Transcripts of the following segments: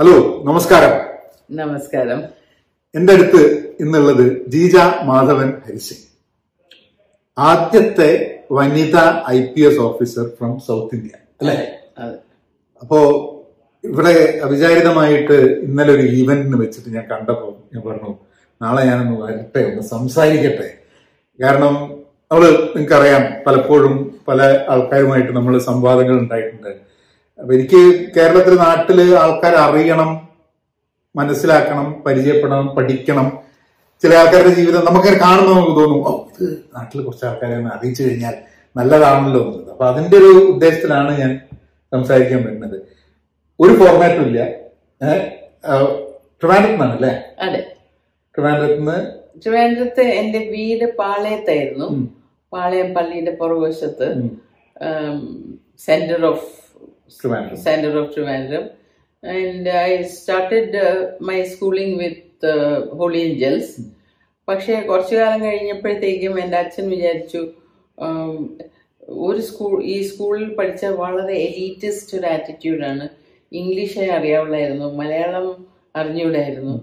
Hello നമസ്കാരം. നമസ്കാരം. എന്റെ അടുത്ത് ഇന്നുള്ളത് ജീജ മാധവൻ ഹരിസിംഗ് ആദ്യത്തെ വനിതാ I P S officer from South India അല്ലെ. അപ്പോ ഇവിടെ അവിചാരിതമായിട്ട് ഇന്നലെ ഒരു ഈവന്റിന് വെച്ചിട്ട് ഞാൻ കണ്ടപ്പോൾ ഞാൻ പറഞ്ഞു നാളെ ഞാനൊന്ന് വരട്ടെ ഒന്ന് സംസാരിക്കട്ടെ. കാരണം അവൾ നിങ്ങൾക്കറിയാം പലപ്പോഴും പല ആൾക്കാരുമായിട്ട് നമ്മൾ സംവാദങ്ങൾ ഉണ്ടായിട്ടുണ്ട്. അപ്പൊ എനിക്ക് കേരളത്തിൽ നാട്ടിൽ ആൾക്കാർ അറിയണം മനസ്സിലാക്കണം പരിചയപ്പെടണം പഠിക്കണം. ചില ആൾക്കാരുടെ ജീവിതം നമുക്ക് കാണുമ്പോൾ നമുക്ക് തോന്നും ഓ ഇത് നാട്ടിൽ കുറച്ച് ആൾക്കാരെ ഒന്ന് അറിയിച്ചു കഴിഞ്ഞാൽ നല്ലതാണല്ലോ എന്നുള്ളത് അപ്പൊ അതിന്റെ ഒരു ഉദ്ദേശത്തിലാണ് ഞാൻ സംസാരിക്കാൻ വരുന്നത്. ഒരു ഫോർമാറ്റും ഇല്ല. ട്രിവാൻഡ്രത്ത് നിന്നാണ് അല്ലേ? അതെ. ട്രിവാൻഡ്രത്ത് നിന്ന് ട്രിവാൻഡ്രത്ത് എന്റെ വീട് പാളയത്തായിരുന്നു. പാളയം പള്ളിയുടെ പുറകുവശത്ത്. Centre of Trivandrum Trivandrum. And I started uh, my schooling with uh, Holy Angels. പക്ഷേ കുറച്ചു കാലം കഴിഞ്ഞപ്പോഴത്തേക്കും എന്റെ അച്ഛൻ വിചാരിച്ചു ഒരു സ്കൂൾ ഈ സ്കൂളിൽ പഠിച്ച വളരെ എലീറ്റിസ്റ്റ് ഒരു ആറ്റിറ്റ്യൂഡാണ് ഇംഗ്ലീഷേ അറിയാവുള്ളായിരുന്നു Malayalam അറിഞ്ഞൂടായിരുന്നു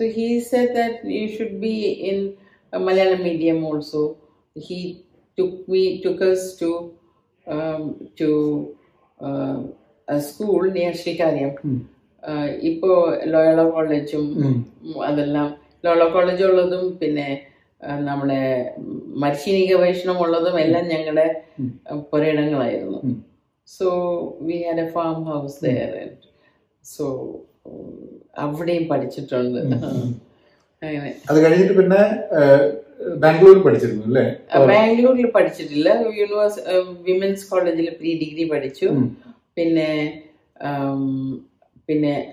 so he said that you should be in Malayalam medium also he took me took us to to school near Sreekaryam ഇപ്പോ ലോയള കോളേജും. അതെല്ലാം ലോയള കോളേജ് ഉള്ളതും പിന്നെ നമ്മളെ മർശിനി ഗവേഷണം ഉള്ളതും എല്ലാം ഞങ്ങളുടെ പുരയിടങ്ങളായിരുന്നു. So we had a farm house there so അവിടെയും പഠിച്ചിട്ടുണ്ട്. അങ്ങനെ. അത് കഴിഞ്ഞിട്ട് പിന്നെ ബാംഗ്ലൂരിൽ പഠിച്ചിരുന്നു അല്ലേ? ബാംഗ്ലൂരിൽ പഠിച്ചിട്ടില്ല. യൂണിവേഴ്സിറ്റി വിമൻസ് കോളേജിൽ പ്രീ ഡിഗ്രി പഠിച്ചു. പിന്നെ പിന്നെ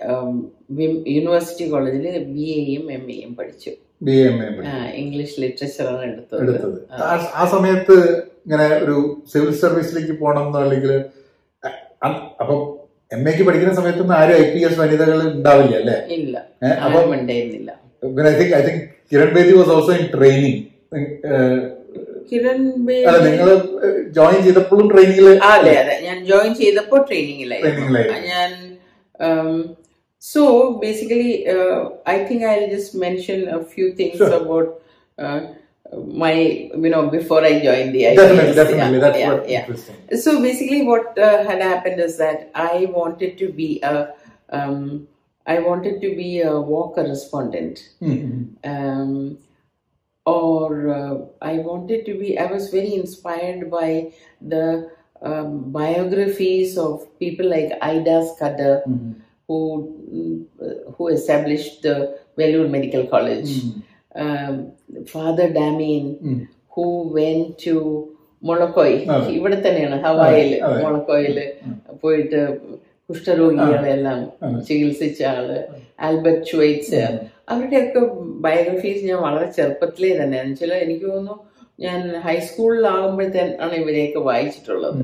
യൂണിവേഴ്സിറ്റി കോളേജിൽ ബി എയും എം എയും പഠിച്ചു. B A M A English ലിറ്ററേച്ചറാണ് എടുത്തത്. എടുത്തത്. ആ- സമയത്ത് ഇങ്ങനെ ഒരു സിവിൽ സർവീസിലേക്ക് പോകണം അല്ലെങ്കിൽ അപ്പൊ എം എക്ക് പഠിക്കുന്ന സമയത്തൊന്നും ആരും ഐ പി എസ് വനിതകൾ ഉണ്ടാവില്ല അല്ലേ? ഇല്ല. അപ്പം ഉണ്ടായിരുന്നില്ല. I think I think Kiran Bedi was also in training Kiran അല്ല നിങ്ങൾ ജോയിൻ ചെയ്തപ്പോഴും ട്രെയിനിങ്ങിൽ അതെ അതെ ഞാൻ ജോയിൻ ചെയ്തപ്പോൾ ട്രെയിനിങ്ങിലായിരുന്നു ഞാൻ so basically I think I just mention few things. About my you know before I join the Definitely, definitely. That's what interesting. So basically, what uh, had happened is that I wanted to be a, um, I wanted to be a war correspondent, ഉം, ഉം. um, or uh, I wanted to be. I was very inspired by the um, biographies of people like Ida Scudder, ഉം. who mm, who established the Vellore Medical College. Um, Father Damien, ഉം. who went to മൊളക്കോയ് അതെ. ഇവിടെ തന്നെയാണ് ഹവായിൽ അതെ, അതെ. മൊളക്കോയില് പോയിട്ട് കുഷ്ഠരോഗികളെല്ലാം ചികിത്സിച്ച ആൾ Albert ച്വൈറ്റ്സ് അവരുടെയൊക്കെ biographies ഞാൻ വളരെ ചെറുപ്പത്തിലേ തന്നെയാണ്. ചില എനിക്ക് തോന്നുന്നു ഞാൻ ഹൈസ്കൂളിലാകുമ്പോഴത്തേനാണ് ഇവരെയൊക്കെ വായിച്ചിട്ടുള്ളത്.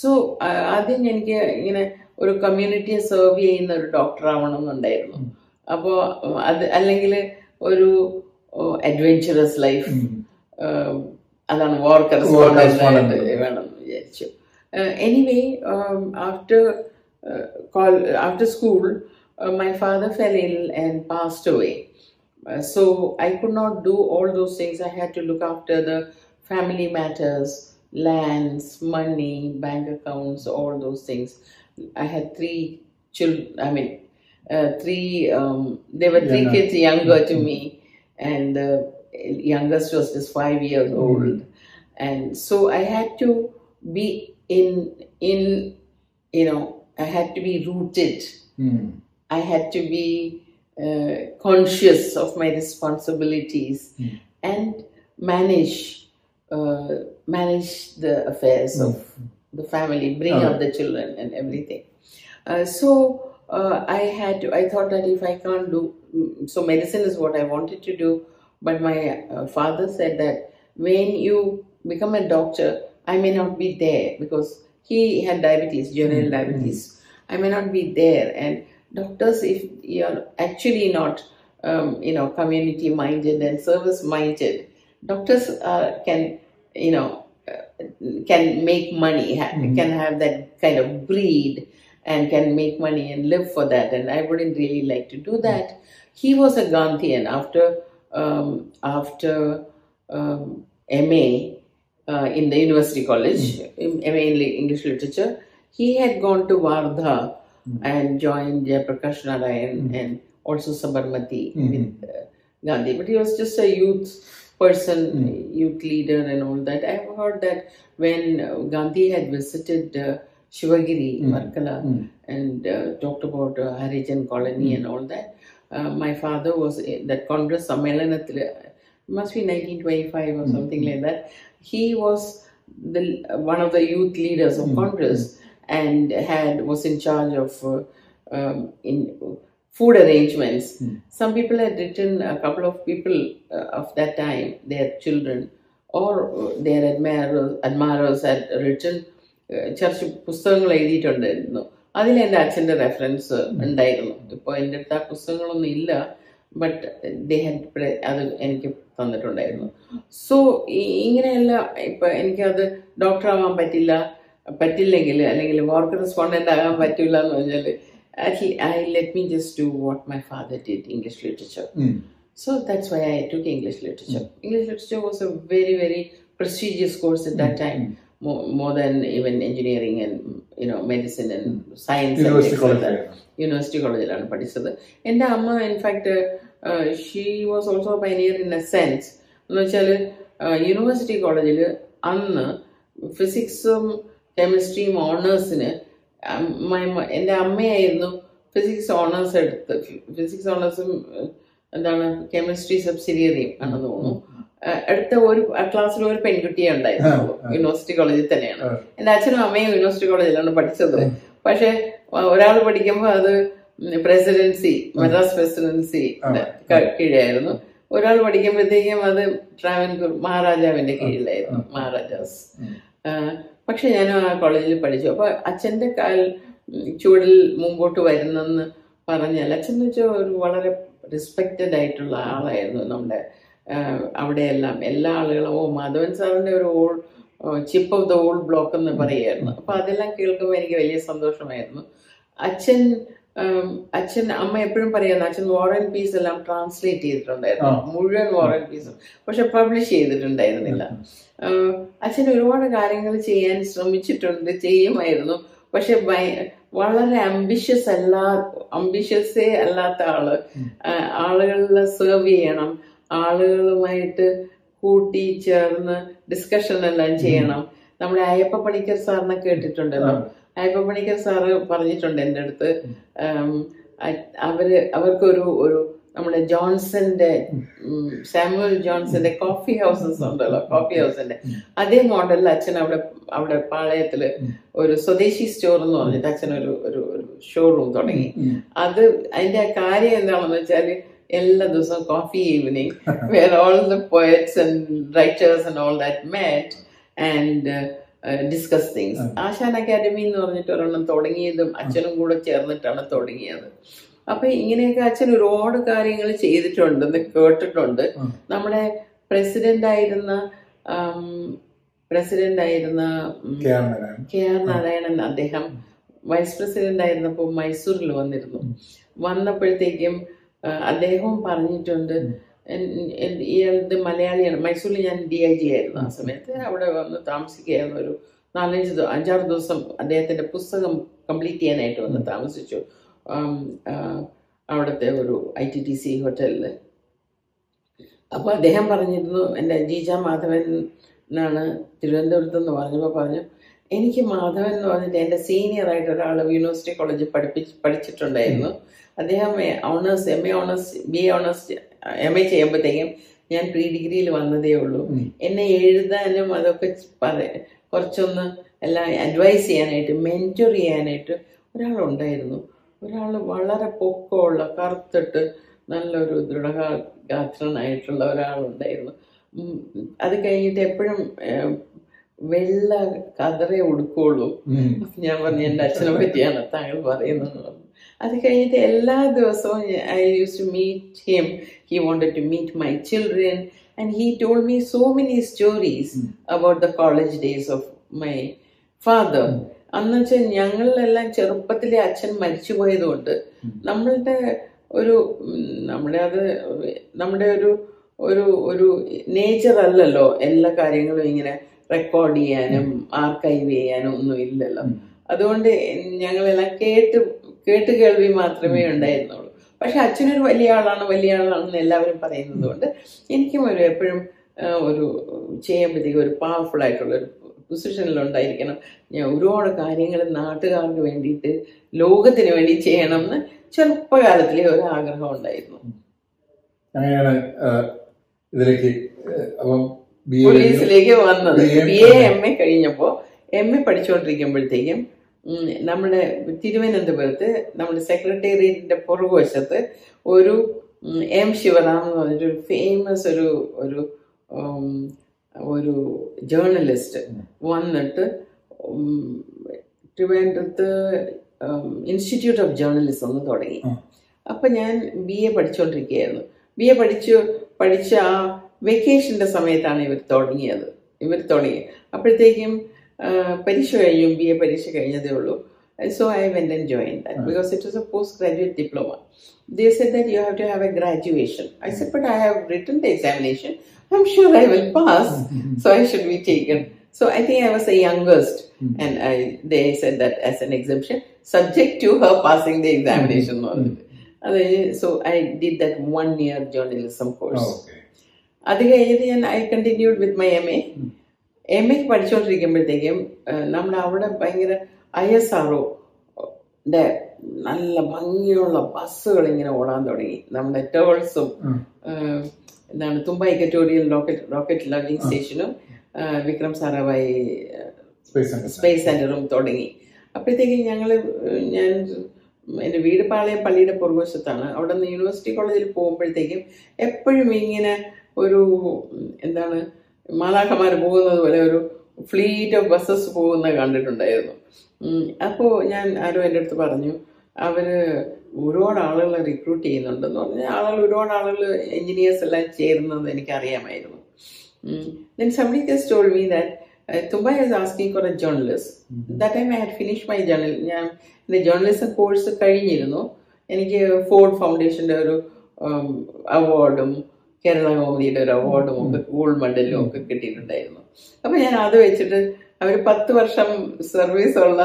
സോ ആദ്യം എനിക്ക് ഇങ്ങനെ ഒരു കമ്മ്യൂണിറ്റിയെ സെർവ് ചെയ്യുന്ന ഒരു ഡോക്ടർ ആവണം എന്നുണ്ടായിരുന്നു അപ്പോൾ അത് അല്ലെങ്കിൽ ഒരു അഡ്വെഞ്ചറസ് ലൈഫ് അതാണ് വാർ correspondent. കറസ്പോണ്ടന്റ് വേണം വിചാരിച്ചു. Anyway after Uh, call, uh, after school, uh, my father fell ill and passed away. so I could not do all those things. I had to look after the family matters, lands, money, bank accounts, all those things. I had three children, I mean, uh, three, um, there were three yeah. kids younger to me, and the youngest was just five years mm old. And so I had to be in, in, you know, I had to be rooted. ഉം. I had to be uh, conscious of my responsibilities and manage uh, manage the affairs of the family, bring up the children and everything. Uh, so uh, I had to. I thought that if I can't do mm, so, medicine is what I wanted to do. But my uh, father said that when you become a doctor, I may not be there because he had diabetes, general diabetes. I may not be there. And doctors, if you're actually not, um, you know, community minded and service minded, doctors uh, can, you know, uh, can make money, ha- can have that kind of greed and can make money and live for that. And I wouldn't really like to do that. He was a Gandhian after um, after um, MA uh, in the University College, MA in English Literature. He had gone to Wardha and joined Jayaprakash Narayan and also Sabarmati with uh, Gandhi. But he was just a youth person, youth leader, and all that. I've heard that when uh, Gandhi had visited uh, Shivagiri, Varkala, and uh, talked about uh, Harijan colony and all that, uh, my father was in that Congress Sammelanathil, must be 1925 or something like that. He was the one of the youth leaders of Congress and had was in charge of uh, um, in food arrangements. Mm. Some people had written, a couple of people uh, of that time, their children or uh, their admirers, admirers had written uh, church പുസ്തകങ്ങൾ എഴുതിയിട്ടുണ്ടായിരുന്നു അതിൽ എന്റെ അച്ഛന്റെ reference ഉണ്ടായിരുന്നു ഇപ്പോൾ എന്റെ അടുത്ത് ആ പുസ്തകങ്ങളൊന്നും ഇല്ല ബട്ട് ദേഹം അത് എനിക്ക് തന്നിട്ടുണ്ടായിരുന്നു സോ ഇങ്ങനെയല്ല ഇപ്പം എനിക്കത് ഡോക്ടറാവാൻ പറ്റില്ല പറ്റില്ലെങ്കിൽ അല്ലെങ്കിൽ വർക്ക് റെസ്പോണ്ടന്റ് ആകാൻ പറ്റില്ല എന്ന് പറഞ്ഞാൽ I let me just do what my father did English literature so that's why I took English literature English literature was a very very prestigious course in that time more than even engineering and you know medicine and science university കോളേജിലാണ് പഠിച്ചത്. എന്റെ അമ്മ in fact she was also pioneer in a sense എന്ന് വെച്ചാൽ university കോളേജിൽ അന്ന് ഫിസിക്സും കെമിസ്ട്രിയും ഓണേഴ്സിന് എന്റെ അമ്മയായിരുന്നു ഫിസിക്സ് ഓണേഴ്സ് എടുത്ത് ഫിസിക്സ് ഓണേഴ്സും എന്താണ് കെമിസ്ട്രി സബ്സിഡിയറിയും ആണെന്ന് തോന്നുന്നു. അടുത്ത ഒരു ക്ലാസ്സിൽ ഒരു പെൺകുട്ടിയെ ഉണ്ടായിരുന്നു. യൂണിവേഴ്സിറ്റി കോളേജിൽ തന്നെയാണ്. എന്റെ അച്ഛനും അമ്മയും യൂണിവേഴ്സിറ്റി കോളേജിലാണ് പഠിച്ചത്. പക്ഷെ ഒരാൾ പഠിക്കുമ്പോൾ അത് പ്രസിഡൻസി മദ്രാസ് പ്രസിഡൻസി കീഴായിരുന്നു. ഒരാൾ പഠിക്കുമ്പോഴത്തേക്കും അത് ട്രാവൻകൂർ മഹാരാജാവിന്റെ കീഴിലായിരുന്നു മഹാരാജാസ്. പക്ഷെ ഞാൻ ആ കോളേജിൽ പഠിച്ചു. അപ്പൊ അച്ഛന്റെ കാൽ ചൂടിൽ ചുവടിൽ മുമ്പോട്ട് വരുന്നെന്ന് പറഞ്ഞാൽ അച്ഛൻ എന്ന് വെച്ചാൽ ഒരു വളരെ റെസ്പെക്റ്റഡ് ആയിട്ടുള്ള ആളായിരുന്നു നമ്മുടെ അവിടെയെല്ലാം. എല്ലാ ആളുകളും ഓ മാധവൻ സാറിന്റെ ഒരു all chip off the old block എന്ന് പറയുമായിരുന്നു. അപ്പൊ അതെല്ലാം കേൾക്കുമ്പോൾ എനിക്ക് വലിയ സന്തോഷമായിരുന്നു. അച്ഛൻ അച്ഛൻ അമ്മ എപ്പോഴും പറയുന്നു അച്ഛൻ വാർ ആൻഡ് പീസ് എല്ലാം ട്രാൻസ്ലേറ്റ് ചെയ്തിട്ടുണ്ടായിരുന്നു. മുഴുവൻ വാർ ആൻഡ് പീസും പക്ഷെ പബ്ലിഷ് ചെയ്തിട്ടുണ്ടായിരുന്നില്ല. അച്ഛൻ ഒരുപാട് കാര്യങ്ങൾ ചെയ്യാൻ ശ്രമിച്ചിട്ടുണ്ട് ചെയ്യുമായിരുന്നു. പക്ഷെ വളരെ അംബിഷ്യസ് അല്ലാ അംബിഷ്യസേ അല്ലാത്ത ആൾ. ആളുകളെ സെർവ് ചെയ്യണം. ആളുകളുമായിട്ട് കൂട്ടി ചേർന്ന് ഡിസ്കഷൻ എല്ലാം ചെയ്യണം. നമ്മുടെ അയ്യപ്പ പണിക്കർ സാറിനെ കേട്ടിട്ടുണ്ടല്ലോ. അയ്യപ്പ പണിക്കർ സാറ് പറഞ്ഞിട്ടുണ്ട് എന്റെ അടുത്ത്. അവർ അവർക്കൊരു ഒരു നമ്മുടെ ജോൺസന്റെ സാമുവൽ ജോൺസന്റെ കോഫി ഹൗസസ് ഉണ്ടല്ലോ കോഫി ഹൗസിന്റെ. അതേ മോഡലിൽ അച്ഛൻ അവിടെ അവിടെ പാളയത്തിൽ ഒരു സ്വദേശി സ്റ്റോർ എന്ന് പറഞ്ഞിട്ട് അച്ഛൻ ഒരു ഒരു ഒരു ഷോറൂം തുടങ്ങി. അത് അതിന്റെ കാര്യം എന്താണെന്ന് വെച്ചാൽ എല്ലാ ദിവസവും coffee evening where all the poets and writers and all that met and discuss things Asan academy എന്ന് പറഞ്ഞിട്ട് ഒരെണ്ണം തുടങ്ങിയതും അച്ഛനും കൂടെ ചേർന്നിട്ടാണ് തുടങ്ങിയത്. അപ്പൊ ഇങ്ങനെയൊക്കെ അച്ഛൻ ഒരുപാട് കാര്യങ്ങൾ ചെയ്തിട്ടുണ്ടെന്ന് കേട്ടിട്ടുണ്ട്. നമ്മുടെ പ്രസിഡന്റ് ആയിരുന്ന പ്രസിഡന്റ് ആയിരുന്ന കെ ആർ നാരായണൻ. അദ്ദേഹം വൈസ് പ്രസിഡന്റ് ആയിരുന്നപ്പോൾ മൈസൂരിൽ വന്നിരുന്നു. വന്നപ്പോഴത്തേക്കും അദ്ദേഹം അദ്ദേഹവും പറഞ്ഞിട്ടുണ്ട് എൻ- മലയാളിയാണ്. മൈസൂരിൽ ഞാൻ ഡി ഐ ജി ആയിരുന്നു ആ സമയത്ത്. അവിടെ വന്ന് താമസിക്കുകയായിരുന്നു ഒരു നാലഞ്ച് അഞ്ചാറ് ദിവസം അദ്ദേഹത്തിന്റെ പുസ്തകം കംപ്ലീറ്റ് ചെയ്യാനായിട്ട് വന്ന് താമസിച്ചു. അവിടുത്തെ ഒരു ഐ ടി ടി സി ഹോട്ടലിൽ അപ്പോൾ അദ്ദേഹം പറഞ്ഞിരുന്നു എന്റെ ജീജ മാധവൻ എന്നാണ് തിരുവനന്തപുരത്ത് നിന്ന് പറഞ്ഞപ്പോൾ പറഞ്ഞു എനിക്ക് മാധവൻ എന്ന് പറഞ്ഞിട്ട് എന്റെ സീനിയർ ആയിട്ട് ഒരാൾ യൂണിവേഴ്സിറ്റി കോളേജിൽ പഠിപ്പിച്ച് പഠിച്ചിട്ടുണ്ടായിരുന്നു. അദ്ദേഹം honours M A honours B A honours M A ചെയ്യുമ്പോഴത്തേക്കും ഞാൻ പ്രീ ഡിഗ്രിയിൽ വന്നതേ ഉള്ളൂ. എന്നെ എഴുതാനും അതൊക്കെ പറ കുറച്ചൊന്ന് എല്ലാം അഡ്വൈസ് ചെയ്യാനായിട്ട് മെന്റർ ചെയ്യാനായിട്ട് ഒരാളുണ്ടായിരുന്നു. ഒരാൾ വളരെ പൊക്കമുള്ള കറുത്തിട്ട് നല്ലൊരു ദൃഢഗാത്രനായിട്ടുള്ള ഒരാളുണ്ടായിരുന്നു. അത് കഴിഞ്ഞിട്ട് എപ്പോഴും വെള്ള കതറേ ഉടുക്കുള്ളൂ. ഞാൻ പറഞ്ഞു എന്റെ അച്ഛനെ പറ്റിയാണ് താങ്കൾ പറയുന്നത്. അത് കഴിഞ്ഞിട്ട് എല്ലാ ദിവസവും I use to meet him he wanted to meet my children and he told me so many stories mm. about the college days of my father. അന്ന് വെച്ചാൽ ഞങ്ങളിലെല്ലാം ചെറുപ്പത്തിലെ അച്ഛൻ മരിച്ചു പോയതുകൊണ്ട് നമ്മളുടെ ഒരു നമ്മുടെ അത് നമ്മുടെ ഒരു ഒരു ഒരു നേച്ചർ അല്ലല്ലോ എല്ലാ കാര്യങ്ങളും ഇങ്ങനെ റെക്കോർഡ് ചെയ്യാനും ആർക്കൈവ് ചെയ്യാനും ഒന്നും ഇല്ലല്ലോ. അതുകൊണ്ട് ഞങ്ങളെല്ലാം കേട്ട് കേട്ട് കേൾവി മാത്രമേ ഉണ്ടായിരുന്നുള്ളൂ. പക്ഷെ അച്ഛനൊരു വലിയ ആളാണ് വലിയ ആളാണെന്ന് എല്ലാവരും പറയുന്നത് കൊണ്ട് എനിക്കും ഒരു എപ്പോഴും ഒരു ചെയ്യുമ്പോഴത്തേക്കും ഒരു പവർഫുൾ ആയിട്ടുള്ള ഒരു പൊസിഷനിൽ ഉണ്ടായിരിക്കണം. ഞാൻ ഒരുപാട് കാര്യങ്ങൾ നാട്ടുകാർക്ക് വേണ്ടിയിട്ട് ലോകത്തിന് വേണ്ടി ചെയ്യണം എന്ന് ചെറുപ്പകാലത്തിലെ ഒരു ആഗ്രഹം ഉണ്ടായിരുന്നു. അങ്ങനെയാണ് ഇതിലേക്ക് അപ്പം പോലീസിലേക്ക് വന്നത്. ബി എ എം എ കഴിഞ്ഞപ്പോൾ എം എ പഠിച്ചുകൊണ്ടിരിക്കുമ്പോഴത്തേക്കും നമ്മുടെ തിരുവനന്തപുരത്ത് നമ്മുടെ സെക്രട്ടേറിയറ്റിന്റെ പുറകുവശത്ത് ഒരു എം ശിവറാം എന്ന് പറഞ്ഞൊരു ഫേമസ് ഒരു ഒരു ഒരു ജേർണലിസ്റ്റ് വന്നിട്ട് ട്രിവാൻഡ്രത്ത് ഇൻസ്റ്റിറ്റ്യൂട്ട് ഓഫ് ജേർണലിസം എന്ന് തുടങ്ങി. അപ്പൊ ഞാൻ ബി എ പഠിച്ചുകൊണ്ടിരിക്കുകയായിരുന്നു ബി എ പഠിച്ചു പഠിച്ച ആ വെക്കേഷന്റെ സമയത്താണ് ഇവർ തുടങ്ങിയത്. ഇവർ തുടങ്ങി. അപ്പോഴത്തേക്കും പരീക്ഷ കഴിഞ്ഞു ബി എ പരീക്ഷ കഴിഞ്ഞതേ ഉള്ളൂ so I went and join that because it was a post graduate diploma they said that you have to have a graduation. I said, but I have written the examination. I'm sure I will pass, so I should be taken. So I think I was the youngest, and I they said that as an exemption, subject to her passing the examination. അത് So I did that one year journalism course. Okay അത് കഴിഞ്ഞിട്ട് ഞാൻ I continued with my M എക്ക് പഠിച്ചുകൊണ്ടിരിക്കുമ്പോഴത്തേക്കും നമ്മൾ അവിടെ ഭയങ്കര I S R നല്ല ഭംഗിയുള്ള ബസ്സുകൾ ഇങ്ങനെ ഓടാൻ തുടങ്ങി. നമ്മുടെ ടേൾസും എന്താണ് Thumba equatorial rocket rocket launching സ്റ്റേഷനും വിക്രം സാരാഭായി സെന്റർ സ്പേസ് സെന്ററും തുടങ്ങി. അപ്പോഴത്തേക്കും ഞങ്ങൾ ഞാൻ എന്റെ വീട് പാളയം പള്ളിയുടെ പുറകുവശത്താണ് അവിടെ നിന്ന് യൂണിവേഴ്സിറ്റി കോളേജിൽ പോകുമ്പോഴത്തേക്കും എപ്പോഴും ഇങ്ങനെ ഒരു എന്താണ് മാലാഖമാർ പോകുന്നത് പോലെ ഒരു ഫ്ലീറ്റ് ഓഫ് ബസ്സസ് പോകുന്നത് കണ്ടിട്ടുണ്ടായിരുന്നു. അപ്പോൾ ഞാൻ ആരോ എന്റെ അടുത്ത് പറഞ്ഞു അവർ ഒരുപാട് ആളുകളെ റിക്രൂട്ട് ചെയ്യുന്നുണ്ടെന്ന് പറഞ്ഞാൽ ആളുകൾ ഒരുപാട് ആളുകൾ എൻജിനീയേഴ്സ് എല്ലാം ചേരുന്നത് എനിക്കറിയാമായിരുന്നു. Then somebody just told me that Thumba is asking for a journalist that time I had finish my journal ഞാൻ എന്റെ ജേർണലിസം കോഴ്സ് കഴിഞ്ഞിരുന്നു. എനിക്ക് ഫോർഡ് ഫൗണ്ടേഷന്റെ ഒരു അവാർഡും കേരള കോമഡിയുടെ ഒരു അവാർഡും ഒക്കെ ഗോൾഡ് മെഡലും ഒക്കെ കിട്ടിയിട്ടുണ്ടായിരുന്നു. അപ്പൊ ഞാൻ അത് വെച്ചിട്ട് അവർ പത്ത് വർഷം സർവീസ് ഉള്ള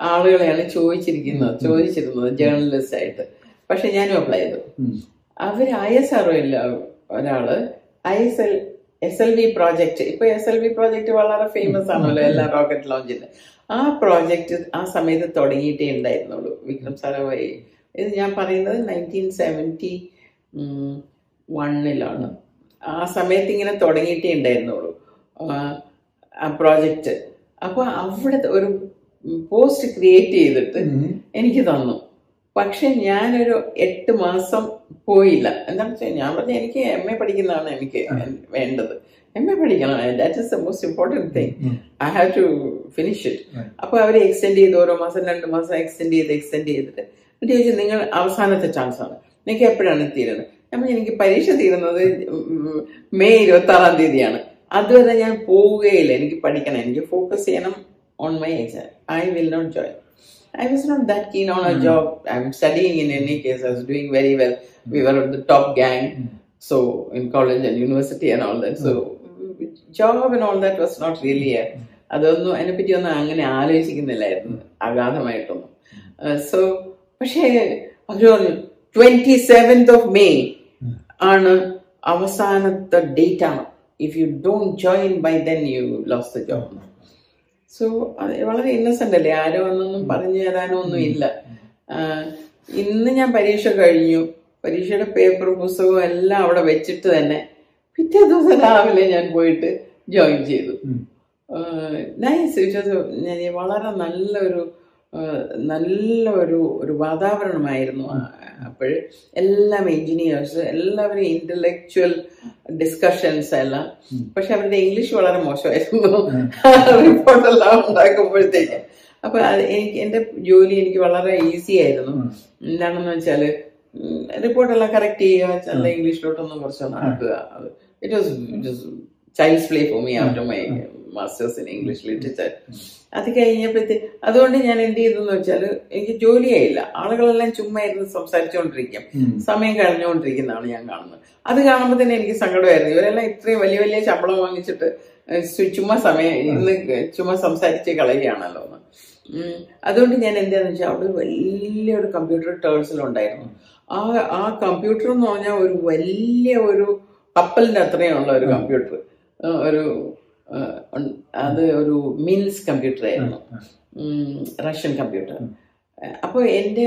ആളുകളെയാണ് ചോദിച്ചിരിക്കുന്നത് ചോദിച്ചിരുന്നത് ജേർണലിസ്റ്റ് ആയിട്ട്. പക്ഷെ ഞാനും അപ്ലൈ ചെയ്തു. അവർ ഐ എസ് ആർ ഇല്ല ഒരാൾ I S L S L V project ഇപ്പൊ എസ് എൽ വി പ്രോജക്റ്റ് വളരെ ഫേമസ് ആണല്ലോ എല്ലാ റോക്കറ്റ് ലോഞ്ചിന്റെ ആ പ്രോജക്റ്റ് ആ സമയത്ത് തുടങ്ങിയിട്ടേ ഉണ്ടായിരുന്നുള്ളൂ. വിക്രം സാരാഭായി ഇത് ഞാൻ പറയുന്നത് നയന്റീൻ സെവന്റി വണ്ണിലാണ്. ആ സമയത്ത് ഇങ്ങനെ തുടങ്ങിയിട്ടേ ഉണ്ടായിരുന്നുള്ളൂ ആ, പ്രോജക്റ്റ്. അപ്പൊ അവിടെ ഒരു പോസ്റ്റ് ക്രിയേറ്റ് ചെയ്തിട്ട് എനിക്ക് തന്നു. പക്ഷെ ഞാനൊരു എട്ട് മാസം പോയില്ല. എന്താണെന്ന് വെച്ചാൽ ഞാൻ പറഞ്ഞ എനിക്ക് എം എ പഠിക്കുന്നതാണ് എനിക്ക് വേണ്ടത്. എം എ പഠിക്കണം. That is the most important thing I have to finish it അപ്പോൾ അവർ എക്സ്റ്റെൻഡ് ചെയ്ത് ഓരോ മാസം രണ്ട് മാസം എക്സ്റ്റെൻഡ് ചെയ്ത് എക്സ്റ്റെൻഡ് ചെയ്തിട്ട്. എന്നിട്ട് ചോദിച്ചു നിങ്ങൾ അവസാനത്തെ ചാൻസ് ആണ്. നിങ്ങൾക്ക് എപ്പോഴാണ് തീരുന്നത് പറഞ്ഞു, എനിക്ക് പരീക്ഷ തീരുന്നത് മെയ് ഇരുപത്തി ആറാം തീയതിയാണ്. അതുവരെ ഞാൻ പോവുകയില്ല. എനിക്ക് പഠിക്കണം. എനിക്ക് ഫോക്കസ് ചെയ്യണം on my exam I will not join I was not that keen on a job. I'm studying in any case. I was doing very well. We were the top gang, so in college and university and all that. So job and all that was not really a അതൊന്നും അതിനെപ്പറ്റി ഒന്നും അങ്ങനെ ആലോചിക്കുന്നില്ലായിരുന്നു. അഗാധമായിട്ടൊന്നും. So പക്ഷേ അവർ പറഞ്ഞു twenty seventh of May ആണ് അവസാനത്തെ date ആണ്. If you don't join by then you lose the job so വളരെ ഇന്നസെന്റ് അല്ലേ? ആരോ ഒന്നൊന്നും പറഞ്ഞു തരാനോ ഒന്നും ഇല്ല. ഇന്ന് ഞാൻ പരീക്ഷ കഴിഞ്ഞു. പരീക്ഷയുടെ പേപ്പർ പുസ്തകവും എല്ലാം അവിടെ വെച്ചിട്ട് തന്നെ പിറ്റേ ദിവസം രാവിലെ ഞാൻ പോയിട്ട് ജോയിൻ ചെയ്തു. നൈസ് വളരെ നല്ലൊരു നല്ല ഒരു ഒരു വാതാവരണമായിരുന്നു. അപ്പോൾ എല്ലാം എഞ്ചിനീയേഴ്സ് എല്ലാവരും ഇന്റലക്ച്വൽ ഡിസ്കഷൻസ് എല്ലാം. പക്ഷെ അവരുടെ ഇംഗ്ലീഷ് വളരെ മോശമായിരുന്നു. റിപ്പോർട്ടെല്ലാം ഉണ്ടാക്കുമ്പോഴത്തേക്ക്. അപ്പൊ എനിക്ക് എന്റെ ജോലി എനിക്ക് വളരെ ഈസി ആയിരുന്നു. എന്താണെന്ന് വെച്ചാൽ റിപ്പോർട്ടെല്ലാം കറക്റ്റ് ചെയ്യുക ഇംഗ്ലീഷിലോട്ടൊന്നും കുറച്ചൊന്ന് ആക്കുക it was child's play for me after my master's in English literature അത് കഴിഞ്ഞപ്പോഴത്തേക്ക് അതുകൊണ്ട് ഞാൻ എന്ത് ചെയ്തെന്ന് വെച്ചാൽ എനിക്ക് ജോലിയായില്ല. ആളുകളെല്ലാം ചുമ്മാ ഇരുന്ന് സംസാരിച്ചുകൊണ്ടിരിക്കും സമയം കഴിഞ്ഞുകൊണ്ടിരിക്കുന്നതാണ് ഞാൻ കാണുന്നത്. അത് കാണുമ്പോൾ തന്നെ എനിക്ക് സങ്കടമായിരുന്നു. ഇവരെല്ലാം ഇത്രയും വലിയ വലിയ ശമ്പളം വാങ്ങിച്ചിട്ട് ചുമ്മാ സമയം ഇന്ന് ചുമ്മാ സംസാരിച്ച് കളയുകയാണല്ലോ എന്ന്. അതുകൊണ്ട് ഞാൻ എന്താന്ന് വെച്ചാൽ അവിടെ വലിയൊരു കമ്പ്യൂട്ടർ ടേഴ്സിലുണ്ടായിരുന്നു ആ ആ കമ്പ്യൂട്ടർ എന്ന് പറഞ്ഞാൽ ഒരു വലിയ ഒരു കപ്പലിന്റെ അത്രയുള്ള ഒരു കമ്പ്യൂട്ടർ ഒരു അത് ഒരു മിൻസ് കമ്പ്യൂട്ടറായിരുന്നു റഷ്യൻ കമ്പ്യൂട്ടർ. അപ്പോൾ എന്റെ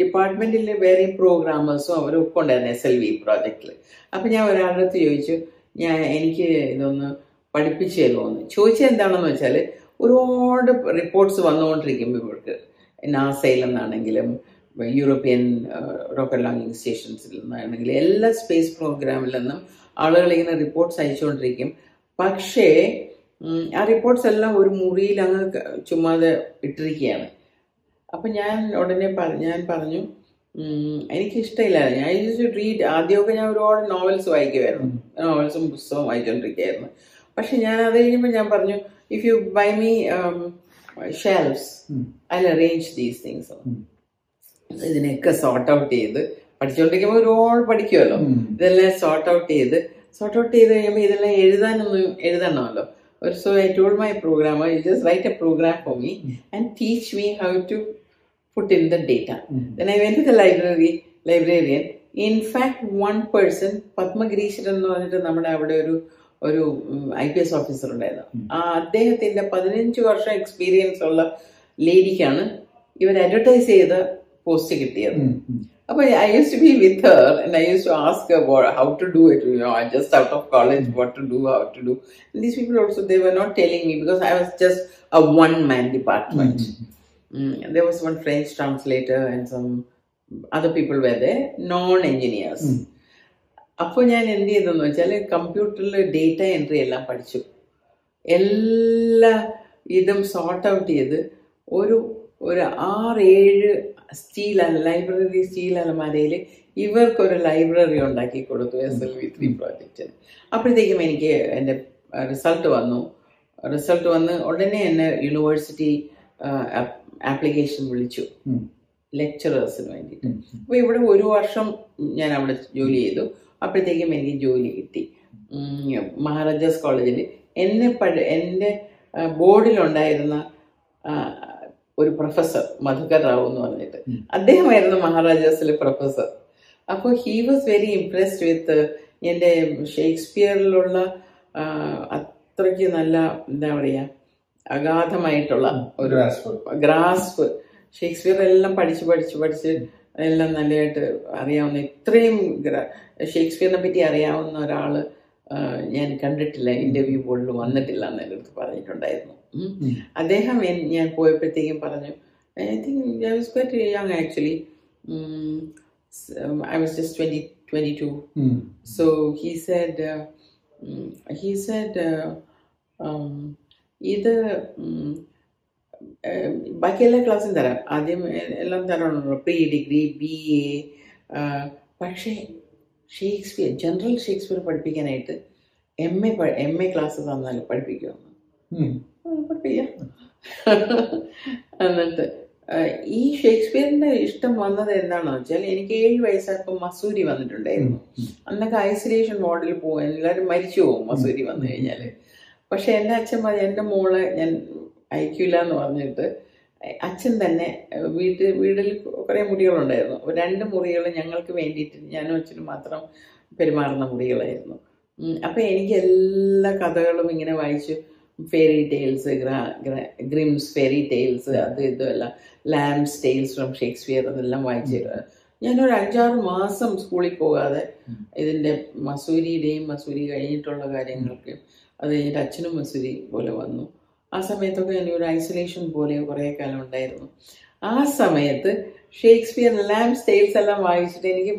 ഡിപ്പാർട്ട്മെന്റിൽ വേറെ പ്രോഗ്രാമേഴ്സും അവരും ഒക്കെ ഉണ്ടായിരുന്നു എസ് എൽ വി പ്രോജക്റ്റിൽ. അപ്പം ഞാൻ ഒരാളുടെ അടുത്ത് ചോദിച്ചു ഞാൻ എനിക്ക് ഇതൊന്ന് പഠിപ്പിച്ചു തരുമോന്ന് ചോദിച്ചത് എന്താണെന്ന് വെച്ചാൽ ഒരുപാട് റിപ്പോർട്ട്സ് വന്നുകൊണ്ടിരിക്കും ഇവർക്ക് നാസയിൽ നിന്നാണെങ്കിലും യൂറോപ്യൻ റോക്കറ്റ് ലോഞ്ചിങ് സ്റ്റേഷൻസിൽ നിന്നാണെങ്കിലും എല്ലാ സ്പേസ് പ്രോഗ്രാമിൽ നിന്നും ആളുകൾ ഇങ്ങനെ റിപ്പോർട്ട്സ് അയച്ചുകൊണ്ടിരിക്കും. പക്ഷേ ആ റിപ്പോർട്ട്സ് എല്ലാം ഒരു മുറിയിൽ അങ്ങ് ചുമ്മാതെ ഇട്ടിരിക്കുകയാണ്. അപ്പം ഞാൻ ഉടനെ പറഞ്ഞു ഞാൻ പറഞ്ഞു ഉം, എനിക്ക് ഇഷ്ടമില്ല ഞാൻ റീഡ് ആദ്യമൊക്കെ ഞാൻ ഒരുപാട് നോവൽസ് വായിക്കുമായിരുന്നു നോവൽസും പുസ്തകവും വായിച്ചുകൊണ്ടിരിക്കുകയായിരുന്നു പക്ഷെ ഞാൻ അത് കഴിഞ്ഞപ്പോൾ ഞാൻ പറഞ്ഞു if you buy me shelves I arrange these things ഇതിനെയൊക്കെ സോർട്ട് ഔട്ട് ചെയ്ത് പഠിച്ചുകൊണ്ടിരിക്കുമ്പോൾ ഒരുപാട് പഠിക്കുമല്ലോ ഇതെല്ലാം സോർട്ട് ഔട്ട് ചെയ്ത് സോർട്ട് ഔട്ട് ചെയ്ത് കഴിയുമ്പോൾ ഇതെല്ലാം എഴുതാനൊന്നും എഴുതണമല്ലോ. ഒരു so I told my program I just write a program for me and teach me how to put in the data then I the library librarian in fact one person Padmagiriswaran എന്ന് പറഞ്ഞിട്ട് നമ്മുടെ അവിടെ ഒരു ഒരു I P S officer ഉണ്ടായിരുന്നു. ആ അദ്ദേഹത്തിന്റെ പതിനഞ്ച് വർഷം എക്സ്പീരിയൻസ് ഉള്ള ലേഡിക്കാണ് ഇവർ അഡ്വർടൈസ് ചെയ്ത പോസ്റ്റ് കിട്ടിയത്. അപ്പൊ I used to be with her and I used to ask how to do it you know just out of college what to do how to do these people also they were not telling me because I was just a one man department there was one French translator and some other people were there, non-engineers. അപ്പോൾ ഞാൻ എന്ത് ചെയ്തെന്ന് വെച്ചാൽ കമ്പ്യൂട്ടറിൽ data entry എല്ലാം പഠിച്ചു. എല്ലാ ഇതും സോർട്ട് ഔട്ട് ചെയ്ത് ഒരു ഒരു ആറ് ഏഴ് സ്റ്റീൽ ലൈബ്രറി സ്റ്റീൽ അലമാരയിൽ ഇവർക്കൊരു ലൈബ്രറി ഉണ്ടാക്കി കൊടുത്തു എസ് എൽ വി ത്രീ പ്രോജക്റ്റിന് അപ്പോഴത്തേക്കും എനിക്ക് എന്റെ റിസൾട്ട് വന്നു. റിസൾട്ട് വന്ന് ഉടനെ എന്നെ യൂണിവേഴ്സിറ്റി ആപ്ലിക്കേഷൻ വിളിച്ചു. ലെക്ചറേഴ്സിന് വേണ്ടിയിട്ട്. അപ്പോൾ ഇവിടെ ഒരു വർഷം ഞാൻ അവിടെ ജോലി ചെയ്തു. അപ്പോഴത്തേക്കും എനിക്ക് ജോലി കിട്ടി. മഹാരാജാസ് കോളേജിൽ എന്നെ പഴ എന്റെ ബോർഡിലുണ്ടായിരുന്ന ഒരു പ്രൊഫസർ മധുകർ റാവു എന്ന് പറഞ്ഞിട്ട്. അദ്ദേഹമായിരുന്നു മഹാരാജാസിലെ പ്രൊഫസർ. അപ്പോൾ he was very impressed with എന്റെ ഷേക്സ്പിയറിലുള്ള അത്രയ്ക്ക് നല്ല എന്താ പറയാ അഗാധമായിട്ടുള്ള ഒരു ഗ്രാസ്പ് ഷേക്സ്പിയർ എല്ലാം പഠിച്ച് പഠിച്ച് പഠിച്ച് എല്ലാം നല്ലതായിട്ട് അറിയാവുന്ന ഇത്രയും ഷേക്സ്പിയറിനെ പറ്റി അറിയാവുന്ന ഒരാൾ ഞാൻ കണ്ടിട്ടില്ല ഇന്റർവ്യൂ ബോർഡിൽ വന്നിട്ടില്ല എന്ന് എന്റെ അടുത്ത് പറഞ്ഞിട്ടുണ്ടായിരുന്നു അദ്ദേഹം ഞാൻ പോയപ്പോഴത്തേക്കും പറഞ്ഞു I think I was quite young actually I was just twenty twenty two said, uh, said uh, um, ഇത് ബാക്കി എല്ലാ ക്ലാസ്സും തരാം. ആദ്യം എല്ലാം തരണമല്ലോ പ്രീ ഡിഗ്രി ബി എ പക്ഷേ ഷേക്സ്പിയർ ജനറൽ ഷേക്സ്പിയർ പഠിപ്പിക്കാനായിട്ട് M A M A class തന്നാൽ പഠിപ്പിക്കുമെന്ന് പഠിപ്പിക്കാം. എന്നിട്ട് ഈ ഷേക്സ്പിയറിന്റെ ഇഷ്ടം വന്നത് എന്താണെന്ന് വെച്ചാൽ എനിക്ക് ഏഴ് വയസ്സായപ്പോൾ മസൂരി വന്നിട്ടുണ്ടായിരുന്നു. അന്നൊക്കെ ഐസൊലേഷൻ വാർഡിൽ പോകും എല്ലാവരും മരിച്ചു പോകും മസൂരി വന്നു കഴിഞ്ഞാൽ പക്ഷെ എന്റെ അച്ഛൻ പറഞ്ഞു എന്റെ മോളെ ഞാൻ അയക്കില്ല എന്ന് പറഞ്ഞിട്ട് അച്ഛൻ തന്നെ വീട്ടിൽ വീട്ടിൽ കുറേ മുറികളുണ്ടായിരുന്നു രണ്ട് മുറികൾ ഞങ്ങൾക്ക് വേണ്ടിയിട്ട് ഞാനും അച്ഛനും മാത്രം പെരുമാറുന്ന മുറികളായിരുന്നു അപ്പം എനിക്ക് എല്ലാ കഥകളും ഇങ്ങനെ വായിച്ചു fairy tales Grimm's fairy tales അത് ഇതുമെല്ലാം ലാംസ് ടെയിൽസ് ഫ്രം ഷേക്സ്പിയർ അതെല്ലാം വായിച്ചു ഞാനൊരു അഞ്ചാറ് മാസം സ്കൂളിൽ പോകാതെ ഇതിന്റെ മസൂരിയുടെയും മസൂരി കഴിഞ്ഞിട്ടുള്ള കാര്യങ്ങൾക്ക് അത് കഴിഞ്ഞിട്ട് അച്ഛനും മസൂരി പോലെ വന്നു. ആ സമയത്തൊക്കെ എനിക്ക് ഒരു ഐസൊലേഷൻ പോലെ കുറേ കാലം ഉണ്ടായിരുന്നു. ആ സമയത്ത് ഷേക്സ്പിയർ ലാംസ് ടെയിൽസ് എല്ലാം വായിച്ചിട്ട് എനിക്ക്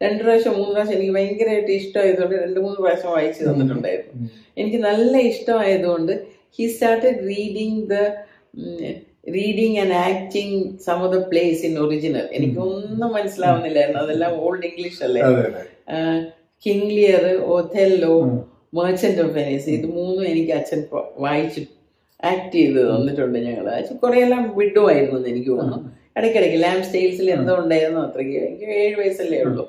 രണ്ട് പ്രാവശ്യം മൂന്ന് പ്രാവശ്യം എനിക്ക് ഭയങ്കരമായിട്ട് ഇഷ്ടമായതുകൊണ്ട് രണ്ട് മൂന്ന് പ്രാവശ്യം വായിച്ചു തന്നിട്ടുണ്ടായിരുന്നു. എനിക്ക് നല്ല ഇഷ്ടമായതുകൊണ്ട് he started reading the reading and acting some of the plays in original എനിക്കൊന്നും മനസ്സിലാവുന്നില്ലായിരുന്നു. അതെല്ലാം ഓൾഡ് ഇംഗ്ലീഷ് അല്ലേ? King Lear Othello Merchant of Venice ഇത് മൂന്നും എനിക്ക് അച്ഛൻ പ- വായിച്ച് ആക്ട് ചെയ്ത് തന്നിട്ടുണ്ട് ഞങ്ങൾ കുറെയെല്ലാം വിടുമായിരുന്നു എന്ന് എനിക്ക് തോന്നുന്നു. ഇടയ്ക്കിടയ്ക്ക് ലാം സ്റ്റൈൽസിൽ എന്തോ ഉണ്ടായിരുന്നു അത്രയ്ക്ക്. എനിക്ക് ഏഴ് വയസ്സല്ലേ ഉള്ളൂ.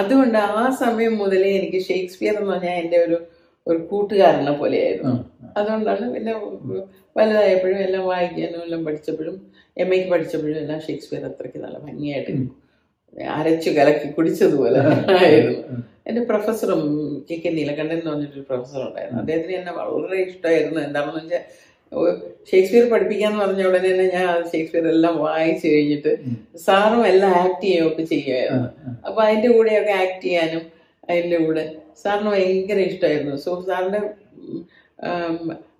അതുകൊണ്ട് ആ സമയം മുതലേ എനിക്ക് ഷേക്സ്പിയർ എന്ന് പറഞ്ഞാൽ എന്റെ ഒരു ഒരു കൂട്ടുകാരനെ പോലെയായിരുന്നു. അതുകൊണ്ടാണ് പിന്നെ വലുതായപ്പോഴും എല്ലാം വായിക്കാനും എല്ലാം പഠിച്ചപ്പോഴും എം എക്ക് പഠിച്ചപ്പോഴും എല്ലാം ഷേക്സ്പിയർ അത്രയ്ക്ക് നല്ല ഭംഗിയായിട്ട് അരച്ചു കലക്കി കുടിച്ചതുപോലെ ആയിരുന്നു. എന്റെ പ്രൊഫസറും കെ കെ നീലകണ്ഠൻ എന്ന് പറഞ്ഞിട്ടൊരു പ്രൊഫസർ ഉണ്ടായിരുന്നു. അദ്ദേഹത്തിന് എന്നെ വളരെ ഇഷ്ടമായിരുന്നു. എന്താണെന്ന് വെച്ചാൽ ഷേക്സ്പിയർ പഠിപ്പിക്കാന്ന് പറഞ്ഞ ഉടനെ തന്നെ ഞാൻ ഷേക്സ്പിയർ എല്ലാം വായിച്ചു കഴിഞ്ഞിട്ട് സാറും എല്ലാം ആക്ട് ചെയ്യുകയൊക്കെ ചെയ്യുമായിരുന്നു അപ്പൊ അതിന്റെ കൂടെയൊക്കെ ആക്ട് ചെയ്യാനും അതിന്റെ കൂടെ സാറിന് ഭയങ്കര ഇഷ്ടമായിരുന്നു സോ സാറിന്റെ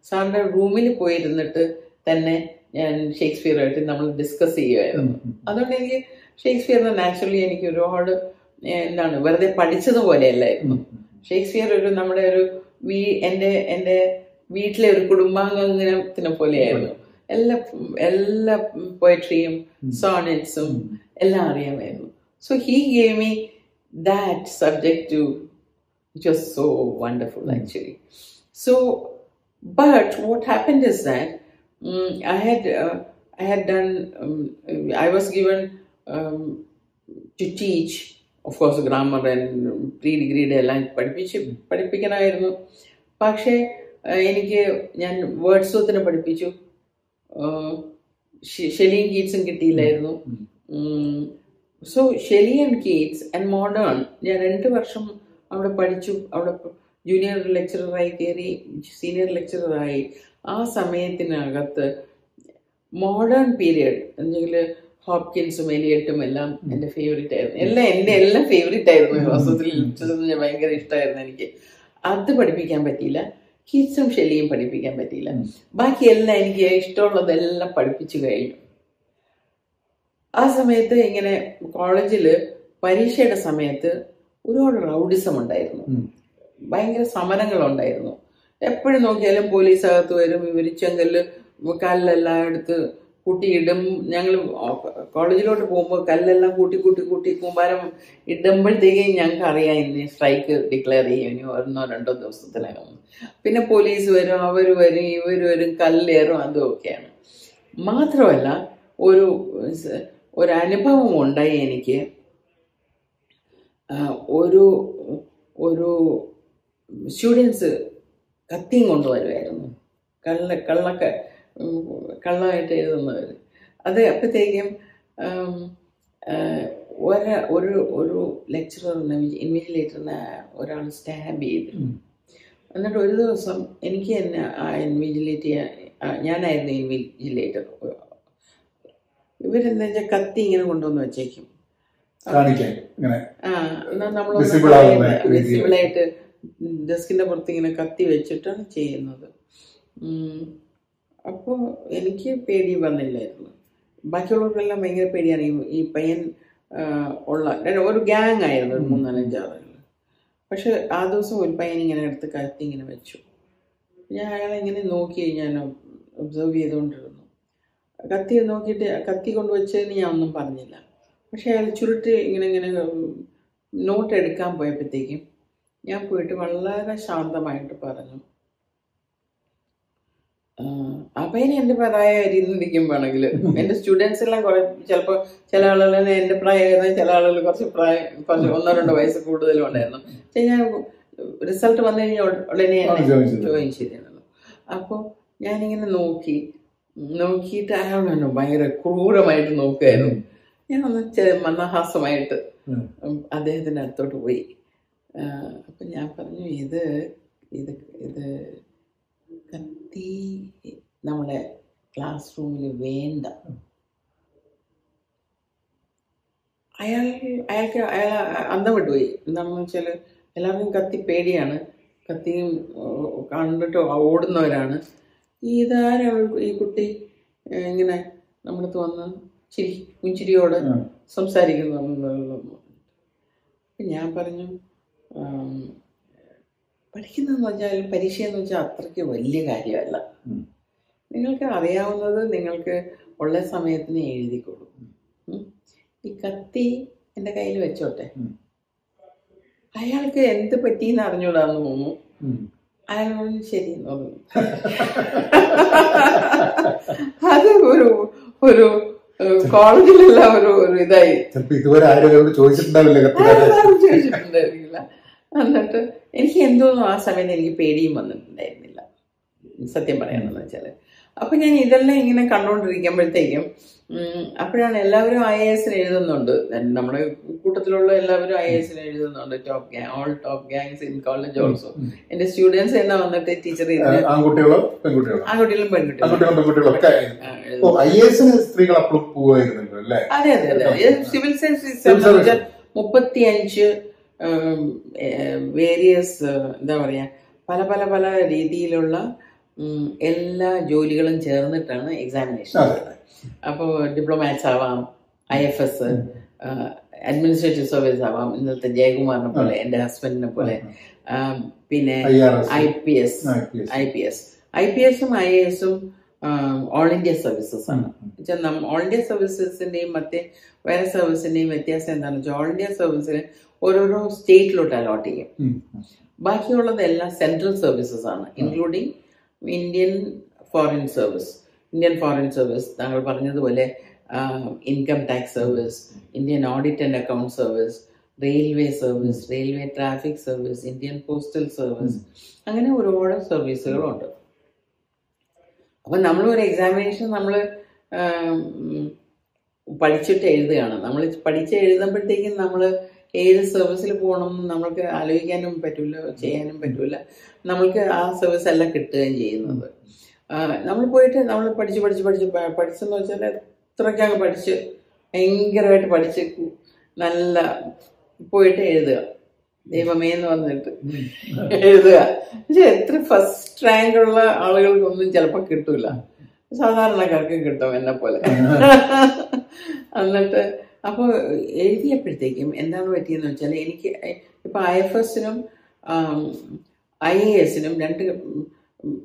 സാറിന്റെ റൂമിൽ പോയിരുന്നിട്ട് തന്നെ ഞാൻ ഷേക്സ്പിയറുമായിട്ട് നമ്മൾ ഡിസ്കസ് ചെയ്യുമായിരുന്നു അതുകൊണ്ട് എനിക്ക് ഷേക്സ്പിയറിന് നാച്ചുറലി എനിക്ക് ഒരുപാട് എന്താണ് വെറുതെ പഠിച്ചതുപോലെയല്ലായിരുന്നു. ഷേക്സ്പിയർ ഒരു നമ്മുടെ ഒരു വീ എന്റെ എന്റെ വീട്ടിലെ ഒരു കുടുംബാംഗത്തിനെ പോലെയായിരുന്നു എല്ലാ എല്ലാ പോയട്രിയും സോണറ്റ്സും എല്ലാം അറിയാമായിരുന്നു so he gave me that subject too which was so wonderful actually. So, but what happened is that mm, I had uh, I had done um, I was given um, to teach of course grammar and pre-degree എല്ലാം പഠിപ്പിച്ച് പഠിപ്പിക്കണമായിരുന്നു പക്ഷേ uh, എനിക്ക് ഞാൻ വേർഡ്സോത്തിനെ പഠിപ്പിച്ചു. ഷെലിയും കീറ്റ്സും കിട്ടിയില്ലായിരുന്നു. So Shelley and Keats and modern ഞാൻ രണ്ട് വർഷം അവിടെ പഠിച്ചു. അവിടെ ജൂനിയർ ലെക്ചററായി കയറി സീനിയർ ലെക്ചററായി ആ സമയത്തിനകത്ത് മോഡേൺ പീരിയഡ് എന്തെങ്കിൽ ഹോപ്കിൻസും എലിയട്ടും എല്ലാം എന്റെ ഫേവറേറ്റ് ആയിരുന്നു. എല്ലാം എന്റെ എല്ലാം ഫേവറേറ്റ് ആയിരുന്നു. വാസ്തവത്തിൽ ലിറ്ററേച്ചർ ഭയങ്കര ഇഷ്ടമായിരുന്നു എനിക്ക്. അത് പഠിപ്പിക്കാൻ പറ്റിയില്ല. കീറ്റ്സും ഷെല്ലിയും പഠിപ്പിക്കാൻ പറ്റിയില്ല. ബാക്കിയെല്ലാം എനിക്ക് ഇഷ്ടമുള്ളതെല്ലാം പഠിപ്പിച്ചു കഴിഞ്ഞു. ആ സമയത്ത് ഇങ്ങനെ കോളേജിൽ പരീക്ഷയുടെ സമയത്ത് ഒരുപാട് റൗഡിസം ഉണ്ടായിരുന്നു ഭയങ്കര സമരങ്ങളുണ്ടായിരുന്നു. എപ്പോഴും നോക്കിയാലും പോലീസ് അകത്ത് വരും ഇവർ ചെങ്കൽ കല്ലെല്ലാം എടുത്ത് കൂട്ടിയിടും. ഞങ്ങൾ കോളേജിലോട്ട് പോകുമ്പോൾ കല്ലെല്ലാം കൂട്ടി കൂട്ടി കൂട്ടി കൂമ്പാരം ഇടുമ്പോഴത്തേക്കും ഞങ്ങൾക്ക് അറിയാം ഇനി സ്ട്രൈക്ക് ഡിക്ലെയർ ചെയ്യും. ഒന്നോ രണ്ടോ ദിവസത്തിനകം. പിന്നെ പോലീസ് വരും അവർ വരും ഇവർ വരും കല്ലേറും അതും ഒക്കെയാണ്. മാത്രമല്ല ഒരു ഒരനുഭവം ഉണ്ടായി എനിക്ക്. ഒരു ഒരു സ്റ്റുഡൻസ് കത്തിയും കൊണ്ടുവരുമായിരുന്നു കള്ള കള്ളക്ക കള്ളമായിട്ട് എഴുതുന്നവർ അത് അപ്പോഴത്തേക്കും ഒരാ ഒരു ഒരു ലെക്ചററിനെ ഇൻവിജിലേറ്ററിനെ ഒരാൾ സ്റ്റാബ് ചെയ്തു. എന്നിട്ട് ഒരു ദിവസം എനിക്ക് തന്നെ ആ ഇൻവിജിലേറ്റ് ചെയ്യാൻ ഞാനായിരുന്നു ഇൻവിജിലേറ്റർ. ഇവരെന്താ വെച്ചാൽ കത്തി ഇങ്ങനെ കൊണ്ടുവന്ന് വെച്ചേക്കും. ആ എന്നാൽ നമ്മൾ വിസിബിളായിട്ട്. ഡെസ്കിന്റെ പുറത്ത് ഇങ്ങനെ കത്തി വെച്ചിട്ടാണ് ചെയ്യുന്നത്. ഉം. അപ്പോ എനിക്ക് പേടി വന്നില്ലായിരുന്നു. ബാക്കിയുള്ളവർക്കെല്ലാം ഭയങ്കര പേടി അറിയും ഈ പയ്യൻ ഉള്ള ഒരു ഗ്യാങ് ആയിരുന്നു ഒരു മൂന്നാലഞ്ച് ആളുകൾ പക്ഷെ ആ ദിവസം ഒരു പയ്യൻ ഇങ്ങനെ എടുത്ത് കത്തി ഇങ്ങനെ വെച്ചു. ഞാൻ അയാളെ ഇങ്ങനെ നോക്കി ഞാൻ ഒബ്സർവ് ചെയ്തുകൊണ്ടിരുന്നു. കത്തി നോക്കിയിട്ട് കത്തി കൊണ്ട് വെച്ചതിന് ഞാൻ ഒന്നും പറഞ്ഞില്ല. പക്ഷെ അയാൾ ചുരുട്ട് ഇങ്ങനെ ഇങ്ങനെ നോട്ട് എടുക്കാൻ പോയപ്പോഴത്തേക്കും ഞാൻ പോയിട്ട് വളരെ ശാന്തമായിട്ട് പറഞ്ഞു. അപ്പയനെ പ്രായ പ്രായമായിരിക്കുമ്പോഴാണെങ്കിൽ എന്റെ സ്റ്റുഡൻസ് എല്ലാം കുറെ ചിലപ്പോൾ ചില ആളുകൾ എന്റെ പ്രായം ചില ആളുകൾ കുറച്ച് പ്രായം കുറച്ച് ഒന്നോ രണ്ടോ വയസ്സ് കൂടുതലും ഉണ്ടായിരുന്നു. പക്ഷെ ഞാൻ റിസൾട്ട് വന്നു കഴിഞ്ഞാൽ ഉടനെ ജോയിൻ ചെയ്തിരുന്നു. അപ്പോൾ ഞാനിങ്ങനെ നോക്കി നോക്കിയിട്ട് അയാളെന്നെ ഭയങ്കര ക്രൂരമായിട്ട് നോക്കുകയായിരുന്നു ഞാൻ ഒന്ന് മന്ദഹാസമായിട്ട്. ഉം, അടുത്തോട്ട് പോയി. അപ്പൊ ഞാൻ പറഞ്ഞു ഇത് ഇത് ഇത് കത്തി നമ്മളെ ക്ലാസ് റൂമിൽ വേണ്ട. അയാൾ അയാൾക്ക് അയാൾ അന്തം വിട്ടുപോയി എന്താണെന്ന് വെച്ചാൽ എല്ലാവർക്കും കത്തി പേടിയാണ്. കത്തിയും കണ്ടിട്ട് ഓടുന്നവരാണ്. ഈ ഇതാരാണ് ഈ കുട്ടി ഇങ്ങനെ നമ്മളടുത്ത് വന്ന് ചിരി പുഞ്ചിരിയോട്. സംസാരിക്കുന്നു. ഞാൻ പറഞ്ഞു പഠിക്കുന്നതെന്ന് വെച്ചാൽ പരീക്ഷ എന്ന് വെച്ചാൽ അത്രയ്ക്ക് വലിയ കാര്യമല്ല. നിങ്ങൾക്ക് അറിയാവുന്നത് നിങ്ങൾക്ക് ഉള്ള സമയത്തിന് എഴുതി കൊടുക്കും. ഈ കത്തി എന്റെ കയ്യിൽ വെച്ചോട്ടെ. അയാൾക്ക് എന്ത് പറ്റിയെന്ന് അറിഞ്ഞൂടാന്ന് തോന്നുന്നു. അയാൾ പറഞ്ഞു ശരി തോന്നുന്നു അത് ഒരു ഒരു കോളേജിലുള്ള ഒരു ഒരു ഇതായി. ഇതുവരെ ആരും അവരോട് ചോദിച്ചിട്ടുണ്ടാവില്ല ചോദിച്ചിട്ടുണ്ടായിരുന്നില്ല. എന്നിട്ട് എനിക്ക് എന്തോന്നും ആ സമയത്ത് എനിക്ക് പേടിയും വന്നിട്ടുണ്ടായിരുന്നില്ല. സത്യം പറയാമെന്ന് വെച്ചാൽ അപ്പൊ ഞാൻ ഇതെല്ലാം ഇങ്ങനെ കണ്ടുകൊണ്ടിരിക്കുമ്പോഴത്തേക്കും അപ്പോഴാണ് എല്ലാവരും ഐ എ എസിന് എഴുതുന്നുണ്ട്. നമ്മുടെ കൂട്ടത്തിലുള്ള എല്ലാവരും ഐ എ എസിന് എഴുതുന്നുണ്ട്. Top gang all top gangs in college also എന്റെ സ്റ്റുഡൻസ് എന്നാ വന്നിട്ട് ടീച്ചർ ആൺകുട്ടികളോ പെൺകുട്ടികളോ. സ്ത്രീകൾ അതെ അതെ അതെ. സിവിൽ സർവീസ് മുപ്പത്തിയഞ്ച് വേരിയസ് എന്താ പറയുക പല പല പല രീതിയിലുള്ള എല്ലാ ജോലികളും ചേർന്നിട്ടാണ് എക്സാമിനേഷൻ അപ്പോൾ ഡിപ്ലോമാറ്റ്സ് ആവാം I F S administrative service ആവാം ഇന്നത്തെ ജയകുമാറിനെ പോലെ എന്റെ ഹസ്ബൻഡിനെ പോലെ പിന്നെ I P S I P S I P എസും ഐ എ എസും ഓൾ ഇന്ത്യ സർവീസസ് ആണ്. വെച്ചാൽ ഓൾ ഇന്ത്യ സർവീസസിന്റെയും മറ്റേ വേറെ സർവീസിന്റെയും വ്യത്യാസം എന്താണെന്ന് വെച്ചാൽ ഓൾ ഇന്ത്യ സർവീസിന് ഓരോരോ സ്റ്റേറ്റിലോട്ട് അലോട്ട് ചെയ്യും. ബാക്കിയുള്ളതെല്ലാം സെൻട്രൽ സർവീസസ് ആണ് including Indian foreign service Indian foreign service താങ്കൾ പറഞ്ഞതുപോലെ income tax service Indian audit and account service railway service railway traffic service Indian postal service അങ്ങനെ ഒരുപാട് സർവീസുകളുണ്ട് അപ്പം നമ്മൾ ഒരു എക്സാമിനേഷൻ നമ്മൾ പഠിച്ചിട്ട് എഴുതുകയാണ്. നമ്മൾ പഠിച്ച് എഴുതുമ്പോഴത്തേക്കും നമ്മൾ ഏത് സർവീസിൽ പോകണം എന്ന് നമ്മൾക്ക് ആലോചിക്കാനും പറ്റില്ല ചെയ്യാനും പറ്റില്ല നമ്മൾക്ക് ആ സർവീസ് എല്ലാം കിട്ടുകയും ചെയ്യുന്നത്. നമ്മൾ പോയിട്ട് നമ്മൾ പഠിച്ച് പഠിച്ച് പഠിച്ച് പഠിച്ചെന്ന് വെച്ചാൽ എത്രയ്ക്കങ്ങ് പഠിച്ച്? ഭയങ്കരമായിട്ട് പഠിച്ച് നല്ല പോയിട്ട് എഴുതുക. ദൈവമേ എന്ന് പറഞ്ഞിട്ട് എഴുതുക. പക്ഷെ എത്ര ഫസ്റ്റ് റാങ്ക് ഉള്ള ആളുകൾക്കൊന്നും ചിലപ്പോൾ കിട്ടൂല. സാധാരണക്കാർക്ക് കിട്ടും എന്നെ പോലെ എന്നിട്ട് അപ്പോൾ എഴുതിയപ്പോഴത്തേക്കും എന്താണ് പറ്റിയെന്ന് വെച്ചാൽ എനിക്ക് ഇപ്പോൾ ഐ എഫ് എസിനും ഐ എ എസിനും രണ്ട്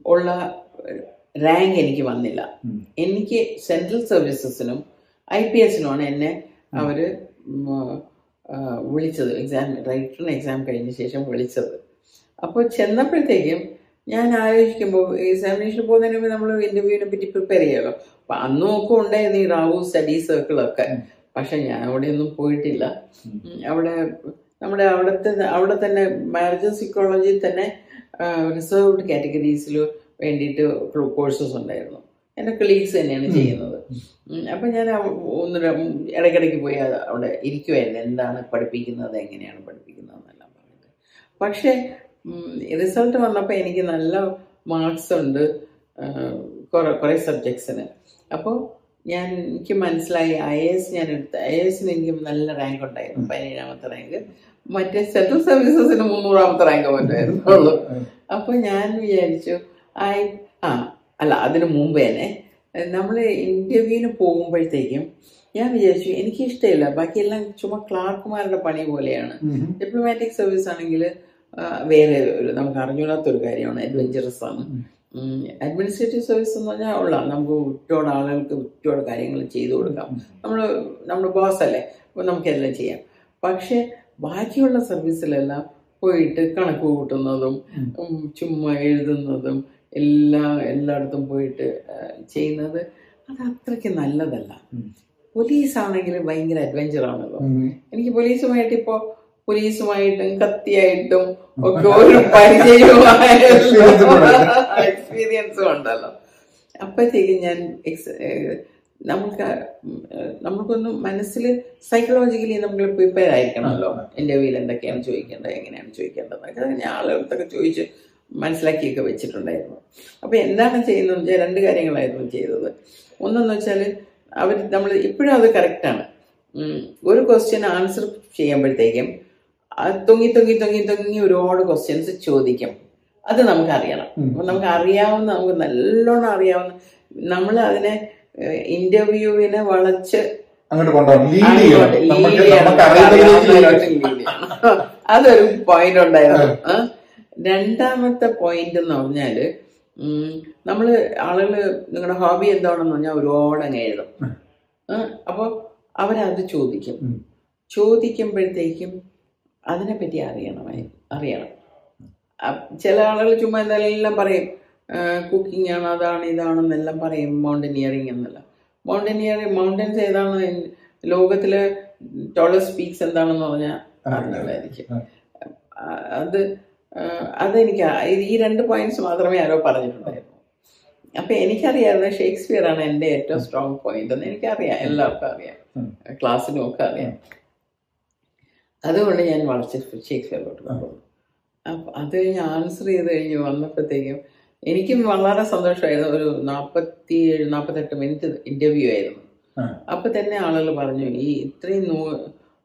ഉള്ള റാങ്ക് എനിക്ക് വന്നില്ല. എനിക്ക് സെൻട്രൽ സർവീസസിനും ഐ പി എസിനുമാണ് എന്നെ അവർ വിളിച്ചത്. എക്സാം റൈറ്ററിന് എക്സാം കഴിഞ്ഞ ശേഷം വിളിച്ചത്. അപ്പോൾ ചെന്നപ്പോഴത്തേക്കും ഞാൻ ആലോചിക്കുമ്പോൾ എക്സാമിനേഷൻ പോകുന്നതിന് മുമ്പ് നമ്മൾ ഇന്റർവ്യൂവിനെ പറ്റി പ്രിപ്പയർ ചെയ്യാമല്ലോ അപ്പൊ അന്നും ഒക്കെ ഉണ്ടായിരുന്നു ഈ റാവു സ്റ്റഡി സർക്കിളൊക്കെ പക്ഷെ ഞാൻ അവിടെ ഒന്നും പോയിട്ടില്ല അവിടെ നമ്മുടെ അവിടുത്തെ അവിടെ തന്നെ മാരേജ് സൈക്കോളജി തന്നെ റിസർവ്ഡ് കാറ്റഗറീസിൽ വേണ്ടിയിട്ട് കോഴ്സസ് ഉണ്ടായിരുന്നു. എന്റെ കൊളീഗ്സ് തന്നെയാണ് ചെയ്യുന്നത്. അപ്പൊ ഞാൻ ഒന്ന് ഇടയ്ക്കിടയ്ക്ക് പോയി അവിടെ ഇരിക്കുമായിരുന്നു എന്താണ് പഠിപ്പിക്കുന്നത് എങ്ങനെയാണ് പഠിപ്പിക്കുന്നത് എന്നെല്ലാം പറഞ്ഞിട്ട്. പക്ഷേ റിസൾട്ട് വന്നപ്പോൾ എനിക്ക് നല്ല മാർക്സ് ഉണ്ട് കുറെ കുറേ സബ്ജക്ട്സിന് അപ്പോൾ ഞാൻ എനിക്ക് മനസ്സിലായി ഐ എസ് ഞാൻ എടുത്ത്. ഐ എസിന് എനിക്ക് നല്ല റാങ്ക് ഉണ്ടായിരുന്നു. പതിനേഴാമത്തെ റാങ്ക് മറ്റേ സെൻട്രൽ സർവീസസിന് മുന്നൂറാമത്തെ റാങ്ക് പറ്റുമായിരുന്നുള്ളൂ അപ്പോൾ ഞാൻ വിചാരിച്ചു ഐ ആ അല്ല അതിനു മുമ്പ് തന്നെ നമ്മൾ ഇന്റർവ്യൂവിന് പോകുമ്പോഴത്തേക്കും ഞാൻ വിചാരിച്ചു എനിക്ക് ഇഷ്ടമില്ല. ബാക്കിയെല്ലാം ചുമ്മാ ക്ലാർക്കുമാരുടെ പണി പോലെയാണ്. ഡിപ്ലോമാറ്റിക് സർവീസ് ആണെങ്കിൽ വേറെ ഒരു നമുക്ക് അറിഞ്ഞൂടാത്തൊരു കാര്യമാണ്. അഡ്വഞ്ചറസ് ആണ്. അഡ്മിനിസ്ട്രേറ്റീവ് സർവീസ് എന്ന് പറഞ്ഞാൽ ഉള്ള നമുക്ക് ഒറ്റോട് ആളുകൾക്ക് ഒറ്റോട് കാര്യങ്ങൾ ചെയ്തു കൊടുക്കാം. നമ്മൾ നമ്മുടെ ബോസ് അല്ലേ? അപ്പോൾ നമുക്കെല്ലാം ചെയ്യാം. പക്ഷേ ബാക്കിയുള്ള സർവീസിലെല്ലാം പോയിട്ട് കണക്ക് കൂട്ടുന്നതും ചുമ്മാ എഴുതുന്നതും എല്ലാ എല്ലായിടത്തും പോയിട്ട് ചെയ്യുന്നത് അത് അത്രയ്ക്ക് നല്ലതല്ല. പോലീസ് ആണെങ്കിൽ ഭയങ്കര അഡ്വഞ്ചറാണല്ലോ എനിക്ക് പോലീസുമായിട്ട് ഇപ്പോ പോലീസുമായിട്ടും കത്തിയായിട്ടും ഒക്കെ ഒരു പരിചയവും എക്സ്പീരിയൻസും ഉണ്ടല്ലോ. അപ്പോഴത്തേക്കും ഞാൻ നമുക്ക് നമുക്കൊന്നും മനസ്സിൽ സൈക്കോളജിക്കലി നമ്മൾ പ്രിപ്പയർ ആയിരിക്കണമല്ലോ. ഇന്റർവ്യൂവിൽ എന്തൊക്കെയാണ് ചോദിക്കേണ്ടത് എങ്ങനെയാണ് ചോദിക്കേണ്ടത് അങ്ങനെ ഞാൻ ആളുകൾക്കൊക്കെ ചോദിച്ച് മനസ്സിലാക്കിയൊക്കെ വെച്ചിട്ടുണ്ടായിരുന്നു. അപ്പൊ എന്താണ് ചെയ്യുന്നത് വെച്ചാൽ രണ്ട് കാര്യങ്ങളായിരുന്നു ചെയ്തത്. ഒന്നെന്ന് വെച്ചാൽ അവർ നമ്മൾ ഇപ്പോഴും അത് കറക്റ്റാണ് ഒരു ക്വസ്റ്റ്യൻ ആൻസർ ചെയ്യുമ്പോഴത്തേക്കും തൊങ്ങി തൊങ്ങി തൊങ്ങി തൊങ്ങി ഒരുപാട് ക്വസ്റ്റ്യൻസ് ചോദിക്കും. അത് നമുക്ക് അറിയണം അപ്പൊ നമുക്ക് അറിയാവുന്ന നമുക്ക് നല്ലോണം അറിയാവുന്ന നമ്മൾ അതിനെ ഇന്റർവ്യൂവിനെ വളച്ച് അങ്ങോട്ട് കൊണ്ടുപോകണം അതൊരു പോയിന്റ് ഉണ്ടായിരുന്നു. രണ്ടാമത്തെ പോയിന്റ് എന്ന് പറഞ്ഞാൽ നമ്മൾ നമ്മൾ ആളുകൾ നിങ്ങളുടെ ഹോബി എന്താണെന്ന് പറഞ്ഞാൽ ഒരുപാട് അങ്ങ് എഴുതും. അപ്പോൾ അപ്പൊ അവരത് ചോദിക്കും. ചോദിക്കുമ്പോഴത്തേക്കും അതിനെപ്പറ്റി അറിയണമായി അറിയണം. ചില ആളുകൾ ചുമ്മാ എന്തെല്ലാം പറയും കുക്കിംഗ് ആണ് അതാണ് ഇതാണെന്നെല്ലാം പറയും മൗണ്ടനിയറിങ് എന്നല്ല. മൗണ്ടനിയറിങ് മൗണ്ടൻസ് ഏതാണ്? ലോകത്തിലെ ടോളസ് പീക്സ് എന്താണെന്ന് പറഞ്ഞാൽ അത് അതെനിക്ക് ഈ രണ്ട് പോയിന്റ്സ് മാത്രമേ ആരോ പറഞ്ഞിട്ടുണ്ടായിരുന്നു. അപ്പൊ എനിക്കറിയാവുന്ന ഷേക്സ്പിയർ ആണ് എന്റെ ഏറ്റവും സ്ട്രോങ് പോയിന്റ് എന്ന് എനിക്കറിയാം. എല്ലാവർക്കും അറിയാം. ക്ലാസ്സിനും ഒക്കെ അറിയാം. അതുകൊണ്ട് ഞാൻ വളച്ച് ഷേക്സ്പിയറിലോട്ട് പോകുന്നു അപ്പൊ അത് കഴിഞ്ഞ് ആൻസർ ചെയ്ത് കഴിഞ്ഞ് വന്നപ്പോഴത്തേക്കും എനിക്കും വളരെ സന്തോഷമായിരുന്നു. ഒരു നാൽപ്പത്തി ഏഴ് നാൽപ്പത്തെട്ട് മിനിറ്റ് ഇന്റർവ്യൂ ആയിരുന്നു. അപ്പൊ തന്നെ ആളുകൾ പറഞ്ഞു ഈ ഇത്രയും നൂ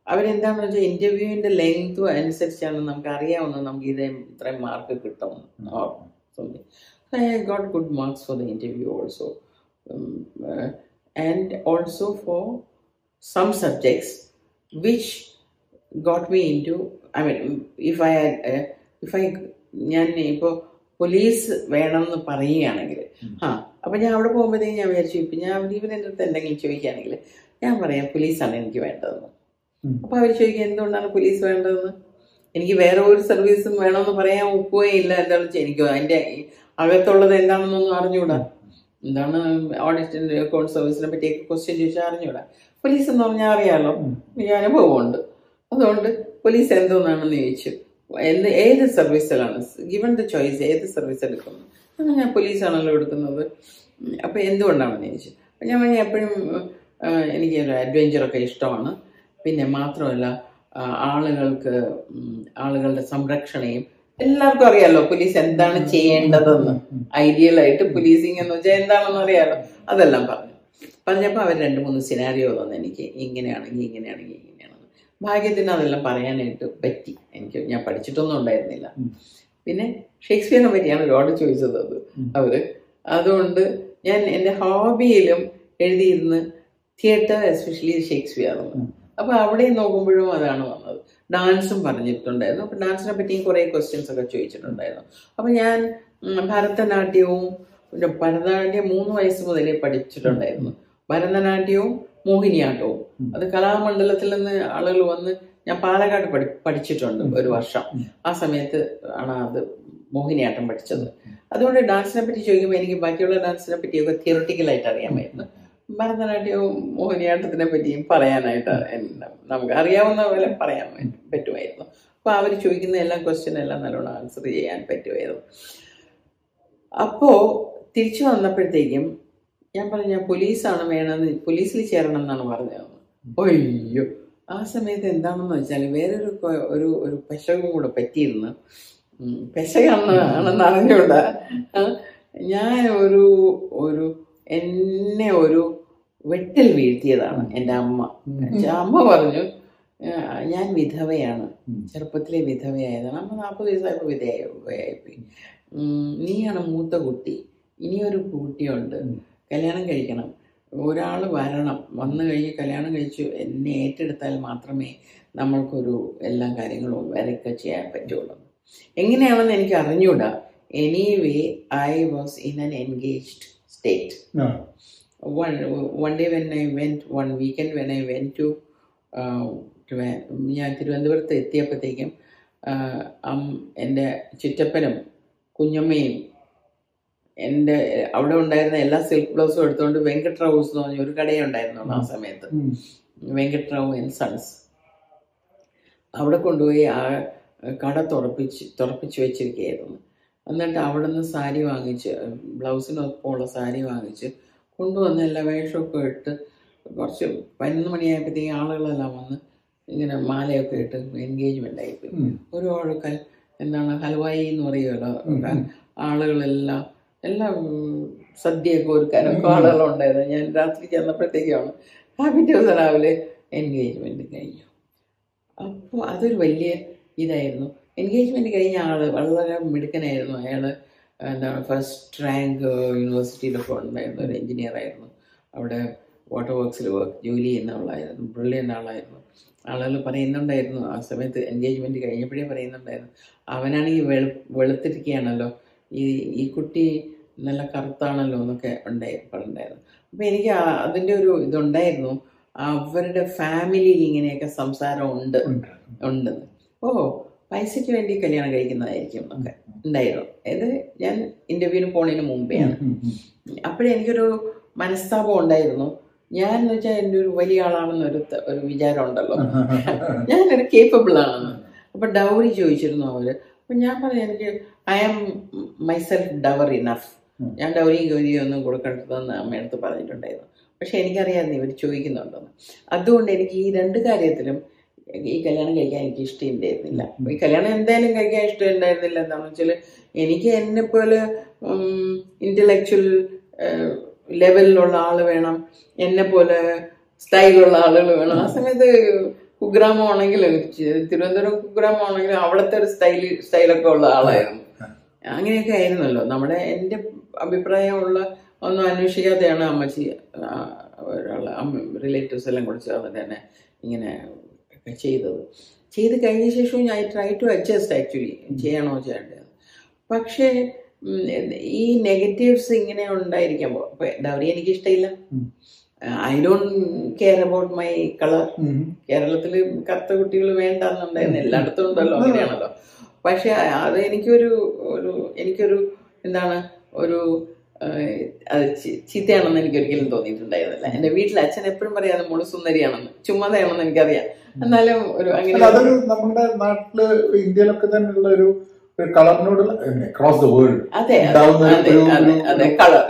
അവരെന്താണെന്ന് വെച്ചാൽ ഇന്റർവ്യൂവിന്റെ ലെങ്ത് അനുസരിച്ചാണ് നമുക്ക് അറിയാവുന്നത് നമുക്ക് ഇതേ ഇത്രയും മാർക്ക് കിട്ടും. I got good marks for the interview also and also for some subjects which got me into I mean if I if I ഞാൻ ഇപ്പോൾ പോലീസ് വേണമെന്ന് പറയുകയാണെങ്കിൽ ആ അപ്പം ഞാൻ അവിടെ പോകുമ്പോഴത്തേക്കും ഞാൻ വിചാരിച്ചു ഇപ്പം ഞാൻ ഇവൻ എന്റെ അടുത്ത് എന്തെങ്കിലും ചോദിക്കുകയാണെങ്കിൽ ഞാൻ പറയാം പോലീസാണ് എനിക്ക് വേണ്ടതെന്ന്. അപ്പം അപ്പോൾ അവർ ചോദിക്കുക എന്തുകൊണ്ടാണ് പോലീസ് വേണ്ടതെന്ന്? എനിക്ക് വേറെ ഒരു സർവീസും വേണമെന്ന് പറയാൻ ഒക്കുകയും ഇല്ല എന്താണെന്ന് വെച്ചാൽ എനിക്ക് അതിന്റെ അകത്തുള്ളത് എന്താണെന്നൊന്നും അറിഞ്ഞുകൂടാ. എന്താണ് ഓഡിറ്റിന്റെ അക്കൗണ്ട് സർവീസിനെ പറ്റിയൊക്കെ ക്വസ്റ്റ്യൻ ചോദിച്ചാൽ അറിഞ്ഞൂടാ പോലീസ് എന്ന് പറഞ്ഞാൽ അറിയാമല്ലോ ഞാൻ അനുഭവമുണ്ട് അതുകൊണ്ട് പോലീസ് എന്തോന്നാണെന്ന് ചോദിച്ചു. എന്ത് ഏത് സർവീസിലാണ് ഗിവൺ ദ ചോയ്സ് ഏത് സർവീസ് എടുക്കുന്നു? അങ്ങനെ ഞാൻ പോലീസാണല്ലോ എടുക്കുന്നത്. അപ്പം അപ്പോൾ എന്തുകൊണ്ടാണെന്ന് ചോദിച്ചു. അപ്പം ഞാൻ പറഞ്ഞാൽ എപ്പോഴും എനിക്ക് അഡ്വഞ്ചറൊക്കെ ഇഷ്ടമാണ്. പിന്നെ മാത്രമല്ല ആളുകൾക്ക് ആളുകളുടെ സംരക്ഷണയും എല്ലാവർക്കും അറിയാലോ പോലീസ് എന്താണ് ചെയ്യേണ്ടതെന്ന്. ഐഡിയൽ ആയിട്ട് പോലീസിങ് എന്ന് വെച്ചാൽ എന്താണെന്ന് അറിയാലോ. അതെല്ലാം പറഞ്ഞു. പറഞ്ഞപ്പോൾ അവർ രണ്ട് മൂന്ന് സിനാരിയോ തന്നു എനിക്ക്. ഇങ്ങനെയാണെങ്കിൽ ഇങ്ങനെയാണെങ്കിൽ. ഭാഗ്യത്തിന് അതെല്ലാം പറയാനായിട്ട് പറ്റി. എനിക്ക് ഞാൻ പഠിച്ചിട്ടൊന്നും ഉണ്ടായിരുന്നില്ല. പിന്നെ ഷേക്സ്പിയറിനെ പറ്റിയാണ് ഒരുപാട് ചോദിച്ചത് അത്. അവർ. അതുകൊണ്ട് ഞാൻ എന്റെ ഹോബിയിലും എഴുതിയിരുന്ന് തിയേറ്റർ എസ്പെഷ്യലി ഷേക്സ്പിയറാണ്. അപ്പോൾ അപ്പൊ അവിടെ നോക്കുമ്പോഴും അതാണ് വന്നത്. ഡാൻസും പറഞ്ഞിട്ടുണ്ടായിരുന്നു. അപ്പൊ ഡാൻസിനെ പറ്റിയും കുറേ ക്വസ്റ്റ്യൻസ് ഒക്കെ ചോദിച്ചിട്ടുണ്ടായിരുന്നു. അപ്പൊ ഞാൻ ഭരതനാട്യവും പിന്നെ ഭരതനാട്യം മൂന്ന് വയസ്സ് മുതലേ പഠിച്ചിട്ടുണ്ടായിരുന്നു. ഭരതനാട്യവും മോഹിനിയാട്ടവും അത് കലാമണ്ഡലത്തിൽ നിന്ന് ആളുകൾ വന്ന് ഞാൻ പാലക്കാട് പഠി പഠിച്ചിട്ടുണ്ട് ഒരു വർഷം. ആ സമയത്ത് ആണ് അത് മോഹിനിയാട്ടം പഠിച്ചത്. അതുകൊണ്ട് ഡാൻസിനെ പറ്റി ചോദിക്കുമ്പോൾ എനിക്ക് ബാക്കിയുള്ള ഡാൻസിനെ പറ്റിയൊക്കെ തിയറട്ടിക്കലായിട്ട് അറിയാമായിരുന്നു ഭരതനാട്യവും മോഹിനിയാട്ടത്തിനെ പറ്റിയും പറയാനായിട്ട് നമുക്ക് അറിയാവുന്ന പോലെ പറയാൻ പറ്റും- പറ്റുമായിരുന്നു. അപ്പോൾ അവർ ചോദിക്കുന്ന എല്ലാ ക്വസ്റ്റ്യൻ എല്ലാം നല്ലോണം ആൻസർ ചെയ്യാൻ പറ്റുമായിരുന്നു. അപ്പോൾ തിരിച്ചു വന്നപ്പോഴത്തേക്കും ഞാൻ പറഞ്ഞു പോലീസാണ് വേണമെന്ന് പോലീസിൽ ചേരണം എന്നാണ് പറഞ്ഞത്. അയ്യോ. ആ സമയത്ത് എന്താണെന്ന് വെച്ചാൽ വേറൊരു ഒരു ഒരു പെശകും കൂടെ പറ്റിയിരുന്നു. പെശകാണെന്ന് ആണെന്ന് അറിഞ്ഞൂടാ ഞാൻ ഒരു ഒരു എന്നെ ഒരു വെട്ടൽ വീഴ്ത്തിയതാണ് എന്റെ അമ്മ. അമ്മ പറഞ്ഞു ഞാൻ വിധവയാണ്. ചെറുപ്പത്തിലെ വിധവയായതാണ് അമ്മ നാൽപ്പത് വയസ്സായപ്പോൾ വിധവയായിപ്പോയി ഉം, നീയാണ് മൂത്ത കുട്ടി. ഇനിയൊരു കുട്ടിയുണ്ട്. കല്യാണം കഴിക്കണം. ഒരാൾ വരണം. വന്നു കഴിഞ്ഞ് കല്യാണം കഴിച്ചു എന്നെ ഏറ്റെടുത്താൽ മാത്രമേ നമ്മൾക്കൊരു എല്ലാ കാര്യങ്ങളും വരൊക്കെ ചെയ്യാൻ പറ്റുള്ളൂ. എങ്ങനെയാണെന്ന് എനിക്ക് അറിഞ്ഞൂടാ. Anyway I was in an engaged state one one one day when I went one weekend when I went to a- ഞാൻ തിരുവനന്തപുരത്ത് എത്തിയപ്പോഴത്തേക്കും എന്റെ ചുറ്റപ്പനും കുഞ്ഞമ്മയും എന്റെ അവിടെ ഉണ്ടായിരുന്ന എല്ലാ സിൽക്ക് ബ്ലൗസും എടുത്തുകൊണ്ട് വെങ്കട്രാവു എന്ന് പറഞ്ഞ ഒരു കടയുണ്ടായിരുന്നു ആ സമയത്ത്. Venkatrao Venkatrao and sons. അവിടെ കൊണ്ടുപോയി ആ കട തുറപ്പിച്ച് തുറപ്പിച്ച് വെച്ചിരിക്കുകയായിരുന്നു. എന്നിട്ട് അവിടെ നിന്ന് സാരി വാങ്ങിച്ച് ബ്ലൗസിനൊപ്പമുള്ള സാരി വാങ്ങിച്ച് കൊണ്ടുവന്ന് എല്ലാ വേഷമൊക്കെ ഇട്ട് കുറച്ച് പതിനൊന്ന് മണിയായപ്പോഴത്തേക്ക് ആളുകളെല്ലാം വന്ന് ഇങ്ങനെ മാലയൊക്കെ ഇട്ട് എൻഗേജ്മെന്റ് ആയിപ്പോയി ഒരു ഒഴുക്കൽ എന്താണ് ഹൽവായി എന്ന് പറയുമല്ലോ. ആളുകളെല്ലാം എല്ലാം സദ്യ സദ്യയൊക്കെ ഒരുക്കാനൊക്കെ ആളുകളുണ്ടായിരുന്നു ഞാൻ രാത്രി ചെന്നപ്പോഴത്തേക്കാണ്. ആ പിറ്റേ ദിവസം രാവിലെ. എൻഗേജ്മെന്റ് കഴിഞ്ഞു. അപ്പോൾ അതൊരു വലിയ ഇതായിരുന്നു. എൻഗേജ്മെന്റ് കഴിഞ്ഞ ആൾ വളരെ മിടുക്കനായിരുന്നു. അയാൾ എന്താണ് ഫസ്റ്റ് റാങ്ക് യൂണിവേഴ്സിറ്റിയിലൊക്കെ ഉണ്ടായിരുന്ന ഒരു എഞ്ചിനീയർ ആയിരുന്നു. അവിടെ വാട്ടർ വർക്ക്സിൽ വർക്ക് ജോലി ചെയ്യുന്ന ആളായിരുന്നു. ബ്രില്യന്റ് ആളായിരുന്നു. ആളുകൾ പറയുന്നുണ്ടായിരുന്നു ആ സമയത്ത് എൻഗേജ്മെന്റ് കഴിഞ്ഞപ്പോഴേ പറയുന്നുണ്ടായിരുന്നു. അവനാണെങ്കിൽ വെളു വെളുത്തിരിക്കുകയാണല്ലോ ഈ ഈ കുട്ടി നല്ല കറുത്താണല്ലോ എന്നൊക്കെ ഉണ്ടായി പറഞ്ഞിട്ടുണ്ടായിരുന്നു. അപ്പം എനിക്ക് അതിന്റെ ഒരു ഇതുണ്ടായിരുന്നു. അവരുടെ ഫാമിലിയിൽ ഇങ്ങനെയൊക്കെ സംസാരം ഉണ്ട്. ഉണ്ട്. ഉണ്ടെന്ന് ഓ പൈസയ്ക്ക് വേണ്ടി കല്യാണം കഴിക്കുന്നതായിരിക്കും എന്നൊക്കെ ഉണ്ടായിരുന്നു. ഇത് ഞാൻ ഇന്റർവ്യൂവിന് പോണതിന് മുമ്പെയാണ് അപ്പോഴേ എനിക്കൊരു മനസ്താപം ഉണ്ടായിരുന്നു. ഞാൻ എന്ന് വെച്ചാൽ എന്റെ ഒരു വലിയ ആളാണെന്നൊരു ഒരു വിചാരം ഉണ്ടല്ലോ. ഞാനൊരു കേപ്പബിൾ ആണെന്ന്. അപ്പൊ ഡൗറി ചോദിച്ചിരുന്നു അവർ. അപ്പൊ ഞാൻ പറഞ്ഞു എനിക്ക് I am myself dower enough. ഞാൻ ഡൗരി ഗൗരി ഒന്നും കൊടുക്കേണ്ടതെന്ന് അമ്മയടുത്ത് പറഞ്ഞിട്ടുണ്ടായിരുന്നു. പക്ഷെ എനിക്കറിയാമായിരുന്നു ഇവർ ചോദിക്കുന്നുണ്ടെന്ന്. അതുകൊണ്ട് എനിക്ക് ഈ രണ്ട് കാര്യത്തിലും ഈ കല്യാണം കഴിക്കാൻ എനിക്ക് ഇഷ്ടമുണ്ടായിരുന്നില്ല ഈ കല്യാണം എന്തായാലും കഴിക്കാൻ ഇഷ്ടമുണ്ടായിരുന്നില്ല എന്താണെന്ന് വെച്ചാൽ എനിക്ക് എന്നെ പോലെ ഇന്റലക്ച്വൽ ലെവലിലുള്ള ആൾ വേണം. എന്നെ പോലെ സ്റ്റൈലുള്ള ആളുകൾ വേണം. ആ സമയത്ത് കുഗ്രാമമാണെങ്കിലും തിരുവനന്തപുരം കുഗ്രാമമാണെങ്കിലും അവിടുത്തെ ഒരു സ്റ്റൈൽ സ്റ്റൈലൊക്കെ ഉള്ള ആളായിരുന്നു. അങ്ങനെയൊക്കെ ആയിരുന്നല്ലോ. നമ്മുടെ എന്റെ അഭിപ്രായമുള്ള ഒന്നും അന്വേഷിക്കാതെയാണ് അമ്മച്ചി ഒരാൾ അമ്മ റിലേറ്റീവ്സ് എല്ലാം കൂടെ ചേർന്ന് തന്നെ ഇങ്ങനെ ചെയ്തത്. ചെയ്ത് കഴിഞ്ഞ ശേഷവും ഞാൻ ട്രൈ ടു അഡ്ജസ്റ്റ് ആക്ച്വലി ചെയ്യണോ ചെയ്യേണ്ടത് പക്ഷേ ഈ നെഗറ്റീവ്സ് ഇങ്ങനെ ഉണ്ടായിരിക്കുമ്പോൾ ഡൗറി എനിക്ക് ഇഷ്ടമില്ല. I don't care about my colour കേരളത്തിൽ കറുത്ത കുട്ടികൾ വേണ്ട എന്നുണ്ടായിരുന്നു എല്ലായിടത്തും ഉണ്ടല്ലോ അങ്ങനെയാണല്ലോ. പക്ഷെ അത് എനിക്കൊരു ഒരു എനിക്കൊരു എന്താണ് ഒരു അത് ചീത്തയാണെന്ന് എനിക്ക് ഒരിക്കലും തോന്നിയിട്ടുണ്ടായിരുന്നില്ല. എന്റെ വീട്ടിൽ അച്ഛൻ എപ്പോഴും പറയാതെ മോൾ സുന്ദരിയാണെന്ന്. ചുമ്മാതയാണെന്ന് എനിക്കറിയാം. എന്നാലും ഒരു അങ്ങനെ അതൊരു നമ്മുടെ നാട്ടിൽ ഇന്ത്യയിലൊക്കെ തന്നെയുള്ള ഒരു ഒരു കളറിനോടുള്ള അക്രോസ് ദ വേൾഡ് അതെ അതെ കളർ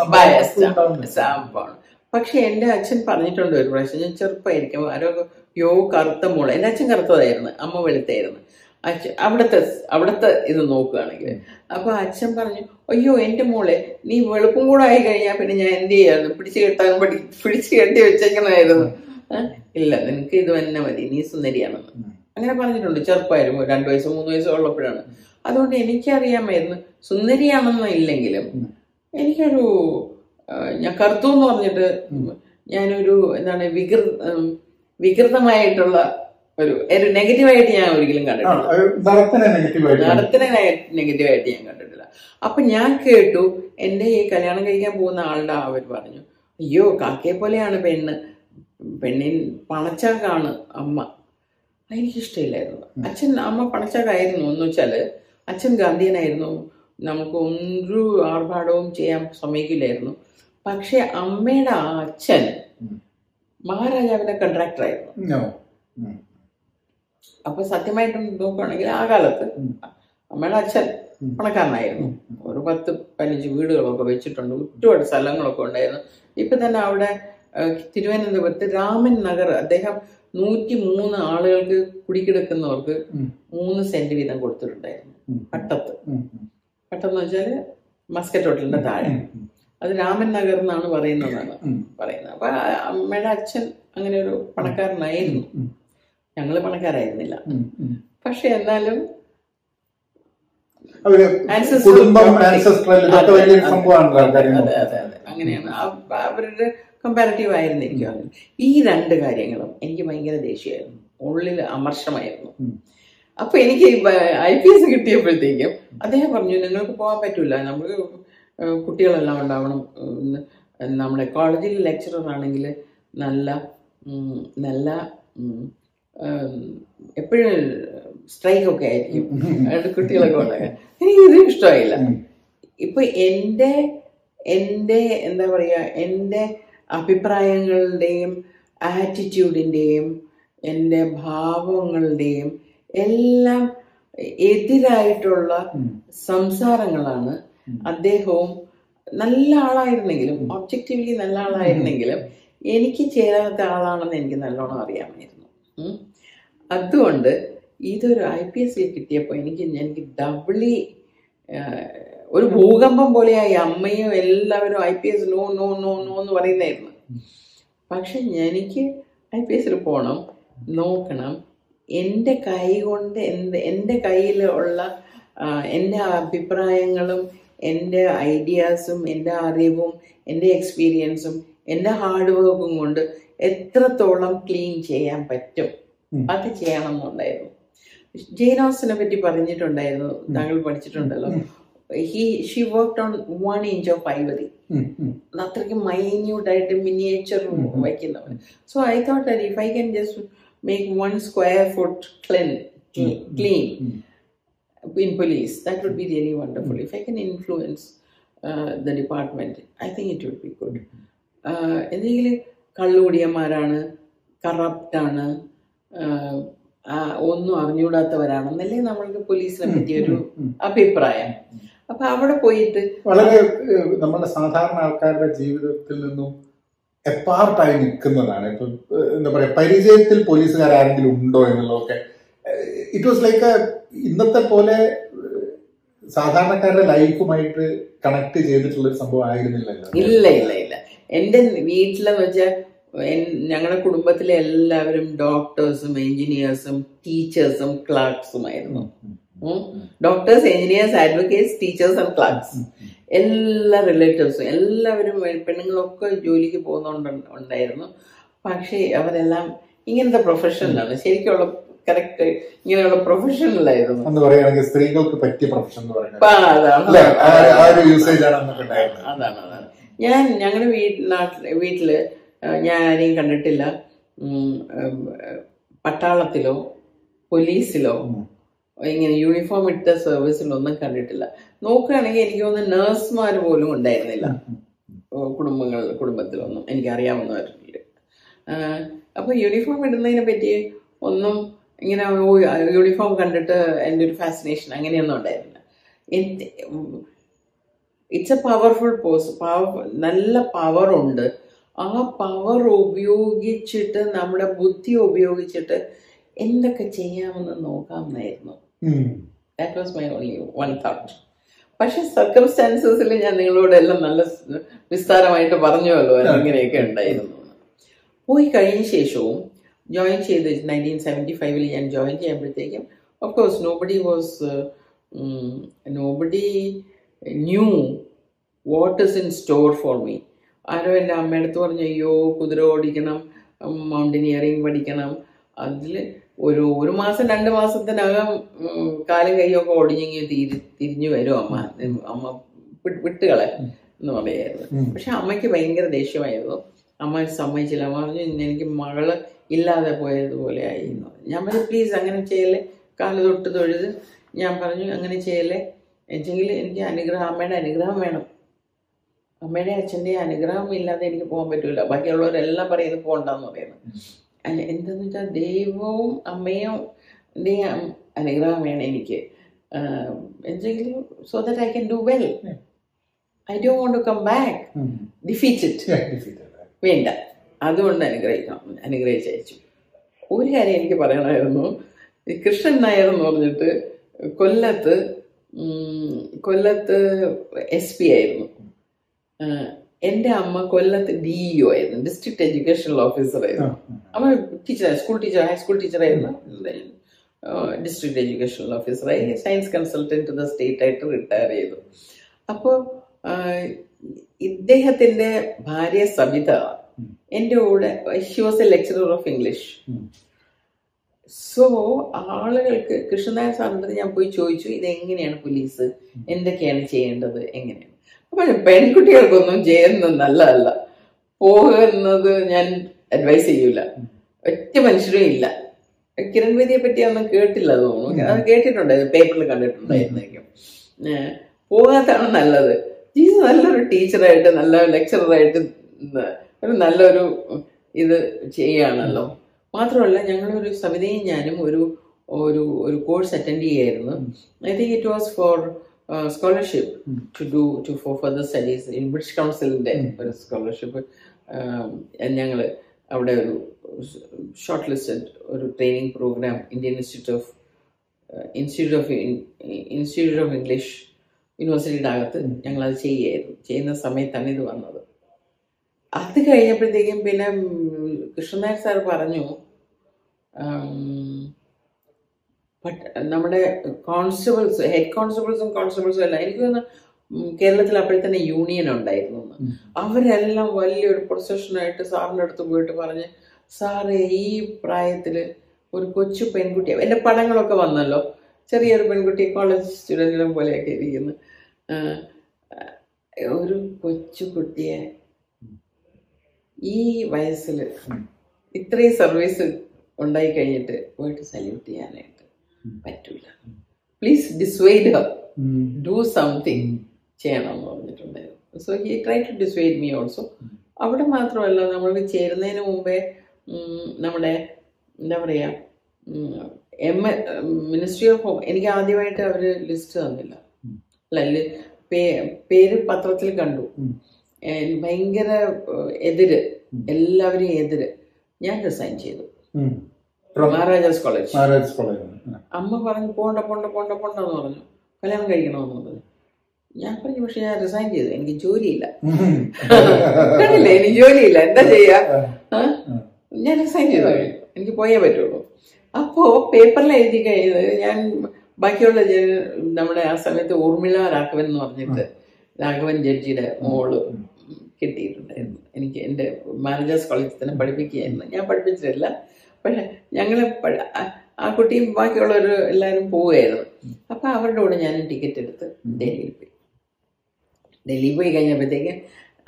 സംഭവമാണ്. പക്ഷെ എന്റെ അച്ഛൻ പറഞ്ഞിട്ടുണ്ട് ഒരു പ്രാവശ്യം ഞാൻ ചെറുപ്പമായിരിക്കും ആരോ യോ കറുത്ത മോൾ എന്റെ അച്ഛൻ കറുത്തതായിരുന്നു അമ്മ വെളുത്തായിരുന്നു. അച്ഛൻ അവിടുത്തെ അവിടുത്തെ ഇത് നോക്കുകയാണെങ്കിൽ. അപ്പൊ അച്ഛൻ പറഞ്ഞു അയ്യോ എന്റെ മോളെ നീ വെളുപ്പും കൂടെ ആയി കഴിഞ്ഞാൽ പിന്നെ ഞാൻ എന്ത് ചെയ്യായിരുന്നു പിടിച്ചു കെട്ടാൻ പഠി പിടിച്ചു കെട്ടി വെച്ചേക്കണമായിരുന്നു ഇല്ല നിനക്ക് ഇത് തന്നെ മതി നീ സുന്ദരിയാണെന്ന്. അങ്ങനെ പറഞ്ഞിട്ടുണ്ട് ചെറുപ്പമായിരുന്നു രണ്ടു വയസ്സോ മൂന്ന് വയസ്സോ ഉള്ളപ്പോഴാണ്. അതുകൊണ്ട് എനിക്കറിയാമായിരുന്നു സുന്ദരിയാണെന്ന് ഇല്ലെങ്കിലും എനിക്കൊരു ഞാൻ കറുത്തു എന്ന് പറഞ്ഞിട്ട് ഞാനൊരു എന്താണ് വികൃ വികൃതമായിട്ടുള്ള ഒരു ഒരു നെഗറ്റീവായിട്ട് ഞാൻ ഒരിക്കലും കണ്ടിട്ടില്ല. നെഗറ്റീവ് നടത്തിനെ നെഗറ്റീവായിട്ട് ഞാൻ കണ്ടിട്ടില്ല. അപ്പൊ ഞാൻ കേട്ടു എന്റെ ഈ കല്യാണം കഴിക്കാൻ പോകുന്ന ആളുടെ അവർ പറഞ്ഞു അയ്യോ കാക്കയെ പോലെയാണ് പെണ്ണ്. പെണ്ണിൻ പണച്ചാക്കാണ് അമ്മ. എനിക്കിഷ്ടമില്ലായിരുന്നു. അച്ഛൻ അമ്മ പണച്ചാക്കായിരുന്നു. എന്ന് വെച്ചാൽ അച്ഛൻ ഗാന്ധിയനായിരുന്നു. നമുക്ക് ഒരു ആർഭാടവും ചെയ്യാൻ സമ്മതിക്കില്ലായിരുന്നു. പക്ഷെ അമ്മയുടെ അച്ഛൻ. മഹാരാജാവിന്റെ കോൺട്രാക്ടറായിരുന്നു. അപ്പൊ സത്യമായിട്ട് നോക്കുകയാണെങ്കിൽ ആ കാലത്ത്. അമ്മയുടെ അച്ഛൻ പണക്കാരനായിരുന്നു. ഒരു പത്ത് പതിനഞ്ച് വീടുകളൊക്കെ വെച്ചിട്ടുണ്ട്. ഒരുപാട് സ്ഥലങ്ങളൊക്കെ ഉണ്ടായിരുന്നു. ഇപ്പൊ തന്നെ അവിടെ തിരുവനന്തപുരത്ത് രാമൻ നഗർ അദ്ദേഹം നൂറ്റി മൂന്ന് ആളുകൾക്ക് കുടിക്കിടക്കുന്നവർക്ക്. മൂന്ന് സെന്റ് വീതം കൊടുത്തിട്ടുണ്ടായിരുന്നു. പട്ടത്ത്. പട്ടെന്ന് വെച്ചാൽ മസ്കറ്റ് ഹോട്ടലിന്റെ താഴെ. അത് രാമൻ നഗർ എന്നാണ് പറയുന്നതാണ് പറയുന്നത്. അപ്പൊ അമ്മയുടെ അച്ഛൻ അങ്ങനെ ഒരു പണക്കാരനായിരുന്നു. ഉം. ഞങ്ങൾ പണക്കാരായിരുന്നില്ല. പക്ഷെ എന്നാലും അവർ കുടുംബം ആൻസസ്ട്രൽ ഇതൊക്കെ വലിയ അതെ. സംഭവമാണ് ആൾക്കാരെ അതെ അതെ അതെ അങ്ങനെയാണ് ആ- അവരുടെ കമ്പാരിറ്റീവ് ആയിരുന്നിരിക്കും. ഈ രണ്ട് കാര്യങ്ങളും എനിക്ക് ഭയങ്കര ദേഷ്യമായിരുന്നു ഉള്ളിൽ അമർഷമായിരുന്നു. അപ്പൊ എനിക്ക് ഐ പി എസ് കിട്ടിയപ്പോഴത്തേക്കും അദ്ദേഹം പറഞ്ഞു നിങ്ങൾക്ക് പോകാൻ പറ്റൂല നമുക്ക് കുട്ടികളെല്ലാം ഉണ്ടാവണം നമ്മുടെ കോളേജിൽ ലെക്ചറർ ആണെങ്കിൽ നല്ല നല്ല എപ്പോഴും സ്ട്രൈക്കൊക്കെ ആയിരിക്കും. അതുകൊണ്ട് കുട്ടികളൊക്കെ ഉണ്ടാകാൻ എനിക്ക് ഇതും ഇഷ്ടമായില്ല. ഇപ്പൊ എന്റെ എന്റെ എന്താ പറയുക എന്റെ അഭിപ്രായങ്ങളുടെയും ആറ്റിറ്റ്യൂഡിന്റെയും എന്റെ ഭാവങ്ങളുടെയും എല്ലാം എതിരായിട്ടുള്ള സംസാരങ്ങളാണ്. അദ്ദേഹവും നല്ല ആളായിരുന്നെങ്കിലും ഒബ്ജക്റ്റീവ്ലി നല്ല ആളായിരുന്നെങ്കിലും എനിക്ക് ചേരാത്ത ആളാണെന്ന് എനിക്ക് നല്ലോണം അറിയാമായിരുന്നു. അതുകൊണ്ട് ഇതൊരു ഐ പി എസ് സി കിട്ടിയപ്പോൾ എനിക്ക് എനിക്ക് ഡബിളി ഒരു ഭൂകമ്പം പോലെയായി. അമ്മയും എല്ലാവരും I P S no no no no എന്ന് പറയുന്നതായിരുന്നു. പക്ഷെ എനിക്ക് ഐ പി എസിൽ പോകണം നോക്കണം. എന്റെ കൈ കൊണ്ട് എന്ത് എന്റെ കയ്യിൽ ഉള്ള എന്റെ അഭിപ്രായങ്ങളും എന്റെ ഐഡിയാസും എന്റെ അറിവും എന്റെ എക്സ്പീരിയൻസും എന്റെ ഹാർഡ് വർക്കും കൊണ്ട് എത്രത്തോളം ക്ലീൻ ചെയ്യാൻ പറ്റും. അത് ചെയ്യണം എന്നുണ്ടായിരുന്നു ജെയ്നോസിനെ പറ്റി പറഞ്ഞിട്ടുണ്ടായിരുന്നു. താങ്കൾ പഠിച്ചിട്ടുണ്ടല്ലോ. He she worked on one inch of ivory. അത്രയ്ക്ക് മൈന്യൂട്ടായിട്ട് miniature വയ്ക്കുന്നവർ so I thought if I can just make one square foot clean clean clean police that police. That would be really wonderful. If I can influence I the department, I think it would be good. Uh, എന്തെങ്കിലും കള്ളുകൂടിയന്മാരാണ് കറപ്റ്റാണ് ഒന്നും അറിഞ്ഞുകൂടാത്തവരാണെന്നല്ലേ നമ്മൾക്ക് പോലീസിനെ പറ്റിയൊരു അഭിപ്രായം. അപ്പൊ അവിടെ പോയിട്ട് വളരെ നമ്മുടെ സാധാരണ ആൾക്കാരുടെ ജീവിതത്തിൽ നിന്നും എപ്പാർട്ടായി നിൽക്കുന്നതാണ്. ഇപ്പൊ എന്താ പറയാ പരിചയത്തിൽ പോലീസുകാർ ആരെങ്കിലും ഉണ്ടോ എന്നുള്ളതൊക്കെ. ഇറ്റ് വാസ് ലൈക്ക് ഇന്നത്തെ പോലെ സാധാരണക്കാരുടെ ലൈഫുമായിട്ട് കണക്ട് ചെയ്തിട്ടുള്ള ഒരു സംഭവം ആയിരുന്നില്ല ഇല്ല ഇല്ല ഇല്ല. എന്റെ വീട്ടിലെന്ന് വെച്ചാൽ ഞങ്ങളുടെ കുടുംബത്തിലെ എല്ലാവരും ഡോക്ടേഴ്സും എഞ്ചിനീയേഴ്സും ടീച്ചേഴ്സും ക്ലാർക്സുമായിരുന്നു doctors engineers advocates teachers and clerks എല്ലാ റിലേറ്റീവ്സും എല്ലാവരും പെണ്ണുങ്ങളൊക്കെ ജോലിക്ക് പോകുന്നുണ്ട് ഉണ്ടായിരുന്നു. പക്ഷേ അവരെല്ലാം ഇങ്ങനത്തെ പ്രൊഫഷനിലാണ് ശരിക്കുള്ള കറക്റ്റ് ഇങ്ങനെയുള്ള പ്രൊഫഷനിലായിരുന്നു എന്ന് പറയുകയാണെങ്കിൽ സ്ത്രീകൾക്ക് പറ്റിയ പ്രൊഫഷൻ എന്ന് പറയുന്നത്. അതാണ്. അതാണ് ഞാൻ ഞങ്ങളുടെ വീട്ടിൽ നാട്ടിൽ വീട്ടിൽ ഞാൻ ആരെയും കണ്ടിട്ടില്ല. പട്ടാളത്തിലോ പോലീസിലോ ഇങ്ങനെ യൂണിഫോം ഇട്ട സർവീസിലൊന്നും കണ്ടിട്ടില്ല. നോക്കുകയാണെങ്കിൽ എനിക്ക് തോന്നുന്നു നേഴ്സുമാർ പോലും ഉണ്ടായിരുന്നില്ല. കുടുംബങ്ങൾ കുടുംബത്തിലൊന്നും. എനിക്ക് അറിയാവുന്നവരിൽ അപ്പൊ യൂണിഫോം ഇടുന്നതിനെ പറ്റി ഒന്നും ഇങ്ങനെ യൂണിഫോം കണ്ടിട്ട് എന്റെ ഒരു ഫാസിനേഷൻ അങ്ങനെയൊന്നും ഉണ്ടായിരുന്നില്ല. It's a powerful post power നല്ല പവർ ഉണ്ട്. ആ പവർ ഉപയോഗിച്ചിട്ട് നമ്മുടെ ബുദ്ധി ഉപയോഗിച്ചിട്ട് എന്തൊക്കെ ചെയ്യാമെന്ന് നോക്കാമെന്നായിരുന്നു. That was my only one thought പക്ഷെ സർക്കംസ്റ്റാൻസസിൽ ഞാൻ നിങ്ങളോട് എല്ലാം നല്ല വിസ്താരമായിട്ട് പറഞ്ഞുവല്ലോ ഇങ്ങനെയൊക്കെ ഉണ്ടായിരുന്നു. പോയി കഴിഞ്ഞ ശേഷവും ജോയിൻ ചെയ്ത് നയന്റീൻ സെവന്റി ഫൈവിൽ ഞാൻ ജോയിൻ ചെയ്യുമ്പോഴത്തേക്കും of course nobody was nobody knew what is in store for me ആരോ എന്റെ അമ്മയടുത്ത് പറഞ്ഞു അയ്യോ കുതിര ഓടിക്കണം മൗണ്ടനിയറിങ് പഠിക്കണം. അതിൽ ഒരു ഒരു മാസം രണ്ട് മാസത്തിനകം കാലും കൈയൊക്കെ ഒടിഞ്ഞെങ്കിൽ തിരി തിരിഞ്ഞു വരും അമ്മ. അമ്മ വിട്ടുകളെ എന്ന് പറയായിരുന്നു. പക്ഷെ അമ്മയ്ക്ക് ഭയങ്കര ദേഷ്യമായിരുന്നു. അമ്മ സമ്മതിച്ചില്ല. അമ്മ പറഞ്ഞു എനിക്ക് മകൾ ഇല്ലാതെ പോയതുപോലെ ആയി എന്ന് പറഞ്ഞു. ഞാൻ പറഞ്ഞു പ്ലീസ് അങ്ങനെ ചെയ്യല്ലേ. കാൽ തൊട്ട് തൊഴുത്. ഞാൻ പറഞ്ഞു അങ്ങനെ ചെയ്യല്ലേ. എന്നുവെച്ചെങ്കിൽ എനിക്ക് അനുഗ്രഹം അമ്മയുടെ അനുഗ്രഹം വേണം. അമ്മയുടെ അച്ഛന്റെ അനുഗ്രഹം ഇല്ലാതെ എനിക്ക് പോകാൻ പറ്റൂല. ബാക്കിയുള്ളവരെല്ലാം പറയുന്നത് പോകണ്ടെന്ന് പറയുന്നത് അല്ല എന്താന്ന് വെച്ചാൽ ദൈവവും അമ്മയും അനുഗ്രഹം വേണം എനിക്ക്. എന്തെങ്കിലും so that I can do well. I do want to come back. Defeated. വേണ്ട. അതുകൊണ്ട് അനുഗ്രഹിക്കണം. അനുഗ്രഹിച്ചയച്ചു ഒരു കാര്യം എനിക്ക് പറയണമായിരുന്നു. കൃഷ്ണൻ നായർ എന്ന് പറഞ്ഞിട്ട് കൊല്ലത്ത് കൊല്ലത്ത് എസ് പി ആയിരുന്നു. എന്റെ അമ്മ കൊല്ലത്ത് ഡി ഇ ആയിരുന്നു. ഡിസ്ട്രിക്ട് എഡ്യൂക്കേഷണൽ ഓഫീസർ ആയിരുന്നു. അമ്മ teacher school teacher high school teacher ടീച്ചറായിരുന്നു district educational ഓഫീസറായി science consultant to the state ആയിട്ട് റിട്ടയർ ചെയ്തു. അപ്പോൾ ഇദ്ദേഹത്തിന്റെ ഭാര്യ സബിത എന്റെ കൂടെ she was a lecturer of English. So ആളുകൾക്ക് കൃഷ്ണനായ സാറിന്റെ ഞാൻ പോയി ചോദിച്ചു ഇത് എങ്ങനെയാണ് പോലീസ് എന്തൊക്കെയാണ് ചെയ്യേണ്ടത്? എങ്ങനെയാണ്? അപ്പൊ പെൺകുട്ടികൾക്കൊന്നും ചെയ്യുന്നത് നല്ലതല്ല. പോകുന്നത് ഞാൻ അഡ്വൈസ് ചെയ്യൂല. ഒറ്റ മനുഷ്യരും ഇല്ല. കിരൺ വേദിയെ പറ്റി ഒന്നും കേട്ടില്ല തോന്നുന്നു. അത് കേട്ടിട്ടുണ്ടായിരുന്നു. പേപ്പറിൽ കണ്ടിട്ടുണ്ടായിരുന്നേക്കും പോകാത്തതാണ് നല്ലത്. ജീസ് നല്ലൊരു ടീച്ചറായിട്ട് നല്ല ലെക്ചറായിട്ട് ഒരു നല്ലൊരു ഇത് ചെയ്യുകയാണല്ലോ. മാത്രമല്ല ഞങ്ങളൊരു സവിതയും ഞാനും ഒരു ഒരു ഒരു കോഴ്സ് അറ്റൻഡ് ചെയ്യായിരുന്നു I think it was for scholarship to do to for further studies in British കൗൺസിലിന്റെ ഒരു സ്കോളർഷിപ്പ് ഞങ്ങൾ അവിടെ ഒരു ഷോർട്ട് ലിസ്റ്റഡ് ഒരു training program Indian institute of institute of institute of English യൂണിവേഴ്സിറ്റിയുടെ അകത്ത് ഞങ്ങളത് ചെയ്യായിരുന്നു ചെയ്യുന്ന സമയത്താണ് ഇത് വന്നത്. അത് കഴിഞ്ഞപ്പോഴത്തേക്കും പിന്നെ കൃഷ്ണനായർ സാർ പറഞ്ഞു ബട്ട് നമ്മുടെ കോൺസ്റ്റബിൾസ് ഹെഡ് കോൺസ്റ്റബിൾസും കോൺസ്റ്റബിൾസും എല്ലാം എനിക്ക് തോന്നുന്നു ഉം, കേരളത്തിൽ അപ്പോഴത്തന്നെ യൂണിയൻ ഉണ്ടായിരുന്നു. അവരെല്ലാം വലിയൊരു പ്രൊസഷനായിട്ട് സാറിന്റെ അടുത്ത് പോയിട്ട് പറഞ്ഞ് സാറേ ഈ പ്രായത്തിൽ ഒരു കൊച്ചു പെൺകുട്ടി എന്റെ പടങ്ങളൊക്കെ വന്നല്ലോ. ചെറിയൊരു പെൺകുട്ടി കോളേജ് സ്റ്റുഡന്റിനെ പോലെയൊക്കെ ഇരിക്കുന്നു. ഒരു കൊച്ചു കുട്ടിയെ ഈ വയസ്സിൽ ഇത്രയും സർവീസ് ഉണ്ടായി കഴിഞ്ഞിട്ട് പോയിട്ട് സല്യൂട്ട് ചെയ്യാനായിട്ട്. പറ്റൂല. Please dissuade her. Do something ചെയ്യണം എന്ന് പറഞ്ഞിട്ടുണ്ടായിരുന്നു so he try to dissuade me also അവിടെ മാത്രമല്ല നമ്മൾ ചേരുന്നതിന് മുമ്പേ നമ്മുടെ എന്താ പറയുക എം മിനിസ്ട്രി ഓഫ് ഹോം എനിക്ക് ആദ്യമായിട്ട് അവർ ലിസ്റ്റ് തന്നില്ല. അല്ല പേര് പത്രത്തിൽ കണ്ടു. ഭയങ്കര എതിര്. എല്ലാവരും എതിര്. ഞാൻ റിസൈൻ ചെയ്തു. Maharajas college Maharajas college. അമ്മ പറഞ്ഞു പോണ്ട പോണ്ട പോണ്ട പോണ്ട എന്ന് പറഞ്ഞു. കല്യാണം കഴിക്കണമെന്ന് പറഞ്ഞു ഞാൻ പറഞ്ഞു പക്ഷെ ഞാൻ റിസൈൻ ചെയ്തു. എനിക്ക് ജോലിയില്ല. കണ്ടില്ലേ? എനിക്ക് ജോലിയില്ല. എന്താ ചെയ്യാ? ഞാൻ റിസൈൻ ചെയ്തു. എനിക്ക് പോയേ പറ്റുള്ളൂ. അപ്പോ പേപ്പറിൽ എഴുതി കഴിഞ്ഞത് ഞാൻ ബാക്കിയുള്ള നമ്മുടെ ആ സമയത്ത് ഊർമിള രാഘവൻ എന്ന് പറഞ്ഞിട്ട് രാഘവൻ ജഡ്ജിയുടെ മോൾ കിട്ടിയിട്ടുണ്ടായിരുന്നു. എനിക്ക് എന്റെ മാനേജേഴ്സ് കോളേജിൽ തന്നെ പഠിപ്പിക്കുകയായിരുന്നു. ഞാൻ പഠിപ്പിച്ചിട്ടില്ല. പക്ഷെ ഞങ്ങൾ ആ കുട്ടിയും ബാക്കിയുള്ളവർ എല്ലാവരും പോവുകയായിരുന്നു. അപ്പം അവരുടെ കൂടെ ഞാൻ ടിക്കറ്റ് എടുത്ത് ഡൽഹിയിൽ പോയി. ഡൽഹിയിൽ പോയി കഴിഞ്ഞപ്പോഴത്തേക്ക്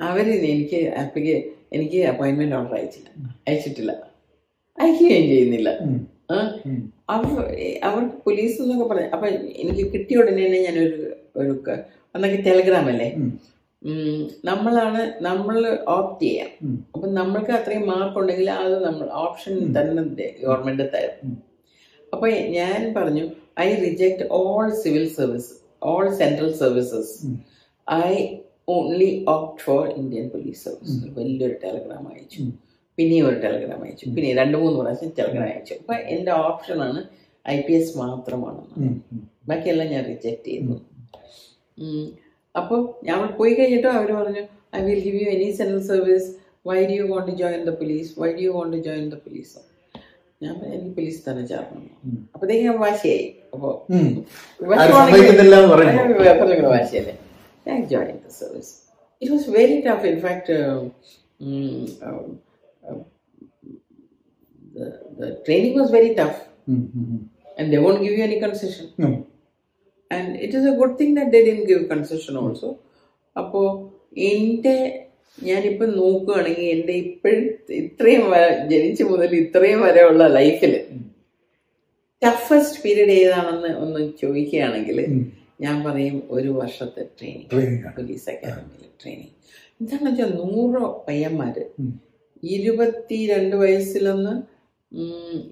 അവർ എനിക്ക് ആപ്പിക്ക് എനിക്ക് അപ്പോയിൻമെന്റ് ഓർഡർ അയച്ചില്ല. അയച്ചിട്ടില്ല. അയക്കുകയും ചെയ്യുന്നില്ല. അവർ അവർ പോലീസ് എന്നൊക്കെ പറഞ്ഞു അപ്പം എനിക്ക് കിട്ടിയ ഉടനെ തന്നെ ഞാനൊരു ഒരു ഒന്നൊക്കെ അന്നൊക്കെ ടെലഗ്രാം അല്ലേ നമ്മളാണ് നമ്മൾ ഓപ്റ്റ് ചെയ്യാം. അപ്പം നമ്മൾക്ക് അത്രയും മാർക്ക് ഉണ്ടെങ്കിൽ അത് നമ്മൾ ഓപ്ഷൻ തന്നെ ഗവൺമെന്റ് തരും. അപ്പൊ ഞാൻ പറഞ്ഞു I reject all civil service all central services. I only opt for Indian police service വലിയൊരു ടെലഗ്രാം അയച്ചു. പിന്നെയും ഒരു ടെലഗ്രാം അയച്ചു. പിന്നെ രണ്ട് മൂന്ന് പ്രാവശ്യം ടെലഗ്രാം അയച്ചു. അപ്പൊ എന്റെ ഓപ്ഷനാണ് ഐ പി എസ്. ഉം. ബാക്കിയെല്ലാം ഞാൻ റിജക്ട് ചെയ്തു. അപ്പോൾ ഞാൻ പോയി കഴിഞ്ഞിട്ട് അവർ പറഞ്ഞു I will give you any central service why do you want to join the police why do you want to join the police ഞാൻ എനിക്ക് പോലീസ് തന്നെ ചേർന്നു ഞാൻ വാശിയായി പറഞ്ഞ വാശിയല്ലേ ഞാൻ join the service it was very tough in fact the training was very tough ഉം. ഉം. and they won't give you any concession No. and it is a good thing that they didn't give concession also അപ്പോൾ എന്റെ ഞാനിപ്പം നോക്കുകയാണെങ്കിൽ എന്റെ ഇപ്പോഴത്തെ ഇത്രയും ജനിച്ച മുതൽ ഇത്രയും വരെ ഉള്ള ലൈഫിൽ ടഫസ്റ്റ് പീരീഡ് ഏതാണെന്ന് ഒന്ന് ചോദിക്കുകയാണെങ്കിൽ ഞാൻ പറയും ഒരു വർഷത്തെ ട്രെയിനിങ്. പോലീസ് അക്കാദമിയിൽ ട്രെയിനിങ് എന്താണെന്ന് വെച്ചാൽ നൂറ് പയ്യന്മാര്. ഉം. ഇരുപത്തിരണ്ട് വയസ്സിലൊന്ന്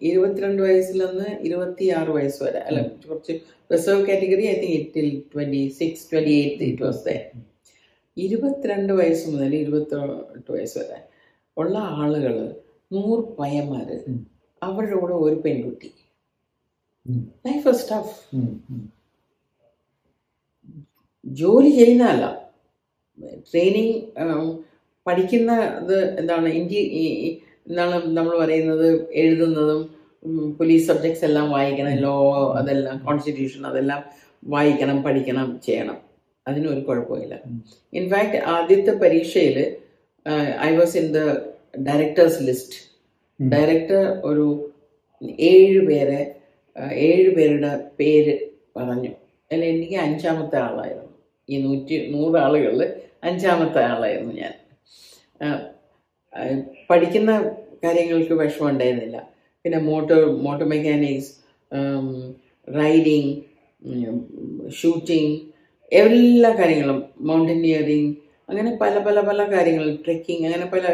ഇരുപത്തിരണ്ട് വയസ്സിലൊന്ന് ഇരുപത്തിയാറ് വയസ്സ് വരെ. അല്ല കുറച്ച് reserve category I think it twenty six twenty eight it was they ഇരുപത്തിരണ്ട് വയസ്സ് മുതൽ ഇരുപത്തെട്ട് വയസ്സ് വരെ ഉള്ള ആളുകൾ നൂറ് പയ്യന്മാർ. അവരുടെ കൂടെ ഒരു പെൺകുട്ടി. Life was tough. ജോലി ചെയ്യുന്നതല്ല ട്രെയിനിങ് പഠിക്കുന്നത് എന്താണ് ഇന്ത്യ എന്താണ് നമ്മൾ പറയുന്നത് എഴുതുന്നതും പോലീസ് സബ്ജക്ട്സ് എല്ലാം വായിക്കണം ലോ അതെല്ലാം കോൺസ്റ്റിറ്റ്യൂഷൻ അതെല്ലാം വായിക്കണം പഠിക്കണം ചെയ്യണം അതിനൊരു കുഴപ്പമില്ല. ഇൻഫാക്ട് ആദ്യത്തെ പരീക്ഷയിൽ I was in the directors list director ഒരു ഏഴ് പേരെ ഏഴ് പേരുടെ പേര് പറഞ്ഞു. അതിൽ എനിക്ക് അഞ്ചാമത്തെ ആളായിരുന്നു. ഈ നൂറ്റി നൂറ് ആളുകളിൽ അഞ്ചാമത്തെ ആളായിരുന്നു ഞാൻ. പഠിക്കുന്ന കാര്യങ്ങൾക്ക് വിഷമം ഉണ്ടായിരുന്നില്ല പിന്നെ motor motor mechanics riding shooting എല്ലാ കാര്യങ്ങളും മൗണ്ടനിയറിങ് അങ്ങനെ പല പല പല കാര്യങ്ങൾ ട്രെക്കിംഗ് അങ്ങനെ പല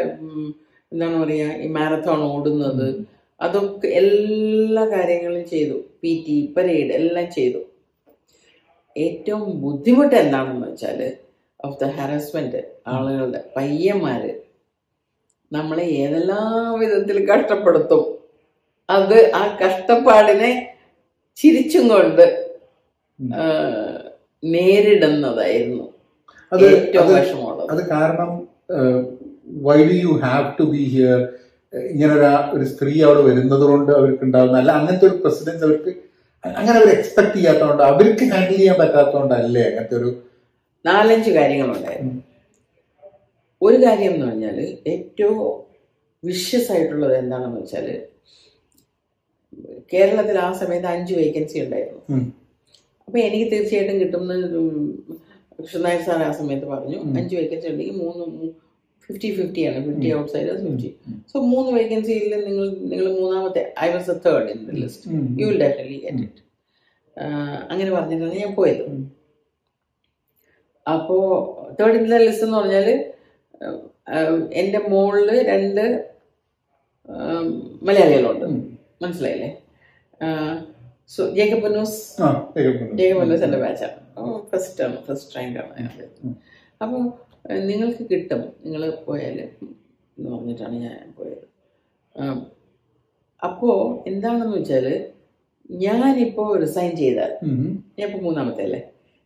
എന്താണ് പറയുക ഈ മാരത്തോൺ ഓടുന്നത്. അതൊക്കെ എല്ലാ കാര്യങ്ങളും ചെയ്തു. പി ടി പരേഡ് എല്ലാം ചെയ്തു. ഏറ്റവും ബുദ്ധിമുട്ട് എന്താണെന്ന് വെച്ചാൽ ഓഫ് ദ ഹാരസ്മെന്റ് ആളുകളുടെ പയ്യന്മാര് നമ്മളെ ഏതെല്ലാം വിധത്തിൽ കഷ്ടപ്പെടുത്തും. അത് ആ കഷ്ടപ്പാടിനെ ചിരിച്ചും കൊണ്ട് നേരിടുന്നതായിരുന്നു അത് ഏറ്റവും അത് വിഷമമുള്ളത്. അത് കാരണം why do you have to be here ഇങ്ങനെ ഒരു ഒരു സ്ത്രീ അവിടെ വരുന്നത് കൊണ്ട് അവർക്ക് ഉണ്ടാകുന്ന അല്ല അങ്ങനത്തെ ഒരു പ്രസിഡന്റ് അവർക്ക് അങ്ങനെ അവർ എക്സ്പെക്ട് ചെയ്യാത്തതുകൊണ്ട് അവർക്ക് ഹാൻഡിൽ ചെയ്യാൻ പറ്റാത്തതുകൊണ്ടല്ലേ അങ്ങനത്തെ ഒരു നാലഞ്ച് കാര്യങ്ങളുണ്ടായിരുന്നു. ഒരു കാര്യം എന്ന് പറഞ്ഞാൽ ഏറ്റവും വിഷ്യസ് ആയിട്ടുള്ളത് എന്താണെന്ന് വെച്ചാൽ കേരളത്തിൽ ആ സമയത്ത് അഞ്ച് വേക്കൻസി ഉണ്ടായിരുന്നു. അപ്പൊ എനിക്ക് തീർച്ചയായിട്ടും കിട്ടുന്ന കൃഷ്ണനായർ സാർ ആ സമയത്ത് പറഞ്ഞു. അഞ്ച് വേക്കൻസി ഉണ്ടെങ്കിൽ മൂന്ന് ഫിഫ്റ്റി ഫിഫ്റ്റി ആണ്. Fifty outside fifty so മൂന്ന് വേക്കൻസിയിൽ നിങ്ങൾ നിങ്ങൾ മൂന്നാമത്തെ I was a third in the list you will definitely get it അങ്ങനെ പറഞ്ഞിട്ടാണ് ഞാൻ പോയത്. അപ്പോ തേർഡ് ഇൻ ദ ലിസ്റ്റ് എന്ന് പറഞ്ഞാൽ എന്റെ എന്റെ മുകളിൽ രണ്ട് മലയാളികളുണ്ട്. മനസ്സിലായില്ലേ? സോ ജേക്കബ് പന്നൂസ് ആ കേൾക്കുന്നു. ജേക്കബ് പന്നൂസ് എന്റെ ബാച്ചാണ് ഫസ്റ്റ് ആണ്. ഫസ്റ്റ് റാങ്കാണ് അതിനകത്ത് അപ്പോൾ നിങ്ങൾക്ക് കിട്ടും. നിങ്ങൾ പോയാൽ എന്ന് പറഞ്ഞിട്ടാണ് ഞാൻ പോയത്. അപ്പോൾ എന്താണെന്ന് വെച്ചാൽ ഞാനിപ്പോൾ റിസൈൻ ചെയ്താൽ ഞാനിപ്പോൾ മൂന്നാമത്തെ അല്ലേ?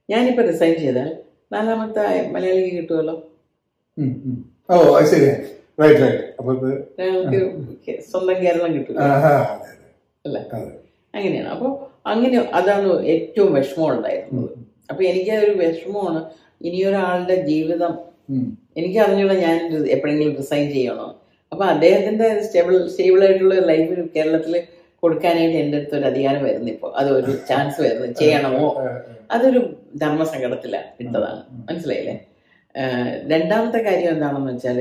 ഞാനിപ്പോൾ റിസൈൻ ചെയ്താൽ നാലാമത്തെ മലയാളിക്ക് കിട്ടുമല്ലോ സ്വന്തം കേരളം അതെ അല്ലേ? അങ്ങനെയാണ്. അപ്പോൾ അങ്ങനെ അതാണ് ഏറ്റവും വിഷമം ഉണ്ടായിരുന്നത്. അപ്പോൾ എനിക്ക് ഒരു വിഷമമാണ് ഇനിയൊരാളുടെ ജീവിതം എനിക്ക് അറിഞ്ഞുള്ള ഞാൻ എപ്പോഴെങ്കിലും റിസൈൻ ചെയ്യണോ? അപ്പൊ അദ്ദേഹത്തിന്റെ സ്റ്റേബിൾ സ്റ്റേബിൾ ആയിട്ടുള്ള ലൈഫ് കേരളത്തിൽ കൊടുക്കാനായിട്ട് എന്റെ അടുത്ത് ഒരു അധികാരം വരുന്നു ഇപ്പോൾ അതൊരു ചാൻസ് വരുന്നു. ചെയ്യണമോ? അതൊരു ധർമ്മസങ്കടത്തിലാണ് ഇട്ടതാണ്. മനസ്സിലായില്ലേ? രണ്ടാമത്തെ കാര്യം എന്താണെന്ന് വെച്ചാൽ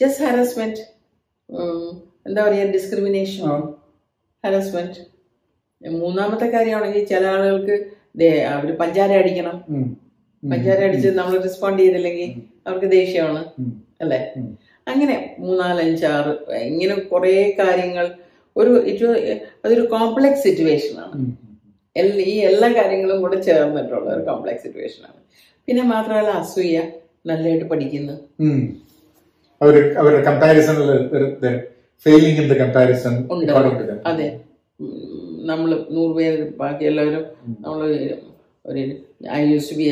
ജസ്റ്റ് ഹാരസ്മെന്റ് എന്താ പറയുക ഡിസ്ക്രിമിനേഷൻ. ഹാരസ്മെന്റ് മൂന്നാമത്തെ കാര്യമാണെങ്കിൽ ചില ആളുകൾക്ക് അവർ പഞ്ചാര അടിക്കണം. പഞ്ചാര അടിച്ച് നമ്മൾ റെസ്പോണ്ട് ചെയ്തില്ലെങ്കിൽ അവർക്ക് ദേഷ്യമാണ്. അല്ലെ. അങ്ങനെ മൂന്നാലഞ്ചാറ് ഇങ്ങനെ കുറേ കാര്യങ്ങൾ. ഒരു ഇറ്റ് അതൊരു കോംപ്ലക്സ് സിറ്റുവേഷൻ ആണ്. ഈ എല്ലാ കാര്യങ്ങളും കൂടെ ചേർന്നിട്ടുള്ള ഒരു കോംപ്ലക്സ് സിറ്റുവേഷൻ ആണ്. പിന്നെ മാത്രമല്ല അസൂയ നല്ലതായിട്ട് പഠിക്കുന്നു. അവരുടെ കമ്പാരിസണിൽ ഫെയിലിംഗ് ഇൻ ദ കമ്പാരിസൺ ഉണ്ട്. അതെ. നമ്മൾ നൂറ് പേര് ബാക്കി എല്ലാവരും നമ്മൾ ഒരു ഐ യൂസ് സി ബി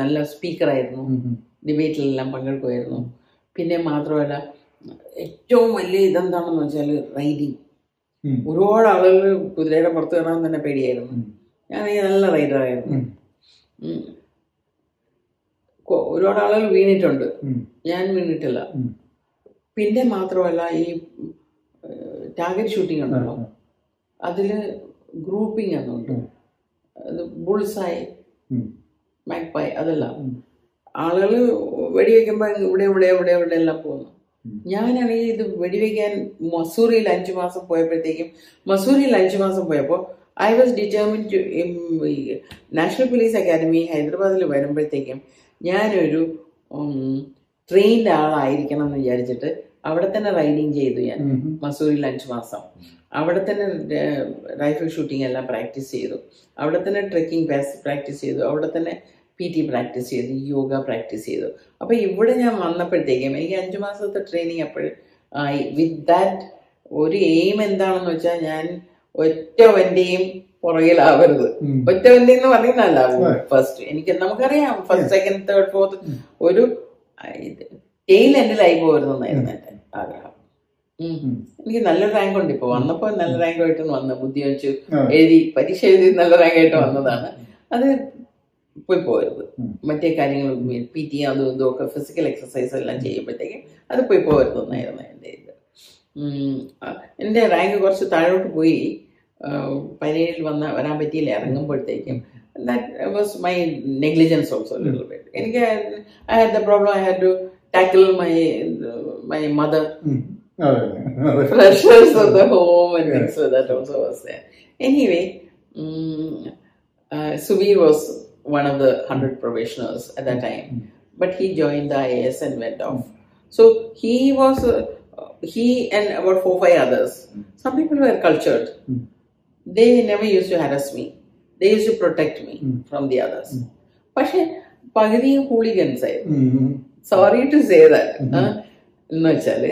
നല്ല സ്പീക്കറായിരുന്നു. ഡിബേറ്റിലെല്ലാം പങ്കെടുക്കുമായിരുന്നു. പിന്നെ മാത്രമല്ല ഏറ്റവും വലിയ ഇതെന്താണെന്ന് വെച്ചാൽ റൈഡിങ്. ഒരുപാട് ആളുകൾ കുതിരയുടെ പുറത്ത് കയറാൻ തന്നെ പേടിയായിരുന്നു. ഞാൻ നല്ല റൈഡറായിരുന്നു. ഒരുപാട് ആളുകൾ വീണിട്ടുണ്ട്. ഞാൻ വീണിട്ടില്ല. പിന്നെ മാത്രമല്ല ഈ ടാർഗറ്റ് ഷൂട്ടിംഗ് ഉണ്ടല്ലോ. അതിൽ ഗ്രൂപ്പിംഗ് അതുണ്ട്. അത് ബുൾസായി മാക്പൈ അതെല്ലാം. ആളുകൾ വെടിവെക്കുമ്പോൾ ഇവിടെ ഇവിടെ ഇവിടെ ഇവിടെ എല്ലാം പോകുന്നു. ഞാനാണെങ്കിൽ ഇത് വെടിവെക്കാൻ മസൂറിയിൽ അഞ്ചു മാസം പോയപ്പോഴത്തേക്കും മസൂറിയിൽ അഞ്ചു മാസം പോയപ്പോൾ I was determined to national police academy ഹൈദരാബാദിൽ വരുമ്പോഴത്തേക്കും ഞാനൊരു ട്രെയിൻഡ് ആളായിരിക്കണം എന്ന് വിചാരിച്ചിട്ട് അവിടെ തന്നെ റൈഡിങ് ചെയ്തു ഞാൻ. മസൂരിൽ അഞ്ചു മാസം. അവിടെ തന്നെ റൈഫിൾ ഷൂട്ടിംഗ് എല്ലാം പ്രാക്ടീസ് ചെയ്തു. അവിടെ തന്നെ ട്രെക്കിംഗ് പ്രാക്ടീസ് ചെയ്തു. അവിടെ തന്നെ പി ടി പ്രാക്ടീസ് ചെയ്തു. യോഗ പ്രാക്ടീസ് ചെയ്തു. അപ്പോൾ ഇവിടെ ഞാൻ വന്നപ്പോഴത്തേക്കും എനിക്ക് അഞ്ചു മാസത്തെ ട്രെയിനിങ് അപ്പോഴും ആയി. വിത്ത് ദാറ്റ് ഒരു എയിം എന്താണെന്ന് വെച്ചാൽ ഞാൻ ഒറ്റവന്റെയും പുറകിലാവരുത്. ഒറ്റവന്റെ എന്ന് പറയുന്നതല്ല. ഫസ്റ്റ് എനിക്ക് നമുക്കറിയാം. ഫസ്റ്റ് സെക്കൻഡ് തേർഡ് ഫോർത്ത് ഒരു ടെയിൽ എൻഡിലായി പോകരുതെന്നായിരുന്നു എന്റെ ആഗ്രഹം എനിക്ക് നല്ല റാങ്ക് ഉണ്ട് ഇപ്പൊ. വന്നപ്പോ നല്ല റാങ്ക് ആയിട്ട് വന്ന ബുദ്ധി വെച്ച് എഴുതി പരീക്ഷ എഴുതി നല്ല റാങ്ക് ആയിട്ട് വന്നതാണ്. അത് പോയി പോകരുത് മറ്റേ കാര്യങ്ങൾ പി ടി അതും ഇതും ഒക്കെ ഫിസിക്കൽ എക്സസൈസ് എല്ലാം ചെയ്യുമ്പോഴത്തേക്ക് അത് പോയി പോകരുതെന്നായിരുന്നു എന്റെ ഇത്. എന്റെ റാങ്ക് കുറച്ച് താഴോട്ട് പോയി. പതിനേഴിൽ വന്ന വരാൻ പറ്റിയില്ല. ഇറങ്ങുമ്പോഴത്തേക്കും that was my negligence also എനിക്ക് I had the problem I had to Tackle my my mother pressures of the home and things like that also was there. Anyway, um, uh, Subir was one of the 100 probationers at that time, but he joined the IAS and went off. So he was, uh, he and about four five others. Some people were cultured. They never used to harass me. They used to protect me from the others. പക്ഷെ പകുതിയും ഹൂളിഗൻസ് ആയിരുന്നു sorry to say that എന്ന് വെച്ചാൽ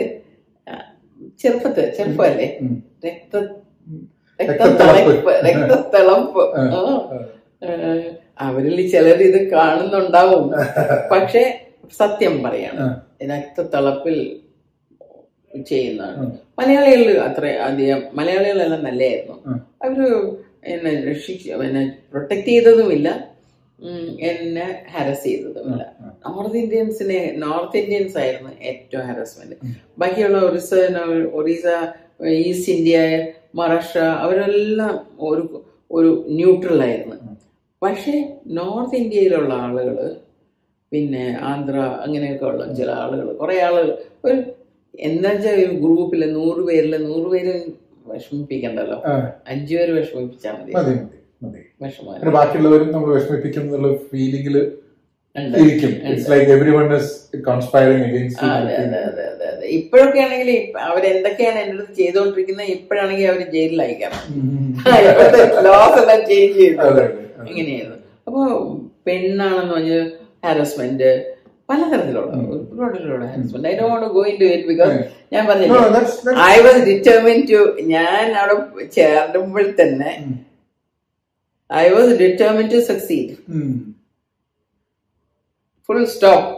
ചെറുപ്പത്ത് ചെറുപ്പമല്ലേ? രക്ത രക്തത്തിളപ്പ്. രക്തത്തിളപ്പ്. അവരിൽ ചിലർ ഇത് കാണുന്നുണ്ടാവും. പക്ഷെ സത്യം പറയണം. രക്തത്തിളപ്പിൽ ചെയ്യുന്നതാണ്. മലയാളികൾ അത്ര അധികം മലയാളികളെല്ലാം നല്ലതായിരുന്നു. അവർ എന്നെ രക്ഷിച്ച് എന്നെ പ്രൊട്ടക്ട് ചെയ്തതുമില്ല. എന്നെ ഹാരസ് ചെയ്തതുമില്ല നോർത്ത് ഇന്ത്യൻസിനെ നോർത്ത് ഇന്ത്യൻസ് ആയിരുന്നു ഏറ്റവും ഹാരസ്മെന്റ് ബാക്കിയുള്ള ഒറീസ ഒറീസ ഈസ്റ്റ് ഇന്ത്യ മഹാരാഷ്ട്ര അവരെല്ലാം ഒരു ഒരു ന്യൂട്രൽ ആയിരുന്നു. പക്ഷെ നോർത്ത് ഇന്ത്യയിലുള്ള ആളുകൾ പിന്നെ ആന്ധ്ര അങ്ങനെയൊക്കെ ഉള്ള ചില ആളുകൾ കുറെ ആളുകൾ ഒരു എന്താ വെച്ചാൽ ഒരു ഗ്രൂപ്പിൽ നൂറ് പേരിൽ നൂറ് പേര് വിഷമിപ്പിക്കണ്ടല്ലോ. അഞ്ചു പേര് വിഷമിപ്പിച്ചാൽ മതി. മതി. പിന്നെ ബാക്കിയുള്ളവരും നമ്മൾ വിഷമിപ്പിക്കും എന്നുള്ള ഫീലിംഗിൽ. ഇരിക്കും. It's like everyone is conspiring against ഇപ്പോഴൊക്കെ ആണെങ്കിൽ അവരെന്തൊക്കെയാണ് എന്റെ അടുത്ത് ചെയ്തുകൊണ്ടിരിക്കുന്നത് ഇപ്പോഴാണെങ്കിൽ അവർ ജയിലിൽ അയക്കണം ഇപ്പോഴത്തെ ലോസ് എല്ലാം ചേഞ്ച് ചെയ്തു. അതെ അപ്പോൾ ഇങ്ങനെയായിരുന്നു അപ്പൊ പെണ്ണാണെന്ന് പറഞ്ഞ് ഹാരസ്മെന്റ് പലതരത്തിലുള്ള ഒരുപാട് harassment I don't go into it because ഞാൻ പറഞ്ഞില്ല ഐ വാസ് ഡിറ്റർമിൻ ടു ഞാൻ അവിടെ ചേർന്നപ്പോൾ തന്നെ I was determined to succeed um. Full stop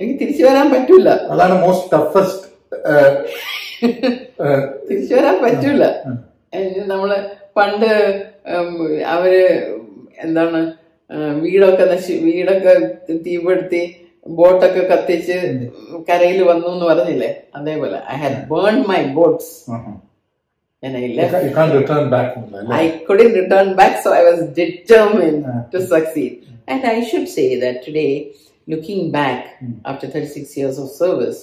എനിക്ക് തിരിച്ചു വരാൻ പറ്റൂല. അതാണ് മോസ്റ്റ് ടഫസ്റ്റ് തിരിച്ചു വരാൻ പറ്റൂല. നമ്മൾ പണ്ട് അവർ എന്താണ് വീടൊക്കെ നശി വീടൊക്കെ തീപ്പെടുത്തി ബോട്ടൊക്കെ കത്തിച്ച് കരയിൽ വന്നു എന്ന് പറഞ്ഞില്ലേ? അതേപോലെ. I had burn my boats and I left. you can't return back from that. I couldn't return back, so I was determined Uh. to succeed. And I should say that today, looking back after 36 years of service,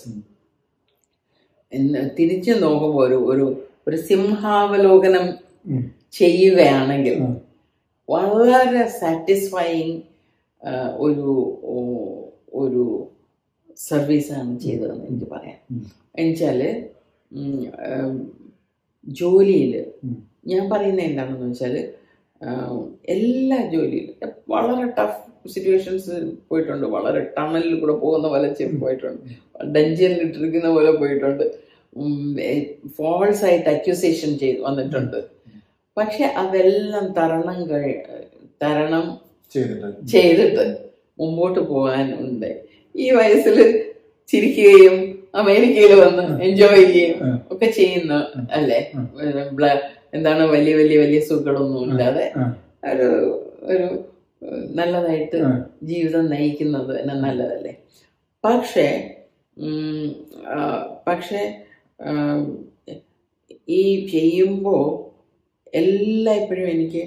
തിരിച്ചു നോക്കുമ്പോൾ ഒരു ഒരു ഒരു സിംഹാവലോകനം. ചെയ്യുകയാണെങ്കിൽ. വളരെ satisfying ഒരു ഒരു സർവീസാണ് ചെയ്തതെന്ന് എനിക്ക് പറയാം എന്നുവെച്ചാൽ ജോലിയിൽ ഞാൻ പറയുന്നത് എന്താണെന്ന് വെച്ചാൽ എല്ലാ ജോലിയിലും. വളരെ ടഫ് സിറ്റുവേഷൻസ് പോയിട്ടുണ്ട്. വളരെ ടണലിൽ കൂടെ പോകുന്ന പോലെ പോയിട്ടുണ്ട്. ഡഞ്ചനിൽ ഇട്ടിരിക്കുന്ന പോലെ പോയിട്ടുണ്ട്. ഫോൾസ് ആയിട്ട് അക്യൂസേഷൻ ചെയ്ത് വന്നിട്ടുണ്ട്. പക്ഷെ അതെല്ലാം തരണം കഴി തരണം ചെയ്തിട്ട്. മുമ്പോട്ട് പോകാനുണ്ട് ഈ വയസ്സിൽ ചിരിക്കുകയും അമേരിക്കയിൽ വന്ന് എൻജോയ് ചെയ്യുകയും ഒക്കെ ചെയ്യുന്ന അല്ലേ? എന്താണ് വലിയ വലിയ വലിയ സുഖങ്ങളൊന്നും ഇല്ലാതെ ഒരു ഒരു നല്ലതായിട്ട് ജീവിതം നയിക്കുന്നത് തന്നെ നല്ലതല്ലേ? പക്ഷേ പക്ഷെ ഈ ചെയ്യുമ്പോൾ എല്ലായ്പ്പോഴും എനിക്ക്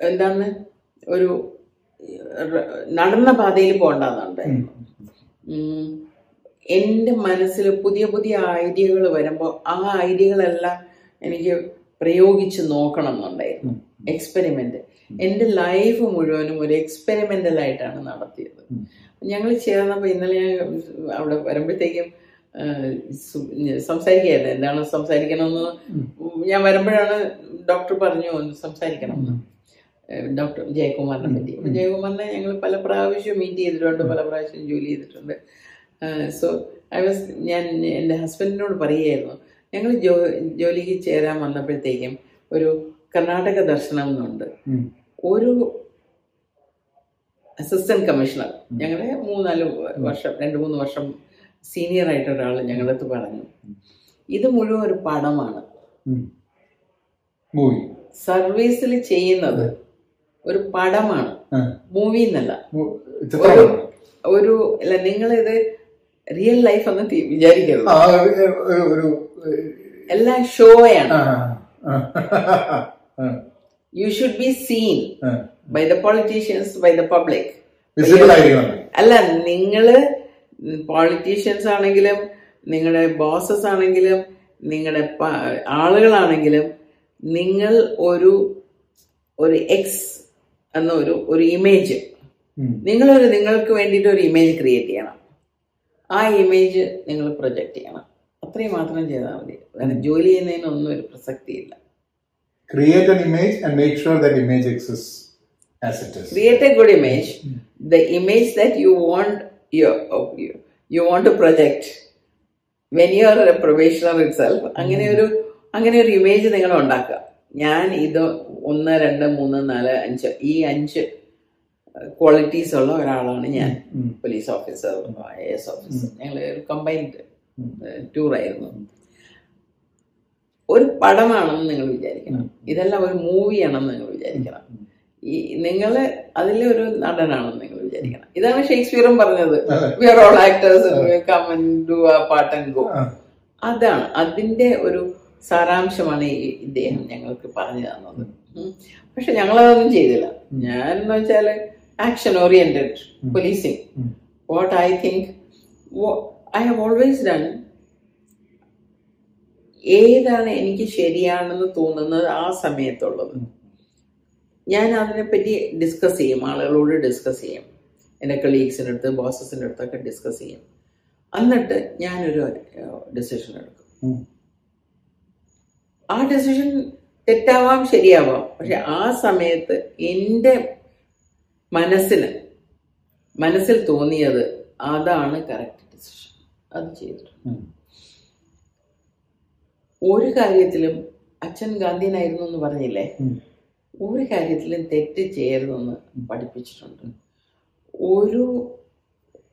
എന്താണ് ഒരു നടന്ന പാതയിൽ പോകണ്ടെന്നുണ്ടായിരുന്നു എന്റെ മനസ്സിൽ പുതിയ പുതിയ ഐഡിയകൾ വരുമ്പോൾ ആ ഐഡിയകളെല്ലാം എനിക്ക് പ്രയോഗിച്ച് നോക്കണം എന്നുണ്ടായിരുന്നു എക്സ്പെരിമെന്റ് എന്റെ ലൈഫ് മുഴുവനും ഒരു എക്സ്പെരിമെന്റൽ ആയിട്ടാണ് നടത്തിയത്. ഞങ്ങൾ ചേർന്നപ്പോൾ ഇന്നലെ ഞാൻ അവിടെ വരുമ്പോഴത്തേക്കും സംസാരിക്കുകയായിരുന്നു എന്താണ് സംസാരിക്കണമെന്ന്? ഞാൻ വരുമ്പോഴാണ് ഡോക്ടർ പറഞ്ഞു സംസാരിക്കണം. എന്ന് ഡോക്ടർ ജയകുമാറിനെ പറ്റി. ജയകുമാറിനെ ഞങ്ങൾ പല പ്രാവശ്യം മീറ്റ് ചെയ്തിട്ടുണ്ട് പല പ്രാവശ്യം ജോലി ചെയ്തിട്ടുണ്ട്. സോ ഐ വാസ് ഞാൻ എന്റെ ഹസ്ബൻഡിനോട് പറയുമായിരുന്നു ഞങ്ങൾ ജോ ജോലിക്ക് ചേരാൻ വന്നപ്പോഴത്തേക്കും ഒരു കർണാടക ദർശനം എന്നുണ്ട്. ഒരു അസിസ്റ്റന്റ് കമ്മീഷണർ. ഞങ്ങളെ മൂന്നാൽ വർഷം രണ്ട് മൂന്ന് വർഷം സീനിയർ ആയിട്ട് ഒരാൾ ഞങ്ങളുടെ അടുത്ത് പറഞ്ഞു. ഇത് മുഴുവൻ ഒരു പടമാണ്. സർവീസിൽ ചെയ്യുന്നത് ഒരു പടമാണ്. മൂവി എന്നല്ല. ഒരു അല്ല നിങ്ങളിത് റിയൽ ലൈഫ് എന്ന് വിചാരിക്കരുത്. എല്ലാം ഷോയാണ് you should be seen. By the politicians by the public അല്ല നിങ്ങൾ പോളിറ്റീഷ്യൻസ് ആണെങ്കിലും നിങ്ങളുടെ ബോസസ് ആണെങ്കിലും നിങ്ങളുടെ ആളുകളാണെങ്കിലും നിങ്ങൾ ഒരു ഒരു എക്സ് എന്നൊരു ഒരു ഇമേജ് നിങ്ങളൊരു നിങ്ങൾക്ക് വേണ്ടിയിട്ട് ഒരു ഇമേജ് ക്രിയേറ്റ് ചെയ്യണം. ആ ഇമേജ് നിങ്ങൾ പ്രൊജക്ട് ചെയ്യണം. അത്രയും മാത്രം ചെയ്താൽ മതി. കാരണം ജോലി ചെയ്യുന്നതിനൊന്നും ഒരു പ്രസക്തി ഇല്ല create good image the image that you want you you want to project when you are probationer itself അങ്ങനെ ഒരു അങ്ങനെ ഒരു ഇമേജ് നിങ്ങൾ ഉണ്ടാക്കുക. ഞാൻ ഇത് ഒന്ന് രണ്ട് മൂന്ന് നാല് അഞ്ച് ഈ അഞ്ച് ക്വാളിറ്റീസ് ഉള്ള ഒരാളാണ് ഞാൻ. Police officer I S officer ഞങ്ങൾ ഒരു കമ്പൈൻഡ് ടൂർ ആയിരുന്നു. ഒരു പടമാണെന്ന് നിങ്ങൾ വിചാരിക്കണം. ഇതെല്ലാം ഒരു മൂവിയാണെന്ന് നിങ്ങൾ വിചാരിക്കണം. ഈ നിങ്ങൾ അതിലെ ഒരു നടനാണെന്ന് നിങ്ങൾ വിചാരിക്കണം. ഇതാണ് ഷേക്സ്പിയറും പറഞ്ഞത്. We are all actors come and do a part and go അതാണ് അതിന്റെ ഒരു സാരാംശമാണ് ഈ ഇദ്ദേഹം ഞങ്ങൾക്ക് പറഞ്ഞു തന്നത്. പക്ഷെ ഞങ്ങളതൊന്നും ചെയ്തില്ല. ഞാൻ എന്ന് വെച്ചാൽ action oriented policing what I think I have always done ഏതാണ് എനിക്ക് ശരിയാണെന്ന് തോന്നുന്നത് ആ സമയത്തുള്ളത്. ഞാൻ അതിനെപ്പറ്റി ഡിസ്കസ് ചെയ്യും. ആളുകളോട് ഡിസ്കസ് ചെയ്യും. എന്റെ കളീഗ്സിന്റെ അടുത്ത് ബോസസിന്റെ അടുത്തൊക്കെ ഡിസ്കസ് ചെയ്യും. എന്നിട്ട് ഞാനൊരു ഡിസിഷൻ എടുക്കും. ആ ഡെസിഷൻ തെറ്റാവാം ശരിയാവാം. പക്ഷെ ആ സമയത്ത് എന്റെ മനസ്സിന് മനസ്സിൽ തോന്നിയത് അതാണ് കറക്റ്റ് ഡിസിഷൻ അത് ചെയ്തിട്ടുണ്ട്. ഒരു കാര്യത്തിലും അച്ഛൻ ഗാന്ധിയനായിരുന്നു എന്ന് പറഞ്ഞില്ലേ? ഒരു കാര്യത്തിലും തെറ്റ് ചെയ്യരുതെന്ന് പഠിപ്പിച്ചിട്ടുണ്ട്. ഒരു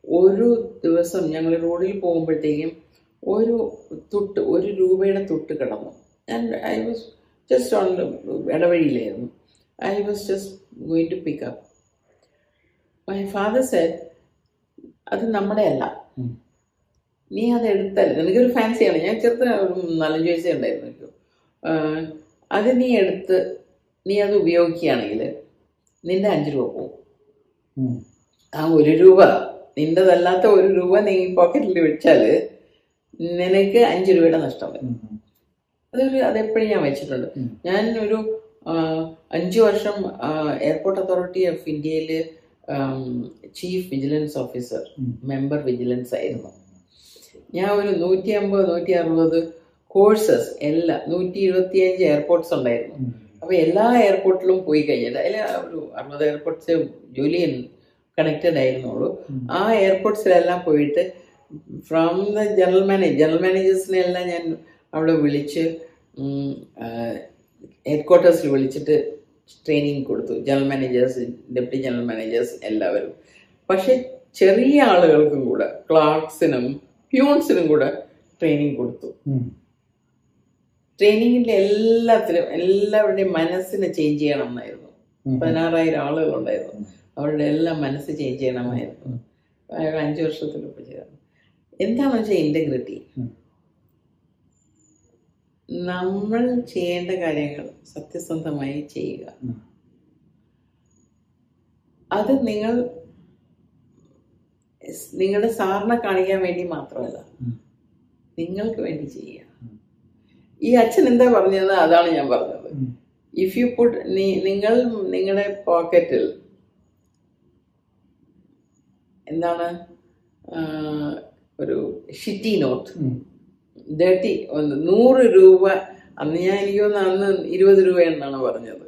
ഒരു ദിവസം ഞങ്ങൾ റോഡിൽ പോകുമ്പോഴത്തേക്കും ഒരു തുട്ട് ഒരു രൂപയുടെ തുട്ട് കിടന്നു. ഞാൻ I was just on ഇടവഴിയിലായിരുന്നു. I was just going to pick up my father said അത് നമ്മുടെ അല്ല. നീ അത് എടുത്തല്ല. എനിക്കൊരു ഫാൻസിയാണ് ഞാൻ ചെറുത്തിന് ഒരു നാലഞ്ച് വയസ്സേ ഉണ്ടായിരുന്നു എനിക്ക് അത് നീ എടുത്ത് നീ അത് ഉപയോഗിക്കുകയാണെങ്കിൽ നിന്റെ അഞ്ച് രൂപ പോവും. ആ ഒരു രൂപ നിന്റെതല്ലാത്ത ഒരു രൂപ നീ പോക്കറ്റിൽ വെച്ചാൽ നിനക്ക് അഞ്ച് രൂപയുടെ നഷ്ടം വരും. അതൊരു അതെപ്പോഴും ഞാൻ വെച്ചിട്ടുണ്ട്. ഞാൻ ഒരു അഞ്ചു വർഷം എയർപോർട്ട് അതോറിറ്റി ഓഫ് ഇന്ത്യയിൽ chief vigilance officer member vigilance ആയിരുന്നു. ഞാൻ ഒരു നൂറ്റി അമ്പത് നൂറ്റി അറുപത് കോഴ്സസ് എല്ലാ നൂറ്റി ഇരുപത്തിയഞ്ച് എയർപോർട്ട്സ് ഉണ്ടായിരുന്നു. അപ്പൊ അപ്പോൾ എല്ലാ എയർപോർട്ടിലും പോയി കഴിഞ്ഞിട്ട് അതിൽ ഒരു അറുപത് എയർപോർട്ട്സ് ജോലി കണക്റ്റഡ് ആയിരുന്നുള്ളൂ. ആ എയർപോർട്ട്സിലെല്ലാം പോയിട്ട് from the general manage general മാനേജേഴ്സിനെ എല്ലാം ഞാൻ അവിടെ വിളിച്ച് ഹെഡ് ക്വാർട്ടേഴ്സിൽ വിളിച്ചിട്ട് ട്രെയിനിങ് കൊടുത്തു. General managers deputy general managers എല്ലാവരും. പക്ഷെ ചെറിയ ആളുകൾക്കും കൂടെ ക്ലാർക്സിനും പ്യൂൺസിനും കൂടെ ട്രെയിനിങ് കൊടുത്തു. ട്രെയിനിങ്ങിന്റെ എല്ലാത്തിലും എല്ലാവരുടെയും മനസ്സിനെ ചേഞ്ച് ചെയ്യണം എന്നായിരുന്നു ആളുകൾ പതിനാറായിരം ആളുകളുണ്ടായിരുന്നു. അവരുടെ എല്ലാം മനസ്സ് ചേഞ്ച് ചെയ്യണമായിരുന്നു. അയാൾ വർഷത്തിൽ ഇപ്പോൾ ചെയ്തത് എന്താണെന്ന് വെച്ചാൽ ഇന്റഗ്രിറ്റി. നമ്മൾ ചെയ്യേണ്ട കാര്യങ്ങൾ സത്യസന്ധമായി ചെയ്യുക. അത് നിങ്ങൾ നിങ്ങളുടെ സാറിനെ കാണിക്കാൻ വേണ്ടി മാത്രമല്ല. നിങ്ങൾക്ക് വേണ്ടി ചെയ്യുക. ഈ അച്ഛൻ എന്താ പറഞ്ഞത് അതാണ് ഞാൻ പറഞ്ഞത്. ഇഫ് യു പുട്ട് നിങ്ങൾ നിങ്ങളുടെ പോക്കറ്റിൽ എന്താണ്? ഒരു ഷിറ്റി നോട്ട് ഒന്ന് നൂറ് രൂപ. അന്ന് ഞാൻ എനിക്ക് തോന്നുന്നു അന്ന് ഇരുപത് രൂപ എന്നാണ് പറഞ്ഞത്.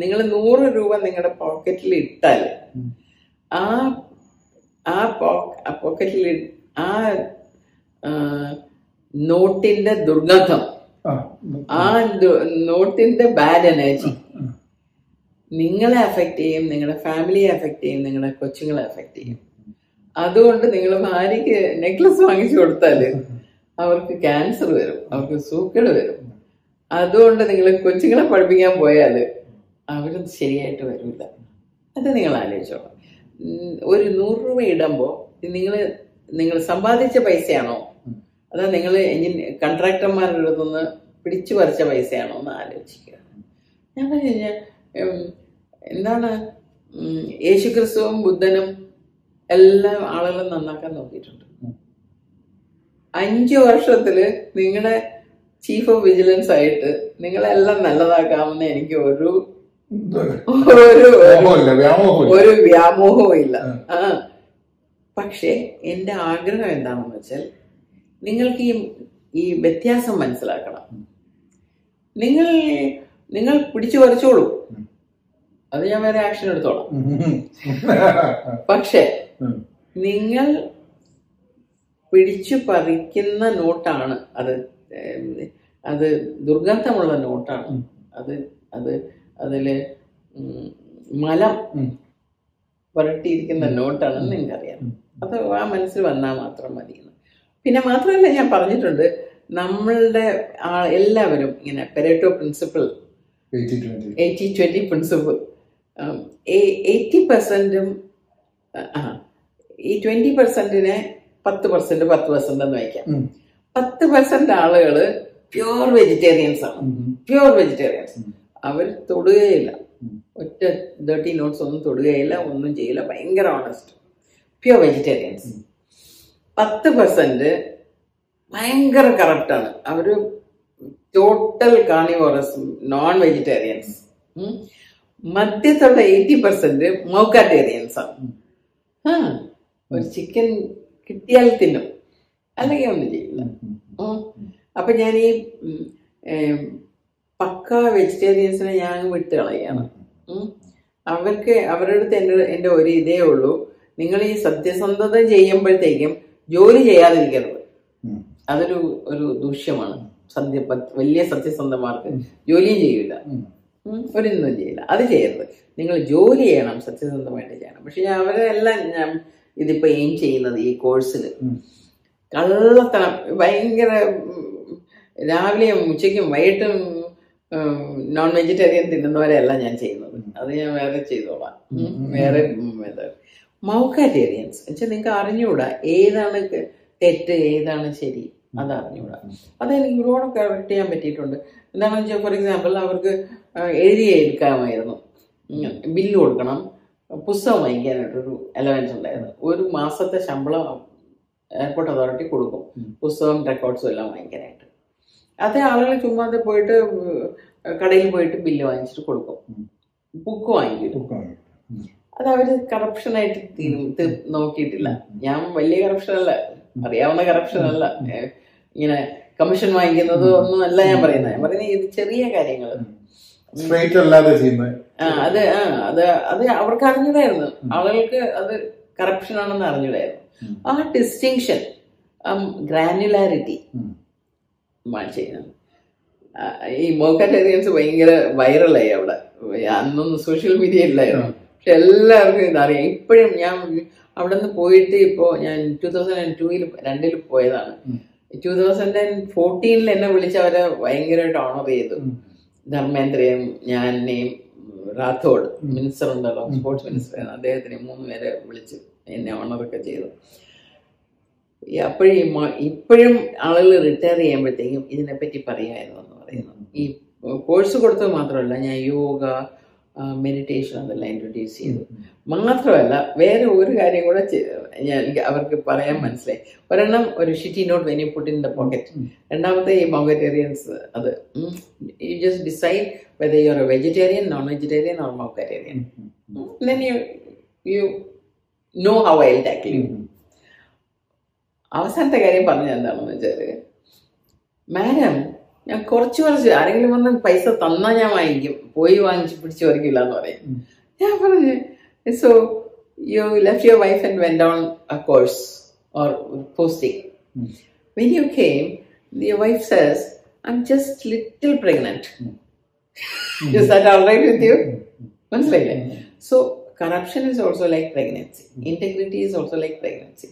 നിങ്ങൾ നൂറ് രൂപ നിങ്ങളുടെ പോക്കറ്റിൽ ഇട്ടാൽ ആ ആ പോക്കറ്റിൽ ആ നോട്ടിന്റെ ദുർഗന്ധം ആ. ആ നോട്ടിന്റെ ബാഡ് എനർജി നിങ്ങളെ അഫക്റ്റ് ചെയ്യും നിങ്ങളുടെ ഫാമിലിയെ അഫക്റ്റ് ചെയ്യും നിങ്ങളുടെ കൊച്ചുങ്ങളെ അഫക്റ്റ് ചെയ്യും. അതുകൊണ്ട് നിങ്ങൾ ഭാര്യയ്ക്ക് നെക്ലസ് വാങ്ങിച്ചു കൊടുത്താൽ അവർക്ക് ക്യാൻസർ വരും. അവർക്ക് സൂക്കേട് വരും. അതുകൊണ്ട് നിങ്ങൾ കൊച്ചുങ്ങളെ പഠിപ്പിക്കാൻ പോയാൽ അവർ ശരിയായിട്ട് വരില്ല അത് നിങ്ങൾ ആലോചിച്ചോളാം. ഒരു നൂറ് രൂപ ഇടുമ്പോൾ നിങ്ങൾ നിങ്ങൾ സമ്പാദിച്ച പൈസയാണോ? അതോ നിങ്ങൾ എഞ്ചിൻ കോൺട്രാക്ടർമാരുടെ അടുത്തുനിന്ന് പിടിച്ചു പറിച്ച പൈസയാണോ എന്ന് ആലോചിക്കുക. ഞാൻ പറഞ്ഞു കഴിഞ്ഞാൽ എന്താണ്? യേശുക്രിസ്തുവും ബുദ്ധനും എല്ലാ ആളുകളും നന്നാക്കാൻ നോക്കിയിട്ടുണ്ട്. അഞ്ചു വർഷത്തിൽ നിങ്ങളെ ചീഫ് ഓഫ് വിജിലൻസ് ആയിട്ട് നിങ്ങളെല്ലാം നല്ലതാക്കാമെന്ന് എനിക്ക് ഒരു ഒരു ഒരു വ്യാമോഹവും ഇല്ല ആ. പക്ഷേ എന്റെ ആഗ്രഹം എന്താണെന്ന് വെച്ചാൽ നിങ്ങൾക്ക് ഈ ഈ വ്യത്യാസം മനസ്സിലാക്കണം. നിങ്ങൾ നിങ്ങൾ പിടിച്ചു പറിച്ചോളൂ. അത് ഞാൻ വേറെ ആക്ഷൻ എടുത്തോളാം. പക്ഷേ നിങ്ങൾ പിടിച്ചു പറിക്കുന്ന നോട്ടാണ് അത് അത് ദുർഗന്ധമുള്ള നോട്ടാണ്. അത് അത് അതിൽ മലം. പുരട്ടിയിരിക്കുന്ന നോട്ടാണെന്ന് നിങ്ങൾക്കറിയാം. അത് ആ മനസ്സിൽ വന്നാൽ മാത്രം മതി പിന്നെ മാത്രമല്ല ഞാൻ പറഞ്ഞിട്ടുണ്ട് നമ്മളുടെ ആ- എല്ലാവരും ഇങ്ങനെ Pareto principle 80-20. Eighty twenty principle eighty പെർസെന്റും ഈ ട്വന്റി പെർസെന്റിനെ പത്ത് പെർസെന്റ് പത്ത് പെർസെന്റ് എന്ന് വയ്ക്കാം. പത്ത് പെർസെന്റ് ആളുകൾ പ്യുവർ വെജിറ്റേറിയൻസ് ആണ്. Pure pure vegetarians. അവർ തൊടുകയില്ല. ഒറ്റ ഡേർട്ടി നോട്ട്സ് ഒന്നും തൊടുകയില്ല ഒന്നും ചെയ്യില്ല. ഭയങ്കര ഓണസ്റ്റ് പ്യുവർ വെജിറ്റേറിയൻസ് പത്ത് പെർസെന്റ് ഭയങ്കര കറപ്റ്റാണ് അവർ ടോട്ടൽ കാണിവോറസ് നോൺ വെജിറ്റേറിയൻസ് മധ്യത്തുള്ള എയ്റ്റി പെർസെന്റ് മൗക്കാറ്റേറിയൻസ് ആണ്. ഒരു ചിക്കൻ കിട്ടിയാൽ തിന്നും. അല്ലെങ്കിൽ ഒന്നും ചെയ്യില്ല. അപ്പൊ ഞാൻ ഈ പക്ക വെജിറ്റേറിയൻസിനെ ഞാൻ വിട്ട് കളയാണ്. അവർക്ക് അവരുടെ അടുത്ത് എന്റെ എന്റെ ഒരു ഇതേ ഉള്ളൂ. നിങ്ങൾ ഈ സത്യസന്ധത ചെയ്യുമ്പോഴത്തേക്കും ജോലി ചെയ്യാതിരിക്കരുത്. അതൊരു ഒരു ദൂഷ്യമാണ്. സത്യ വലിയ സത്യസന്ധമാർക്ക് ജോലിയും ചെയ്യില്ല ഒരിന്നും ചെയ്യില്ല. അത് ചെയ്യരുത്. നിങ്ങൾ ജോലി ചെയ്യണം സത്യസന്ധമായിട്ട് ചെയ്യണം. പക്ഷെ ഞാൻ അവരെല്ലാം ഞാൻ ഇതിപ്പോ എയിം ചെയ്യുന്നത് ഈ കോഴ്സിൽ കള്ളത്തണം ഭയങ്കര രാവിലെ രാവിലെയും ഉച്ചയ്ക്കും വൈകിട്ടും നോൺ വെജിറ്റേറിയൻ തിന്നുന്നവരെയല്ല ഞാൻ ചെയ്യുന്നത്. അത് ഞാൻ വേറെ ചെയ്തോളാം. വേറെ മൗക്കാറ്റേറിയൻസ് വെച്ചാൽ നിങ്ങൾക്ക് അറിഞ്ഞുകൂടാ ഏതാണ് തെറ്റ് ഏതാണ് ശരി. അത് അറിഞ്ഞുകൂടാ അതെനിക്ക് ഒരുപാട് കറക്റ്റ് ചെയ്യാൻ പറ്റിയിട്ടുണ്ട്. എന്താണെന്ന് വെച്ചാൽ ഫോർ എക്സാമ്പിൾ അവർക്ക് എഴുതി എടുക്കാമായിരുന്നു. ബില്ല് കൊടുക്കണം. പുസ്തകം വാങ്ങിക്കാനായിട്ടൊരു അലവൻസ് ഉണ്ടായിരുന്നു. ഒരു മാസത്തെ ശമ്പളം എയർപോർട്ട് അതോറിറ്റി കൊടുക്കും. പുസ്തകം റെക്കോർഡ്സും എല്ലാം വാങ്ങിക്കാനായിട്ട് അത് ആളുകൾ ചുമ്മാ പോയിട്ട് കടയിൽ പോയിട്ട് ബില്ല് വാങ്ങിച്ചിട്ട് കൊടുക്കും. ബുക്ക് വാങ്ങിക്കും. അത് അവർ കറപ്ഷനായിട്ട് തീരും. നോക്കിയിട്ടില്ല. ഞാൻ വലിയ കറപ്ഷൻ അല്ല. അറിയാവുന്ന കറപ്ഷൻ അല്ല. ഇങ്ങനെ കമ്മീഷൻ വാങ്ങിക്കുന്നത് ഒന്നും അല്ല ഞാൻ പറയുന്നത്. ഞാൻ പറയുന്നത് ഇത് ചെറിയ കാര്യങ്ങൾ സ്ട്രൈറ്റ് അല്ലാതെ ചെയ്യുന്നത്. ആ അത് അത് അത് അവർക്ക് അറിഞ്ഞൂടായിരുന്നു ആളുകൾക്ക് അത് കറപ്ഷൻ ആണെന്ന് അറിഞ്ഞൂടായിരുന്നു ആ ഡിസ്റ്റിങ്ഷൻ ഗ്രാനുലാരിറ്റി. ചെയ്യുന്നത് ഈ മോക്കാറ്റേറിയൻസ് ഭയങ്കര വൈറലായി അവിടെ. അന്നൊന്നും സോഷ്യൽ മീഡിയ ഇല്ലായിരുന്നു. പക്ഷെ എല്ലാവർക്കും ഇതറിയാം. ഇപ്പോഴും ഞാൻ അവിടെ നിന്ന് പോയിട്ട് ഇപ്പോ ഞാൻ ടൂ തൗസൻഡ് ആൻഡ് ടൂയിൽ രണ്ടിൽ പോയതാണ്. ടൂ തൗസൻഡ് ആൻഡ് ഫോർട്ടീനിൽ എന്നെ വിളിച്ച് അവരെ ഭയങ്കരമായിട്ട് ഓണർ ചെയ്തു. ധർമ്മേന്ദ്രയും ഞാനെയും റാത്തോഡ് മിനിസ്റ്റർ ഉണ്ടല്ലോ സ്പോർട്സ് മിനിസ്റ്റർ അദ്ദേഹത്തിനെ മൂന്ന് പേരെ വിളിച്ച് എന്നെ ഓണറൊക്കെ ചെയ്തു. അപ്പോഴും ഇപ്പോഴും ആളുകൾ റിട്ടയർ ചെയ്യുമ്പോഴത്തേക്കും ഇതിനെപ്പറ്റി പറയായിരുന്നു എന്ന് പറയുന്നു. ഈ കോഴ്സ് കൊടുത്തത് മാത്രമല്ല ഞാൻ യോഗ മെഡിറ്റേഷൻ അതെല്ലാം ഇൻട്രൊഡ്യൂസ് ചെയ്തു. മാത്രമല്ല വേറെ ഒരു കാര്യം കൂടെ ഞാൻ അവർക്ക് പറയാൻ മനസ്സിലായി. ഒരെണ്ണം ഒരു shitty note when he put in the pocket രണ്ടാമത്തെ ഈ മൗഗറ്റേറിയൻസ് അത് you just decide whether you are a vegetarian non vegetarian or മൗഗറ്റേറിയൻ then you you know how I tackle you. അവസാനത്തെ കാര്യം പറഞ്ഞ എന്താണെന്ന് വെച്ചാൽ മാഡം ഞാൻ കുറച്ച് കുറച്ച് ആരെങ്കിലും വന്ന് പൈസ തന്നാ ഞാൻ വാങ്ങിക്കും. പോയി വാങ്ങിച്ച് പിടിച്ചു പറിക്കില്ല എന്ന് പറയും ഞാൻ പറഞ്ഞു so you left your wife and when down a course or posting when you came your wife says I'm just little pregnant is that all right with you മനസ്സിലായില്ലേ? So corruption is also like pregnancy integrity is also like pregnancy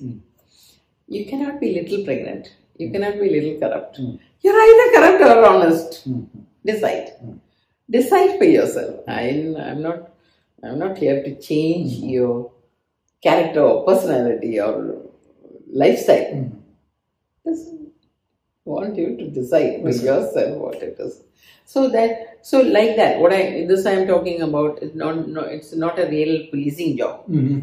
you cannot be little pregnant. You cannot be little corrupt. You're either corrupt or honest. Decide. Decide for yourself. I'm, I'm not. I'm not here to change hmm. your character or personality or lifestyle. Hmm. Just want you to decide for yourself what it is. So that so like that. What I this I am talking about is not no. It's not a real policing job. Mm-hmm.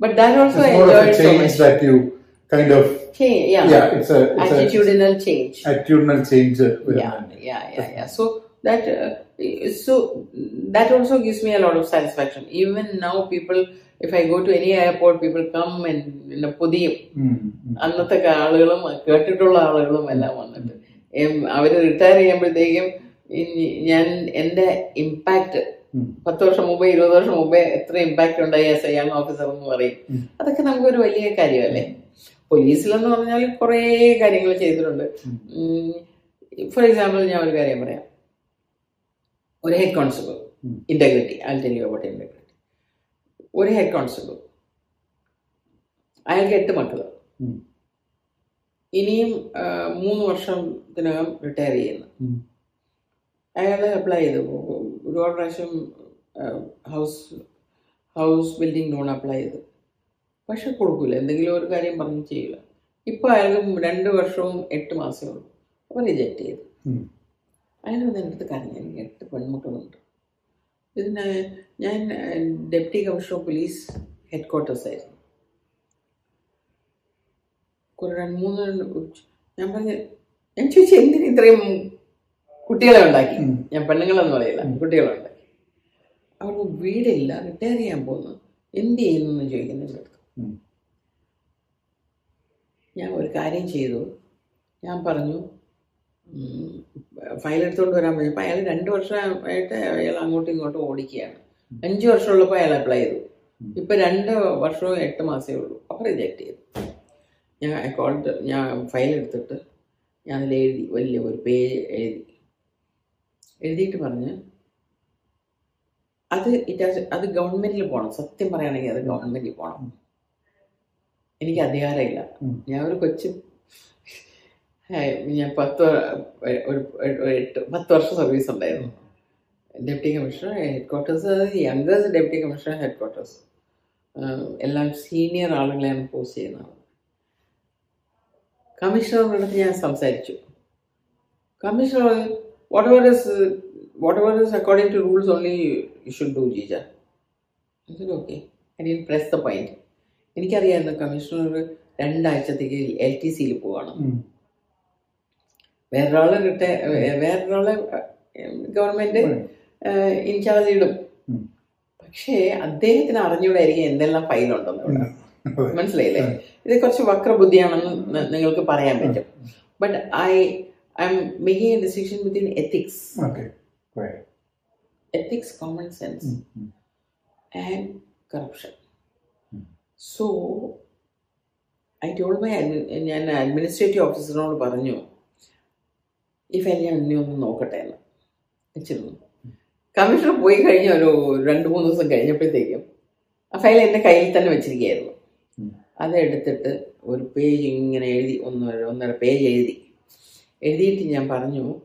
But that also I It's more of a enjoyed so change much. that you kind of Change, yeah. yeah, it's a it's a attitudinal change. attitudinal change. uh, yeah, yeah, yeah, yeah. So that uh, so that also gives me a lot of satisfaction. Even now, people, if I go to any airport, people come and in a പുതിയും Mm, mm. അന്നത്തെ ആളുകളും കേട്ടിട്ടുള്ള ആളുകളും എല്ലാം വന്നിട്ട് അവർ retire ചെയ്യുമ്പോഴത്തേക്കും ഞാൻ എന്റെ ഇമ്പാക്ട് ഉം. പത്ത് വർഷം മുമ്പേ ഇരുപത് വർഷം മുമ്പേ എത്ര ഇമ്പാക്ട് ഉണ്ടായി എസ് ഐ യങ് ഓഫീസർ എന്ന് പറയും അതൊക്കെ നമുക്കൊരു വലിയ കാര്യമല്ലേ പോലീസിലെന്ന് പറഞ്ഞാൽ കുറേ കാര്യങ്ങൾ ചെയ്തിട്ടുണ്ട്. ഫോർ എക്സാമ്പിൾ ഞാൻ ഒരു കാര്യം പറയാം. ഒരു head constable. Integrity I tell you about integrity ഒരു ഹെഡ് കോൺസ്റ്റബിൾ. അയാൾക്ക് എട്ട് മക്കൾ. ഇനിയും മൂന്ന് വർഷത്തിനകം റിട്ടയർ ചെയ്യുന്നു. അയാൾ അപ്ലൈ ചെയ്തു. ഒരുപാട് പ്രാവശ്യം house house building loan apply ചെയ്തു. പക്ഷെ കൊടുക്കില്ല എന്തെങ്കിലും ഒരു കാര്യം പറഞ്ഞ് ചെയ്യില്ല ഇപ്പം അയാൾക്ക് രണ്ട് വർഷവും എട്ട് മാസമേ ഉള്ളൂ. അപ്പോൾ റിജക്റ്റ് ചെയ്തു. അയാൾ വന്ന് എന്റെ അടുത്ത് കരഞ്ഞു. എനിക്ക് എട്ട് പെൺമക്കളുണ്ട്. ഇതിന് ഞാൻ deputy commissioner police headquarters ആയിരുന്നു. കുറെ രണ്ട് മൂന്ന് ഞാൻ പറഞ്ഞു ഞാൻ ചോദിച്ചു എന്തിന് ഇത്രയും കുട്ടികളെ ഉണ്ടാക്കി? ഞാൻ പെണ്ണുങ്ങളെന്ന് പറയില്ല കുട്ടികളെ ഉണ്ടാക്കി. അവർക്ക് വീടില്ല റിട്ടയർ ചെയ്യാൻ പോകുന്നു. എന്ത് ചെയ്യുന്നു എന്ന് ഞാൻ ഒരു കാര്യം ചെയ്തു. ഞാൻ പറഞ്ഞു ഫയൽ എടുത്തുകൊണ്ട് വരാൻ പറഞ്ഞു അപ്പം അയാൾ രണ്ട് വർഷമായിട്ട് അയാൾ അങ്ങോട്ടും ഇങ്ങോട്ടും ഓടിക്കുകയാണ്. അഞ്ച് വർഷമുള്ളപ്പോൾ അയാൾ അപ്ലൈ ചെയ്തു. ഇപ്പം രണ്ട് വർഷവും എട്ട് മാസമേ ഉള്ളൂ. അപ്പോൾ റിജക്റ്റ് ചെയ്തു. ഞാൻ അക്കൗണ്ട് ഞാൻ ഫയൽ എടുത്തിട്ട് ഞാൻ അതിൽ എഴുതി വലിയ ഒരു പേജ് എഴുതി. എഴുതിയിട്ട് പറഞ്ഞ് അത് ഇറ്റ് അത് ഗവൺമെന്റിൽ പോകണം സത്യം പറയുകയാണെങ്കിൽ അത് ഗവൺമെന്റിൽ പോകണം എനിക്ക് അധികാരമില്ല. ഞാൻ ഒരു കൊച്ചു. ഞാൻ പത്ത് ഒരു ഒരു എട്ട് പത്ത് വർഷം സർവീസ് ഉണ്ടായിരുന്നു. Deputy commissioner headquarters Yonkers deputy commissioner headquarters. എല്ലാം സീനിയർ ആളുകളെയാണ് പോസ്റ്റ് ചെയ്യുന്നത് കമ്മീഷണറുടെ അടുത്ത് ഞാൻ സംസാരിച്ചു. Commissioner whatever is whatever is according to rules only you should do Jeeja okay I didn't press the point എനിക്കറിയായിരുന്നു കമ്മീഷണർ രണ്ടാഴ്ചത്തേക്ക് എൽ ടി സിയിൽ പോവാണ്. വേറൊരാളെ കിട്ട വേറൊരാളെ ഗവൺമെന്റ് ഇൻചാർജ് ഇടും. പക്ഷേ അദ്ദേഹത്തിന് അറിഞ്ഞൂടായിരിക്കും എന്തെല്ലാം ഫയലുണ്ടെന്ന് ഇവിടെ. മനസ്സിലായില്ലേ? ഇത് കുറച്ച് വക്രബുദ്ധിയാണെന്ന് നിങ്ങൾക്ക് പറയാൻ പറ്റും. But I I'm making a decision within ethics. Ethics common sense and um. And I told So, I told my admin, ഞാൻ അഡ്മിനിസ്ട്രേറ്റീവ് ഓഫീസറിനോട് പറഞ്ഞു ഈ ഫയൽ ഞാൻ ഇനി ഒന്ന് നോക്കട്ടെ എന്ന്. വെച്ചിരുന്നു. കമ്മീഷണർ പോയി കഴിഞ്ഞ ഒരു രണ്ട് മൂന്ന് ദിവസം കഴിഞ്ഞപ്പോഴത്തേക്കും ആ ഫയൽ എന്റെ കയ്യിൽ തന്നെ വെച്ചിരിക്കുകയായിരുന്നു. അതെടുത്തിട്ട് ഒരു പേജ് ഇങ്ങനെ എഴുതി ഒന്നര ഒന്നര പേജ് എഴുതി. എഴുതിയിട്ട് ഞാൻ പറഞ്ഞു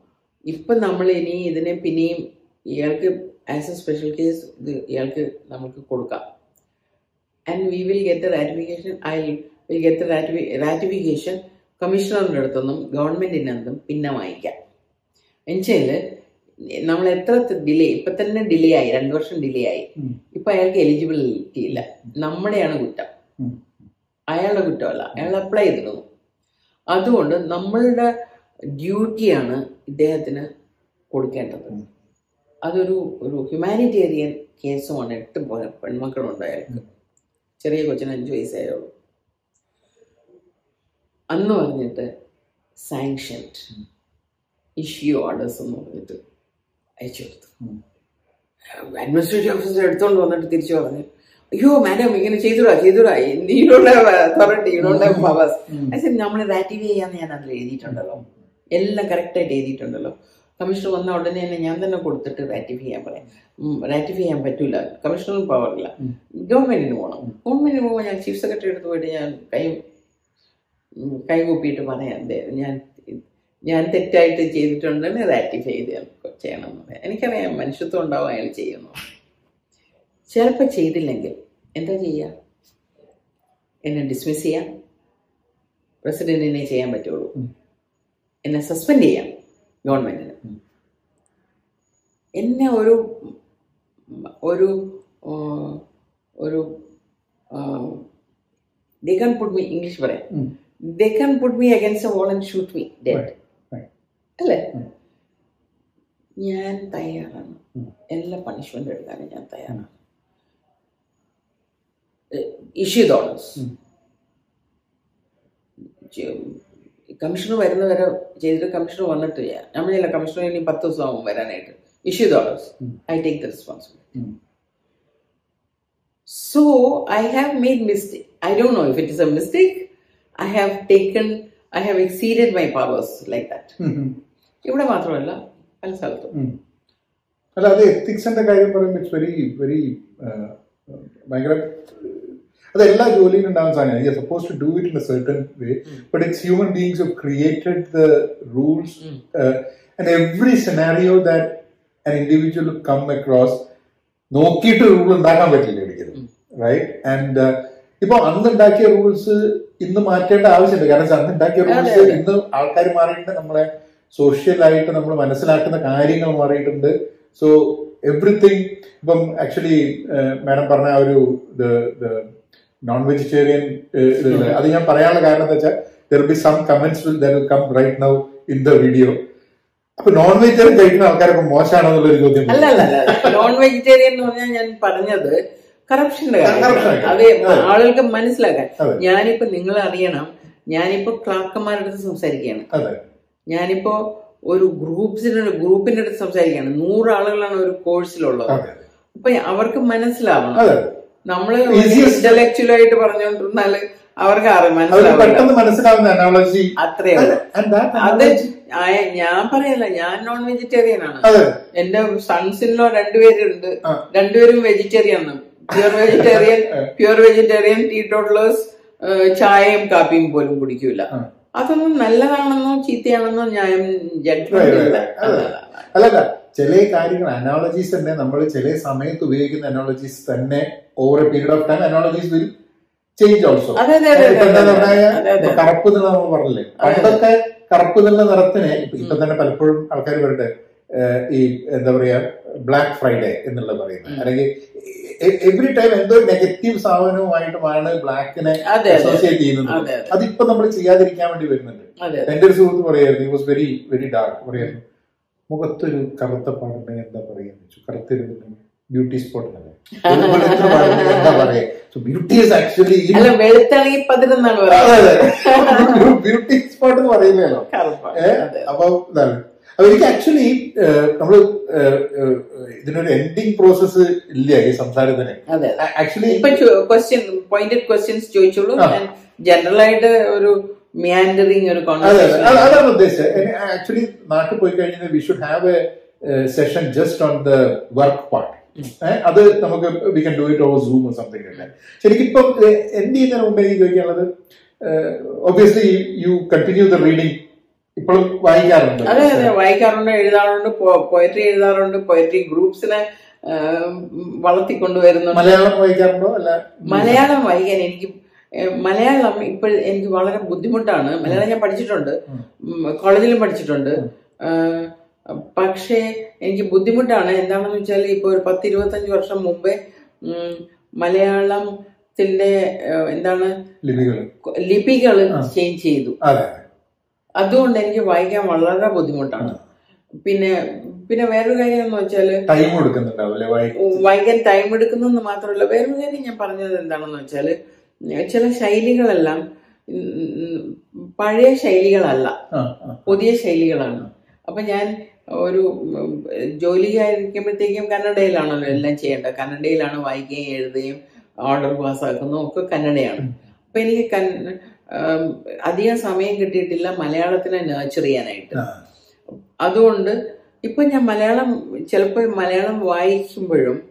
ഇപ്പം നമ്മൾ ഇനി ഇതിനെ പിന്നെയും ഇയാൾക്ക് ആസ് എ സ്പെഷ്യൽ കേസ് ഇത് ഇയാൾക്ക് നമുക്ക് കൊടുക്കാം. And we will get the ratification I will get the ratification കമ്മീഷണറിന്റെ അടുത്തൊന്നും ഗവൺമെന്റിന്റെ അടുത്തും പിന്നെ വാങ്ങിക്കാം എന്നുവെച്ചാൽ നമ്മൾ എത്ര ഡിലേ ഇപ്പം തന്നെ ഡിലേ ആയി രണ്ട് വർഷം ഡിലേ ആയി. ഇപ്പൊ അയാൾക്ക് എലിജിബിലിറ്റി ഇല്ല. നമ്മുടെയാണ് കുറ്റം. അയാളുടെ കുറ്റമല്ല. അയാൾ അപ്ലൈ ചെയ്തിരുന്നു. അതുകൊണ്ട് നമ്മളുടെ ഡ്യൂട്ടിയാണ് ഇദ്ദേഹത്തിന് കൊടുക്കേണ്ടത്. അതൊരു ഒരു ഹ്യൂമാനിറ്റേറിയൻ കേസുമാണ് എട്ട് പെൺമക്കളുണ്ട് അയാൾക്ക്. ചെറിയ കൊച്ചിന് അഞ്ച് വയസ്സായുള്ളൂ. അന്ന് പറഞ്ഞിട്ട് സാങ്ഷൻഡ് ഇഷ്യൂ ഓർഡേഴ്സ് എന്ന് പറഞ്ഞിട്ട് അയച്ചു കൊടുത്തു. അഡ്മിനിസ്ട്രേറ്റീവ് ഓഫീസർ എടുത്തോണ്ട് വന്നിട്ട് തിരിച്ചു പറഞ്ഞു അയ്യോ മാഡം ഇങ്ങനെ ചെയ്തുടാ ചെയ്തുടാ. നീടുള്ള അതോറിറ്റി പവേഴ്സ് നമ്മൾ റാറ്റിഫൈ ചെയ്യാന്ന് ഞാൻ അതിൽ എഴുതിയിട്ടുണ്ടല്ലോ? എല്ലാം കറക്റ്റായിട്ട് എഴുതിയിട്ടുണ്ടല്ലോ. കമ്മീഷണർ വന്ന ഉടനെ തന്നെ ഞാൻ തന്നെ കൊടുത്തിട്ട് റാറ്റിഫൈ ചെയ്യാൻ പറയാം. റാറ്റിഫൈ ചെയ്യാൻ പറ്റൂല. കമ്മീഷണറും പവറില്ല. ഗവൺമെന്റിന് പോകണം ഗവൺമെന്റിന് പോകുമ്പോൾ ഞാൻ ചീഫ് സെക്രട്ടറി അടുത്ത് പോയിട്ട് ഞാൻ കൈ കൈകൂപ്പിയിട്ട് പറയാം. ഞാൻ ഞാൻ തെറ്റായിട്ട് ചെയ്തിട്ടുണ്ടെങ്കിൽ റാറ്റിഫൈ ചെയ്ത് ചെയ്യണം എന്ന് പറയാം. എനിക്കറിയാം മനുഷ്യത്വം ഉണ്ടാവും അയാൾ ചെയ്യുന്നു. ചിലപ്പോൾ ചെയ്തില്ലെങ്കിൽ എന്താ ചെയ്യുക എന്നെ ഡിസ്മിസ് ചെയ്യാം. പ്രസിഡന്റിനെ ചെയ്യാൻ പറ്റുള്ളൂ. എന്നെ സസ്പെൻഡ് ചെയ്യാം. ഗവൺമെന്റിന്. എന്നെ ഒരു ഒരു ഒരു ദേ കൺ പുട്ട് മീ ഇംഗ്ലീഷ് പറയാം. They can put me against wall and shoot me dead. അല്ലേ? ഞാൻ തയ്യാറാണ്. എല്ലാ പണിഷ്മെന്റ് എടുക്കാനും ഞാൻ തയ്യാറാണ്. Issue orders. കമ്മീഷണർ വരുന്നവരെ ചെയ്തിട്ട് കമ്മീഷണർ വന്നിട്ട് ചെയ്യാം നമ്മളില്ല കമ്മീഷണർ ഇനി പത്ത് ദിവസം ആവും വരാനായിട്ട്. Issue the orders um. I take the responsibility um. So I have made mistake. I don't know if it is a mistake. I have taken, I have exceeded my powers like that. ഉം. ഉം. ഇവിടെ മാത്രമല്ല പല സ്ഥലത്തും ഉം. അല്ല അത് എത്തിക്സിന്റെ കാര്യം പറയുമ്പോൾ ഇറ്റ്സ് വെരി വെരി ഭയങ്കര അത് എല്ലാ ജോലിയിലും ഉണ്ടാകുന്ന സാധനമാണ് you suppose to do it in a certain way but it's human beings have created the rules and every scenario that an individual come across നോക്കിയിട്ട് റൂൾ ഉണ്ടാക്കാൻ പറ്റില്ല ഒരിക്കലും റൈറ്റ് ആൻഡ് ഇപ്പൊ അന്നുണ്ടാക്കിയ റൂൾസ് ഇന്ന് മാറ്റേണ്ട ആവശ്യമുണ്ട് കാരണം അന്ന് ഉണ്ടാക്കിയ റൂൾസ്. ഇന്ന് ആൾക്കാർ മാറിയിട്ടുണ്ട് നമ്മളെ സോഷ്യലായിട്ട് നമ്മൾ മനസ്സിലാക്കുന്ന കാര്യങ്ങൾ മാറിയിട്ടുണ്ട്. സോ എവറിത്തിങ് ഇപ്പം ആക്ച്വലി മാഡം പറഞ്ഞ ആ ഒരു നോൺ വെജിറ്റേറിയൻ അത് ഞാൻ പറയാനുള്ള കാരണം എന്താ വെച്ചാൽ there be some comments will there come right now in the video അപ്പൊ നോൺ വെജിറ്റേറിയൻ കഴിക്കുന്ന ആൾക്കാരൊക്കെ മോശമാണെന്നുള്ളൊരു ചോദ്യം അല്ല അല്ല അല്ല നോൺ വെജിറ്റേറിയൻ എന്ന് പറഞ്ഞാൽ ഞാൻ പറഞ്ഞത് കറപ്ഷന്റെ കാര്യം അതെ ആളുകൾക്ക് മനസ്സിലാക്കാൻ. ഞാനിപ്പോ നിങ്ങൾ അറിയണം. ഞാനിപ്പോ ക്ലാർക്കന്മാരുടെ അടുത്ത് സംസാരിക്കുകയാണ്. ഞാനിപ്പോ ഒരു ഗ്രൂപ്പ്സിന്റെ ഗ്രൂപ്പിന്റെ അടുത്ത് സംസാരിക്കുകയാണ്. നൂറ് ആളുകളാണ് ഒരു കോഴ്സിലുള്ളത്. അപ്പൊ അവർക്ക് മനസ്സിലാവണം. നമ്മൾ ഇന്റലക്ച്വൽ ആയിട്ട് പറഞ്ഞുകൊണ്ടിരുന്നാൽ അവർക്ക് പെട്ടെന്ന് മനസ്സിലാവുന്ന അനോളജി അത്രേ ഉള്ളൂ. അത് ഞാൻ പറയല്ല ഞാൻ നോൺ വെജിറ്റേറിയൻ ആണ് എന്റെ സൺസിനോ രണ്ടുപേരുണ്ട്. രണ്ടുപേരും വെജിറ്റേറിയൻ ആണ്. Pure vegetarian pure vegetarian teetotallers ചായയും കാപ്പിയും പോലും കുടിക്കൂല. അതൊന്നും നല്ലതാണെന്നോ ചീത്തയാണെന്നോ ഞാൻ ജഡ്ജ്മെന്റ്. അല്ലല്ല ചില കാര്യങ്ങൾ അനോളജീസ് തന്നെ നമ്മൾ ചില സമയത്ത് ഉപയോഗിക്കുന്ന അനോളജീസ് തന്നെ over a period of time analogies will change also കറുപ്പ് നിറം നമ്മൾ പറഞ്ഞില്ലേ? പണ്ടൊക്കെ കറുപ്പ് നിറ നിറത്തിന് ഇപ്പൊ ഇപ്പൊ തന്നെ പലപ്പോഴും ആൾക്കാർ പറയട്ടെ ഈ എന്താ പറയാ ബ്ലാക്ക് ഫ്രൈഡേ എന്നുള്ള പറയുന്നത്. അല്ലെങ്കിൽ എവറി ടൈം എന്തോ നെഗറ്റീവ് സാധനവുമായിട്ടുമാണ് ബ്ലാക്കിനെ അസോസിയേറ്റ് ചെയ്യുന്നത്. അതെ അതെ. അതിപ്പോ നമ്മൾ ചെയ്യാതിരിക്കാൻ വേണ്ടി വരുന്നുണ്ട്. എന്റെ ഒരു സുഹൃത്ത് പറയായിരുന്നു ഈ വാസ് വെരി വെരി ഡാർക്ക് പറയായിരുന്നു മുഖത്തൊരു കറുത്ത പാടുണ്ടെങ്കിൽ എന്താ പറയാ കറുത്തൊരു ബ്യൂട്ടി സ്പോട്ട് എന്താ പറയാ? ബ്യൂട്ടി ആക്ച്വലി ബ്യൂട്ടി സ്പോട്ട് എന്ന് പറയുന്നല്ലോ. അപ്പൊ ഇതാണ്. എനിക്ക് ആക്ച്വലി ഏഹ്, ഇതിനൊരു എൻഡിങ് പ്രോസസ് ഇല്ല ഈ സംസാരത്തിന്. ആക്ച്വലി ഇപ്പൊ ക്വസ്റ്റ്യൻ പോയിന്റഡ് ക്വസ്റ്റ്യൻസ് ചോദിച്ചോളൂ. ജനറൽ ആയിട്ട് ഒരു മിയാൻഡറിങ് ഒരു. അതാണ് ഉദ്ദേശിച്ചത്. ആക്ച്വലി നാട്ടിൽ പോയി കഴിഞ്ഞാൽ we should have a session just on the work part അത് നമുക്ക് we can do it over Zoom something അല്ലേ ശരിക്കും ഇപ്പം എന്ത് ചെയ്യുന്നതിന് മുമ്പേ എനിക്ക് ചോദിക്കാനുള്ളത്? Obviously you continue the reading ഇപ്പോഴും വായിക്കാറുണ്ട്. അതെ അതെ വായിക്കാറുണ്ട് എഴുതാറുണ്ട് പോയട്രി എഴുതാറുണ്ട് പോയട്രി ഗ്രൂപ്പ്സിനെ വളർത്തിക്കൊണ്ടുവരുന്നുണ്ട്. മലയാളം വായിക്കാറുണ്ടോ? അല്ല മലയാളം വായിക്കാൻ എനിക്ക് മലയാളം ഇപ്പോൾ എനിക്ക് വളരെ ബുദ്ധിമുട്ടാണ്. മലയാളം ഞാൻ പഠിച്ചിട്ടുണ്ട്. കോളേജിലും പഠിച്ചിട്ടുണ്ട്. പക്ഷേ എനിക്ക് ബുദ്ധിമുട്ടാണ്. എന്താണെന്ന് വെച്ചാൽ ഇപ്പോൾ ഒരു പത്ത് ഇരുപത്തഞ്ച് വർഷം മുമ്പേ മലയാളത്തിന്റെ എന്താണ് ലിപികൾ ചേഞ്ച് ചെയ്തു. അതെ അതുകൊണ്ട് എനിക്ക് വായിക്കാൻ വളരെ ബുദ്ധിമുട്ടാണ്. പിന്നെ പിന്നെ വേറൊരു കാര്യം എന്ന് വെച്ചാൽ ടൈം കൊടുക്കുന്നുണ്ടാവില്ലേ വായിക്കാൻ ടൈം എടുക്കുന്നെന്ന് മാത്രമല്ല വേറൊരു കാര്യം ഞാൻ പറഞ്ഞത് എന്താണെന്ന് വെച്ചാൽ ചില ശൈലികളെല്ലാം പഴയ ശൈലികളല്ല. പുതിയ ശൈലികളാണ്. അപ്പൊ ഞാൻ ഒരു ജോലി ജോലിയായിരിക്കുമ്പോഴത്തേക്കും കന്നഡയിലാണല്ലോ എല്ലാം ചെയ്യേണ്ടത്. കന്നഡയിലാണ് വായിക്കുകയും എഴുതുകയും ഓർഡർ പാസ്സാക്കുന്നതും ഒക്കെ കന്നഡയാണ്. അപ്പൊ എനിക്ക് കൻ- അധികം സമയം കിട്ടിയിട്ടില്ല. മലയാളത്തിനെ നേർച്ചർ ചെയ്യാനായിട്ട്. അതുകൊണ്ട് ഇപ്പൊ ഞാൻ മലയാളം ചിലപ്പോൾ മലയാളം വായിക്കുമ്പോഴും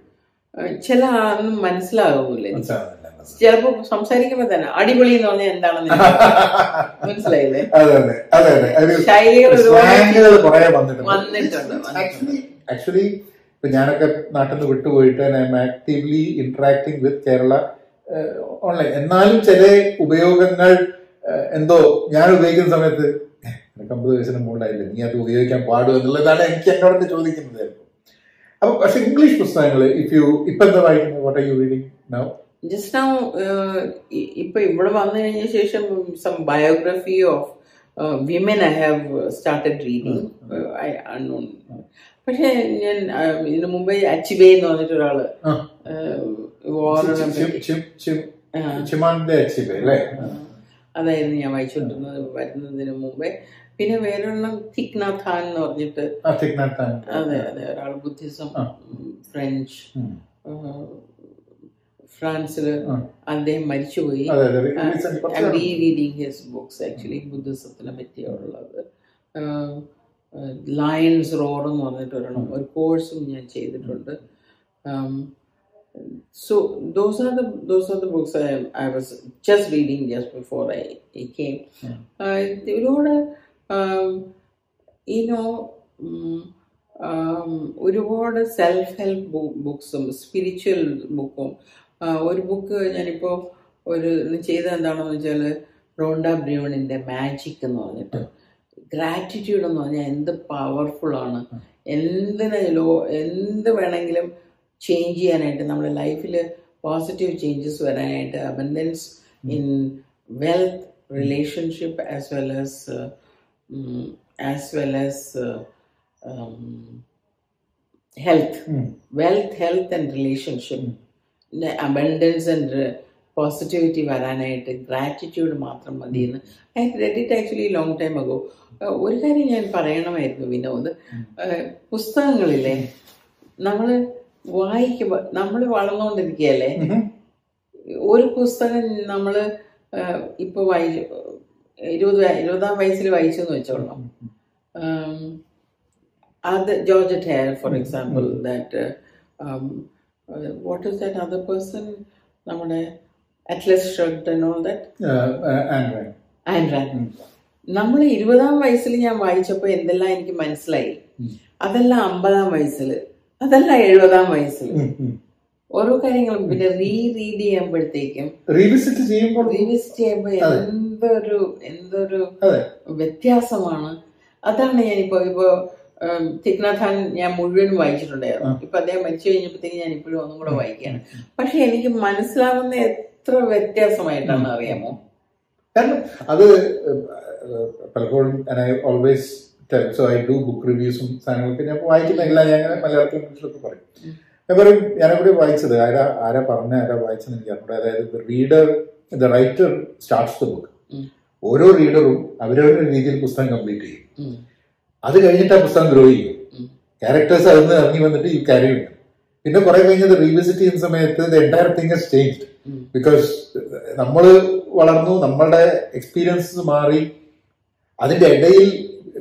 ചില ഒന്നും മനസ്സിലാകുന്നില്ല. ചിലപ്പോ സംസാരിക്കുമ്പോ തന്നെ അടിപൊളി എന്ന് പറഞ്ഞാൽ എന്താണെന്ന് മനസ്സിലായില്ലേ? അതെ അതെ അതെ അതെ. ഒരു ശൈലികൾ കുറെ വന്നിട്ടുണ്ട്. ആക്ച്വലി ഇപ്പൊ ഞാനൊക്കെ നാട്ടിൽ നിന്ന് വിട്ടുപോയിട്ട് I'm actively interacting with Kerala online എന്നാലും ചില ഉപയോഗങ്ങൾ എന്തോ ഞാൻ ഉപയോഗിക്കുന്ന സമയത്ത് എനിക്ക് അമ്പത് വയസ്സിന് മുകളിലായില്ലേ? നീ അത് ഉപയോഗിക്കാൻ പാടുമോ എന്നുള്ളതാണ് എനിക്ക് എന്നോട് ചോദിക്കുന്നത് അപ്പൊ പക്ഷെ ഇംഗ്ലീഷ് പുസ്തകങ്ങൾ ഇഫ് യു ഇപ്പൊ എന്താ വായിക്കുന്നത്? What are you reading now just now ഇപ്പൊ ഇവിടെ വന്നു കഴിഞ്ഞ ശേഷം some biography of women I have started reading I unknown പക്ഷെ ഞാൻ uh, ഇതിനു മുമ്പേ അച്ചിബേ എന്ന് പറഞ്ഞിട്ട് ഒരാൾ അല്ലേ? അതായിരുന്നു ഞാൻ വായിച്ചുകൊണ്ടിരുന്നത് വരുന്നതിന് മുമ്പേ. പിന്നെ വേറൊരെണ്ണം തിക്നാഥ് ഖാൻ എന്ന് പറഞ്ഞിട്ട്. അതെ അതെ ഒരാൾ ബുദ്ധിസം ഫ്രഞ്ച്. ഉം. ഫ്രാൻസിൽ അദ്ദേഹം മരിച്ചുപോയി. റീഡിങ് ഹിസ് ബുക്സ് ആക്ച്വലി ബുദ്ധിസത്തിനെ പറ്റിയുള്ളത് ലയൺസ് റോഡ് എന്ന് പറഞ്ഞിട്ട് ഒരെണ്ണം ഒരു കോഴ്സും ഞാൻ ചെയ്തിട്ടുണ്ട്. So those are the those are the books I I was just reading just before I I came ഒരുപാട് ഈനോ ഒരുപാട് സെൽഫ് ഹെൽപ്പ് ബുക്സും സ്പിരിച്വൽ ബുക്കും ഒരു ബുക്ക് ഞാനിപ്പോൾ ഒരു ചെയ്തത് എന്താണെന്ന് വെച്ചാൽ റോണ്ട ബ്രിയോണിന്റെ മാജിക് എന്ന് പറഞ്ഞിട്ട്. ഗ്രാറ്റിറ്റ്യൂഡ് എന്ന് പറഞ്ഞാൽ എന്ത് പവർഫുൾ ആണ്. എന്തിന് എന്ത് വേണമെങ്കിലും ചേഞ്ച് ചെയ്യാനായിട്ട് നമ്മുടെ ലൈഫിൽ പോസിറ്റീവ് ചേഞ്ചസ് വരാനായിട്ട് abundance in wealth relationship as well as as well as health. Wealth health and relationship abundance and positivity വരാനായിട്ട് ഗ്രാറ്റിറ്റ്യൂഡ് മാത്രം മതി എന്ന് I read it actually long time ago ഒരു കാര്യം ഞാൻ പറയണമായിരുന്നു വിനോദ്. പുസ്തകങ്ങളില്ലേ പുസ്തകങ്ങളിലെ നമ്മൾ വായിക്കുമ്പോൾ നമ്മൾ വളർന്നുകൊണ്ടിരിക്കുകയല്ലേ. ഒരു പുസ്തകം നമ്മൾ ഇപ്പോൾ വായി ഇരുപത് ഇരുപതാം വയസ്സിൽ വായിച്ചു എന്ന് വെച്ചോളാം അത് George Hare for example example, that uh, what is that other person? നമ്മുടെ Atlas shirt and all that Uh, uh, and ran നമ്മൾ ഇരുപതാം വയസ്സിൽ ഞാൻ വായിച്ചപ്പോൾ എന്തെല്ലാം എനിക്ക് മനസ്സിലായി? അതെല്ലാം അമ്പതാം വയസ്സിൽ അതെല്ലാം എഴുപതാം വയസ്സിൽ. ഓരോ കാര്യങ്ങളും പിന്നെ റീ റീഡ് ചെയ്യുമ്പോഴത്തേക്കും റീവിസിറ്റ് ചെയ്യുമ്പോൾ റീവിസിറ്റ് ചെയ്യുമ്പോൾ എന്തൊരു എന്തൊരു വ്യത്യാസമാണ്. അതാണ് ഞാനിപ്പോ ഇപ്പോ തിക്നാഥാൻ ഞാൻ മുഴുവൻ വായിച്ചിട്ടുണ്ടായിരുന്നു. ഇപ്പൊ അദ്ദേഹം മരിച്ചു കഴിഞ്ഞപ്പോഴത്തേക്ക് ഞാൻ ഇപ്പോഴും ഒന്നും കൂടെ വായിക്കുകയാണ്. പക്ഷെ എനിക്ക് മനസ്സിലാവുന്ന എത്ര വ്യത്യാസമായിട്ടാണ് അറിയാമോ? കാരണം അത് പലപ്പോഴും I always so I do book റിവ്യൂസും സാധനങ്ങളൊക്കെ ഞാൻ വായിക്കുന്ന എല്ലാം ഞാൻ അങ്ങനെ മലയാളത്തിൽ ഇംഗ്ലീഷിലൊക്കെ പറയും. ഞാൻ പറയും ഞാനിവിടെ വായിച്ചത്? ആരാ ആരാ പറഞ്ഞ ആരാ വായിച്ചെന്ന് എനിക്ക് അറിഞ്ഞൂടെ. അതായത് reader the writer starts the book ഓരോ റീഡറും അവരവരുടെ രീതിയിൽ പുസ്തകം കംപ്ലീറ്റ് ചെയ്യും. അത് കഴിഞ്ഞിട്ട് ആ പുസ്തകം ഗ്രോ ചെയ്യും. ക്യാരക്ടേഴ്സ് അതിൽ നിന്ന് ഇറങ്ങി വന്നിട്ട് ഈ കാര്യം ചെയ്യും പിന്നെ കുറെ കഴിഞ്ഞത് റീവിസിറ്റ് ചെയ്യുന്ന സമയത്ത് the entire thing has change because നമ്മൾ വളർന്നു നമ്മളുടെ എക്സ്പീരിയൻസ് മാറി. അതിന്റെ ഇടയിൽ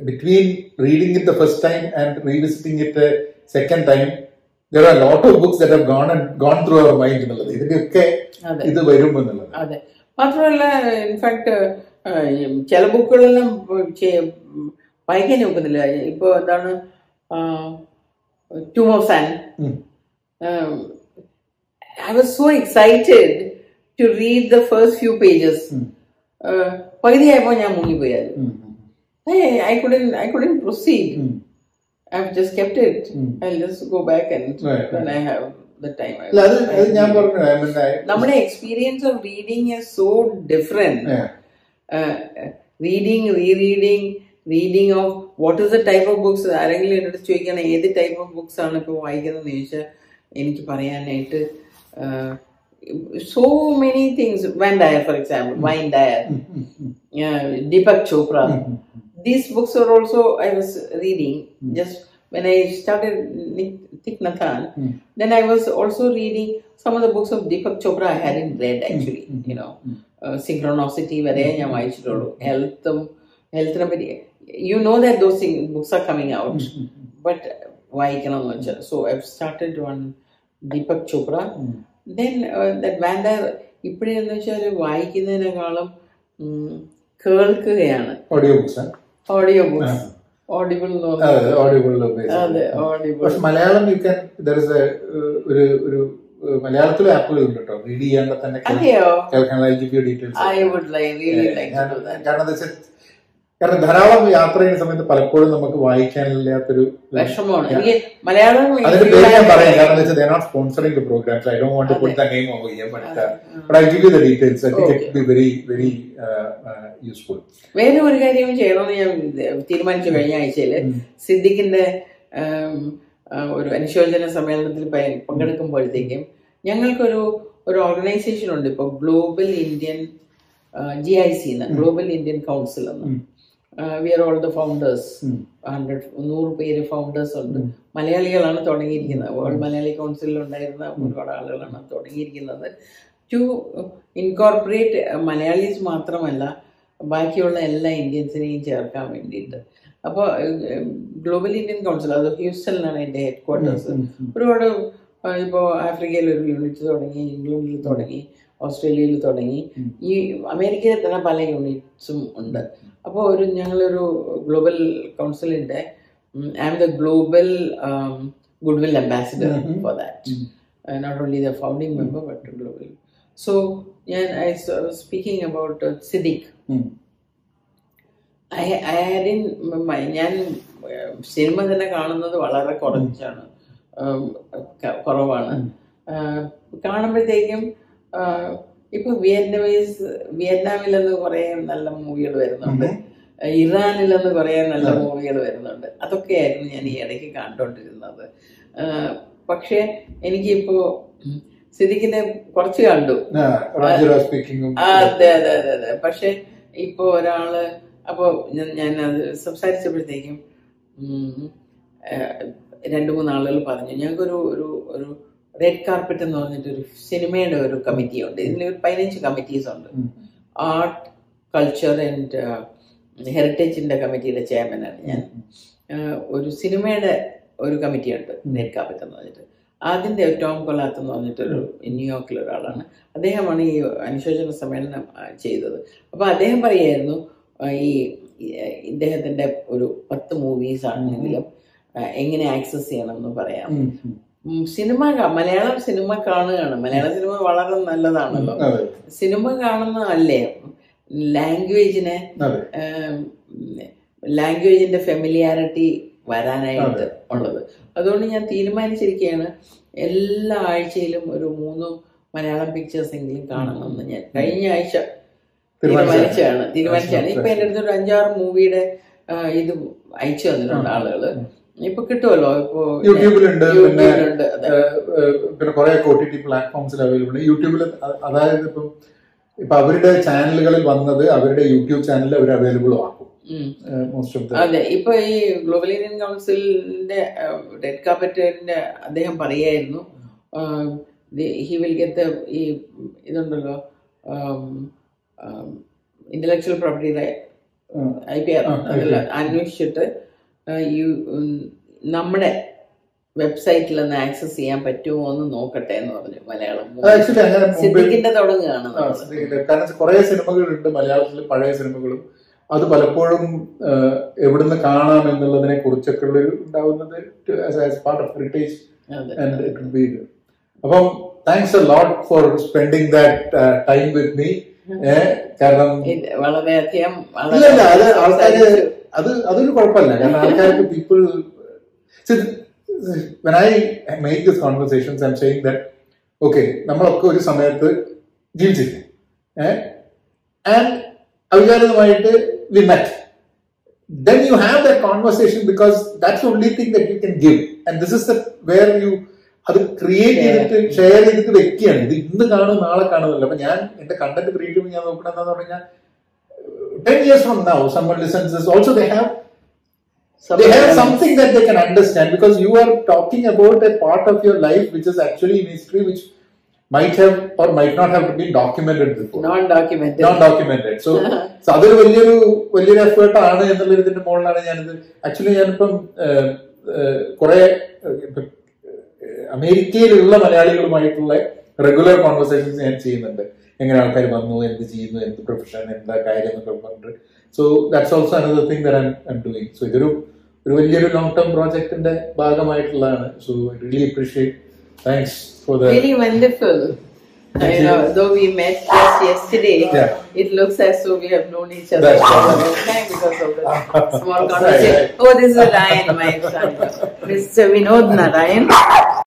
between reading it the first time and revisiting it second time there are lot of books that have gone gone through our mind എന്നുള്ളത്. ഇതിന്റെയൊക്കെ ഇത് വരും എന്നുള്ളത്. അതെ. മാത്രമല്ല ഇൻഫാക്ട് ചില ബുക്കുകളെല്ലാം വായിക്കാൻ നോക്കുന്നില്ല ഇപ്പൊ എന്താണ് tomb of sand um. I was so excited to read the first few pages പകുതിയായപ്പോ ഞാൻ മുങ്ങിപ്പോയായിരുന്നു ഉം. I couldn't I couldn't proceed I I've just kept it. I I'll just go back and Right, when I have the time. I അല്ല അത് will. അത് ഞാൻ പറഞ്ഞു I mean, I- നമ്മുടെ experience of reading so different. Reading rereading of what is the type of books ആരെങ്കിലും എന്നോട് ചോദിക്കണം ഏത് ടൈപ്പ് ഓഫ് ബുക്സ് ആണ് ഇപ്പോൾ വായിക്കുന്നതെന്ന് ചോദിച്ചാൽ എനിക്ക് പറയാനായിട്ട് so many things Wayne Dyer for example Wayne Dyer. Deepak Chopra these books are also I was reading just when I started Thich Nhat Hanh, Mm. then I was also reading some of the books of Deepak Chopra I hadn't read actually, you know. Uh, synchronicity വരെ ഞാൻ വായിച്ചിട്ടുള്ളൂ ഹെൽത്തും ഹെൽത്തിനെ പറ്റി you know that those books are coming out but വായിക്കണം എന്ന് വെച്ചാൽ so I started one Deepak Chopra then that wander ഇപ്പോഴെന്ന് വെച്ചാൽ വായിക്കുന്നതിനേക്കാളും കേൾക്കുകയാണ്. Audio books audio books Audible അതെ ഓഡിബിൾ മലയാളം ക്യാൻ ഒരു ഒരു ഏഹ്, ആപ്പുകൾ ഉണ്ട് കേട്ടോ. റീഡ് ചെയ്യാണ്ട് തന്നെ കേൾക്കാൻ ഐ വുഡ് ലൈക്ക് കാരണം എന്താ വെച്ചാൽ കാരണം ധാരാളം യാത്ര ചെയ്യുന്ന സമയത്ത് പലപ്പോഴും നമുക്ക് വായിക്കാനില്ലാത്തൊരു വിഷമമാണ്. അതിന്റെ പേര് ഞാൻ പറയാം. കാരണം എന്താ വെച്ചാൽ not sponsoring the programmes I don't want to put the name but but I give you the details I think it be very very useful വേറെ ഒരു കാര്യവും ചെയ്യണമെന്ന് ഞാൻ തീരുമാനിച്ചു കഴിഞ്ഞ ആഴ്ചയിൽ സിദ്ദിഖിന്റെ ആം, ആ, ഒരു അനുശോചന സമ്മേളനത്തിൽ പങ്കെടുക്കുമ്പോഴത്തേക്കും ഞങ്ങൾക്കൊരു ഒരു ഓർഗനൈസേഷൻ ഉണ്ട്. ഇപ്പോൾ Global Indian G I C Global Indian Council എന്ന് we are all the founders hundred നൂറ് പേര് ഫൗണ്ടേഴ്സ് ഉണ്ട്. മലയാളികളാണ് തുടങ്ങിയിരിക്കുന്നത്. വേൾഡ് മലയാളി കൗൺസിലിൽ ഉണ്ടായിരുന്ന ഒരുപാട് ആളുകളാണ് തുടങ്ങിയിരിക്കുന്നത്. ടു ഇൻകോർപ്പറേറ്റ് മലയാളീസ് മാത്രമല്ല ബാക്കിയുള്ള എല്ലാ ഇന്ത്യൻസിനെയും ചേർക്കാൻ വേണ്ടിയിട്ട്. അപ്പോൾ ഗ്ലോബൽ ഇന്ത്യൻ കൗൺസിൽ അത് ഹ്യൂസ്റ്റണിലാണ് എന്റെ ഹെഡ് ക്വാർട്ടേഴ്സ് ഒരുപാട് ഇപ്പോൾ ആഫ്രിക്കയിൽ ഒരു യൂണിറ്റ് തുടങ്ങി ഇംഗ്ലണ്ടിൽ തുടങ്ങി. ഓസ്ട്രേലിയയിൽ തുടങ്ങി. ഈ അമേരിക്കയിൽ തന്നെ പല യൂണിറ്റ്സും ഉണ്ട്. അപ്പോൾ ഒരു ഞങ്ങളൊരു ഗ്ലോബൽ കൗൺസിലിന്റെ I am the global goodwill ambassador for that not only the founding member but global so ഞാൻ ഐ സ്പീക്കിംഗ് അബൌട്ട് സിദിഖ് ഞാൻ സിനിമ തന്നെ കാണുന്നത് വളരെ കുറച്ചാണ്. കുറവാണ്. ആഹ്, കാണുമ്പോഴത്തേക്കും ഇപ്പൊ വിയറ്റ്നമീസ് വിയറ്റ്നാമിൽ നിന്ന് കുറെ നല്ല മൂവികൾ വരുന്നുണ്ട്. ഇറാനിലെന്ന് കുറെ നല്ല മൂവികൾ വരുന്നുണ്ട്. അതൊക്കെയായിരുന്നു ഞാൻ ഈ ഇടയ്ക്ക് കണ്ടുകൊണ്ടിരുന്നത് പക്ഷെ എനിക്കിപ്പോ സിദ്ദിഖിനെ കുറച്ച് കണ്ടു. അതെ അതെ അതെ അതെ. പക്ഷെ ഇപ്പൊ ഒരാൾ അപ്പൊ ഞാൻ അത് സംസാരിച്ചപ്പോഴത്തേക്കും രണ്ട് രണ്ടു മൂന്ന് ആളുകൾ പറഞ്ഞു ഞങ്ങൾക്കൊരു ഒരു ഒരു റെഡ് കാർപ്പറ്റ് എന്ന് പറഞ്ഞിട്ട് ഒരു സിനിമയുടെ ഒരു കമ്മിറ്റി ഉണ്ട്. ഇതിൽ ഒരു പതിനഞ്ച് കമ്മിറ്റീസ് ഉണ്ട്. ആർട്ട് കൾച്ചർ ആൻഡ് ഹെറിറ്റേജിന്റെ കമ്മിറ്റിയുടെ ചെയർമാനാണ് ഞാൻ. ഒരു സിനിമയുടെ ഒരു കമ്മിറ്റി ഉണ്ട് റെഡ് കാർപ്പറ്റ് എന്ന് പറഞ്ഞിട്ട്. ആദ്യത്തെ ടോം കൊലാത്ത് എന്ന് പറഞ്ഞിട്ടൊരു ന്യൂയോർക്കിലെ ഒരാളാണ്. അദ്ദേഹമാണ് ഈ അനുശോചന സമ്മേളനം ചെയ്തത്. അപ്പൊ അദ്ദേഹം പറയായിരുന്നു ഈ ഇദ്ദേഹത്തിന്റെ ഒരു പത്ത് മൂവീസ് ആണെങ്കിലും എങ്ങനെ ആക്സസ് ചെയ്യണം എന്ന് പറയാം. സിനിമ മലയാളം സിനിമ കാണുകയാണ്. മലയാള സിനിമ വളരെ നല്ലതാണല്ലോ. സിനിമ സിനിമ കാണുന്നതല്ലേ? ലാംഗ്വേജിനെ ലാംഗ്വേജിന്റെ ഫെമിലിയാരിറ്റി വരാനായിട്ട് ഉള്ളത്. അതുകൊണ്ട് ഞാൻ തീരുമാനിച്ചിരിക്കുകയാണ് എല്ലാ ആഴ്ചയിലും ഒരു മൂന്ന് മലയാളം പിക്ചേഴ്സ് എങ്കിലും കാണണമെന്ന് ഞാൻ കഴിഞ്ഞ ആഴ്ച തീരുമാനിച്ചാണ് തീരുമാനിച്ചാണ് ഇപ്പൊ എന്റെ അടുത്ത് ഒരു അഞ്ചാറ് മൂവിയുടെ ഇത് അയച്ചു തന്നിട്ടുണ്ട് ആളുകൾ. ഇപ്പൊ കിട്ടുമല്ലോ ഇപ്പൊ യൂട്യൂബിലുണ്ട് പിന്നെ പിന്നെ കുറെ ഒ ടി ടി പ്ലാറ്റ്ഫോംസിൽ അവൈലബിൾ യൂട്യൂബിൽ അതായത് ഇപ്പൊ ഇപ്പൊ അവരുടെ ചാനലുകളിൽ വന്നത് അവരുടെ യൂട്യൂബ് ചാനലിൽ അവർ അവൈലബിൾ ആക്കും. മോസ്റ്റ് ഓഫ് അതെ ഇപ്പൊ ഈ ഗ്ലോബൽ ഇന്ത്യൻ കൗൺസിലിന്റെ ഡെഡ് കാർപ്പറ്റിന്റെ അദ്ദേഹം പറയായിരുന്നു ഹി വിൽ ഗെറ്റ് ഈ ഇതുണ്ടല്ലോ ഇന്റലക്ച്വൽ പ്രോപ്പർട്ടിയുടെ ഐ പി ആർ അതല്ല അന്വേഷിച്ചിട്ട് ഈ ഉം, നമ്മുടെ വെബ്സൈറ്റിൽ ഒന്ന് ആക്സസ് ചെയ്യാൻ പറ്റുമോ എന്ന് നോക്കട്ടെ എന്ന് പറഞ്ഞു മലയാളം സിദ്ദിഖിന്റെ തുടങ്ങുകയാണ്. കാരണം കുറെ സിനിമകളുണ്ട് മലയാളത്തിൽ പഴയ സിനിമകളും. അത് പലപ്പോഴും എവിടുന്ന് കാണാം എന്നുള്ളതിനെ കുറിച്ചൊക്കെ ഉണ്ടാവുന്നത് പാർട്ട് ഓഫ് ഹെറിറ്റേജ് ആൻഡ് അപ്പം thanks a lot for spending that time with me കാരണം ഇത് വളരെയധികം ഇല്ല ഇല്ല അത് ആൾക്കാര് സംസാരിച്ചു. അത് അതൊരു കുഴപ്പമില്ല. കാരണം ആൾക്കാർക്ക് people when I make this conversations I'm saying that okay നമ്മളൊക്കെ ഒരു സമയത്ത് ജീവിച്ചില്ലേ? ഏഹ് and അവിചാരിതമായിട്ട് we met then you have that conversation because that's the only thing that you can give. And this is the where you അത് create ചെയ്തിട്ട് share ചെയ്തിട്ട് വെക്കുകയാണ്. ഇത് ഇന്ന് കാണും നാളെ കാണുമല്ലോ അപ്പൊ ഞാൻ എന്റെ കണ്ടന്റ് ക്രിയേറ്റ് ചെയ്യാൻ നോക്കണമെന്ന് പറഞ്ഞാൽ ten years from now some listens also the have they have something the can understand because you are talking about a part of your life which is actually in history which might have or might not have be documented non documented so so അതൊരു വലിയൊരു വലിയൊരു effort ആണ് എന്നുള്ള ഇതിന്റെ ഞാൻ ഇത് actually ഞാൻ ഞാനിപ്പം കുറെ അമേരിക്കയിലുള്ള മലയാളികളുമായിട്ടുള്ള റെഗുലർ കോൺവെർസേഷൻസ് ഞാൻ ചെയ്യുന്നുണ്ട്. എങ്ങനെ ആൾക്കാർ വന്നു എന്ത് ചെയ്യുന്നു എന്ത് പ്രൊഫഷൻ എന്താ കാര്യം എന്നൊക്കെ പറഞ്ഞിട്ട്. So that's also another thing doing so ഇതൊരു ഒരു വലിയൊരു ലോങ് ടേം പ്രോജക്റ്റിന്റെ ഭാഗമായിട്ടുള്ളതാണ് so I really appreciate thanks for ദിഫുൾ Vinod Narayana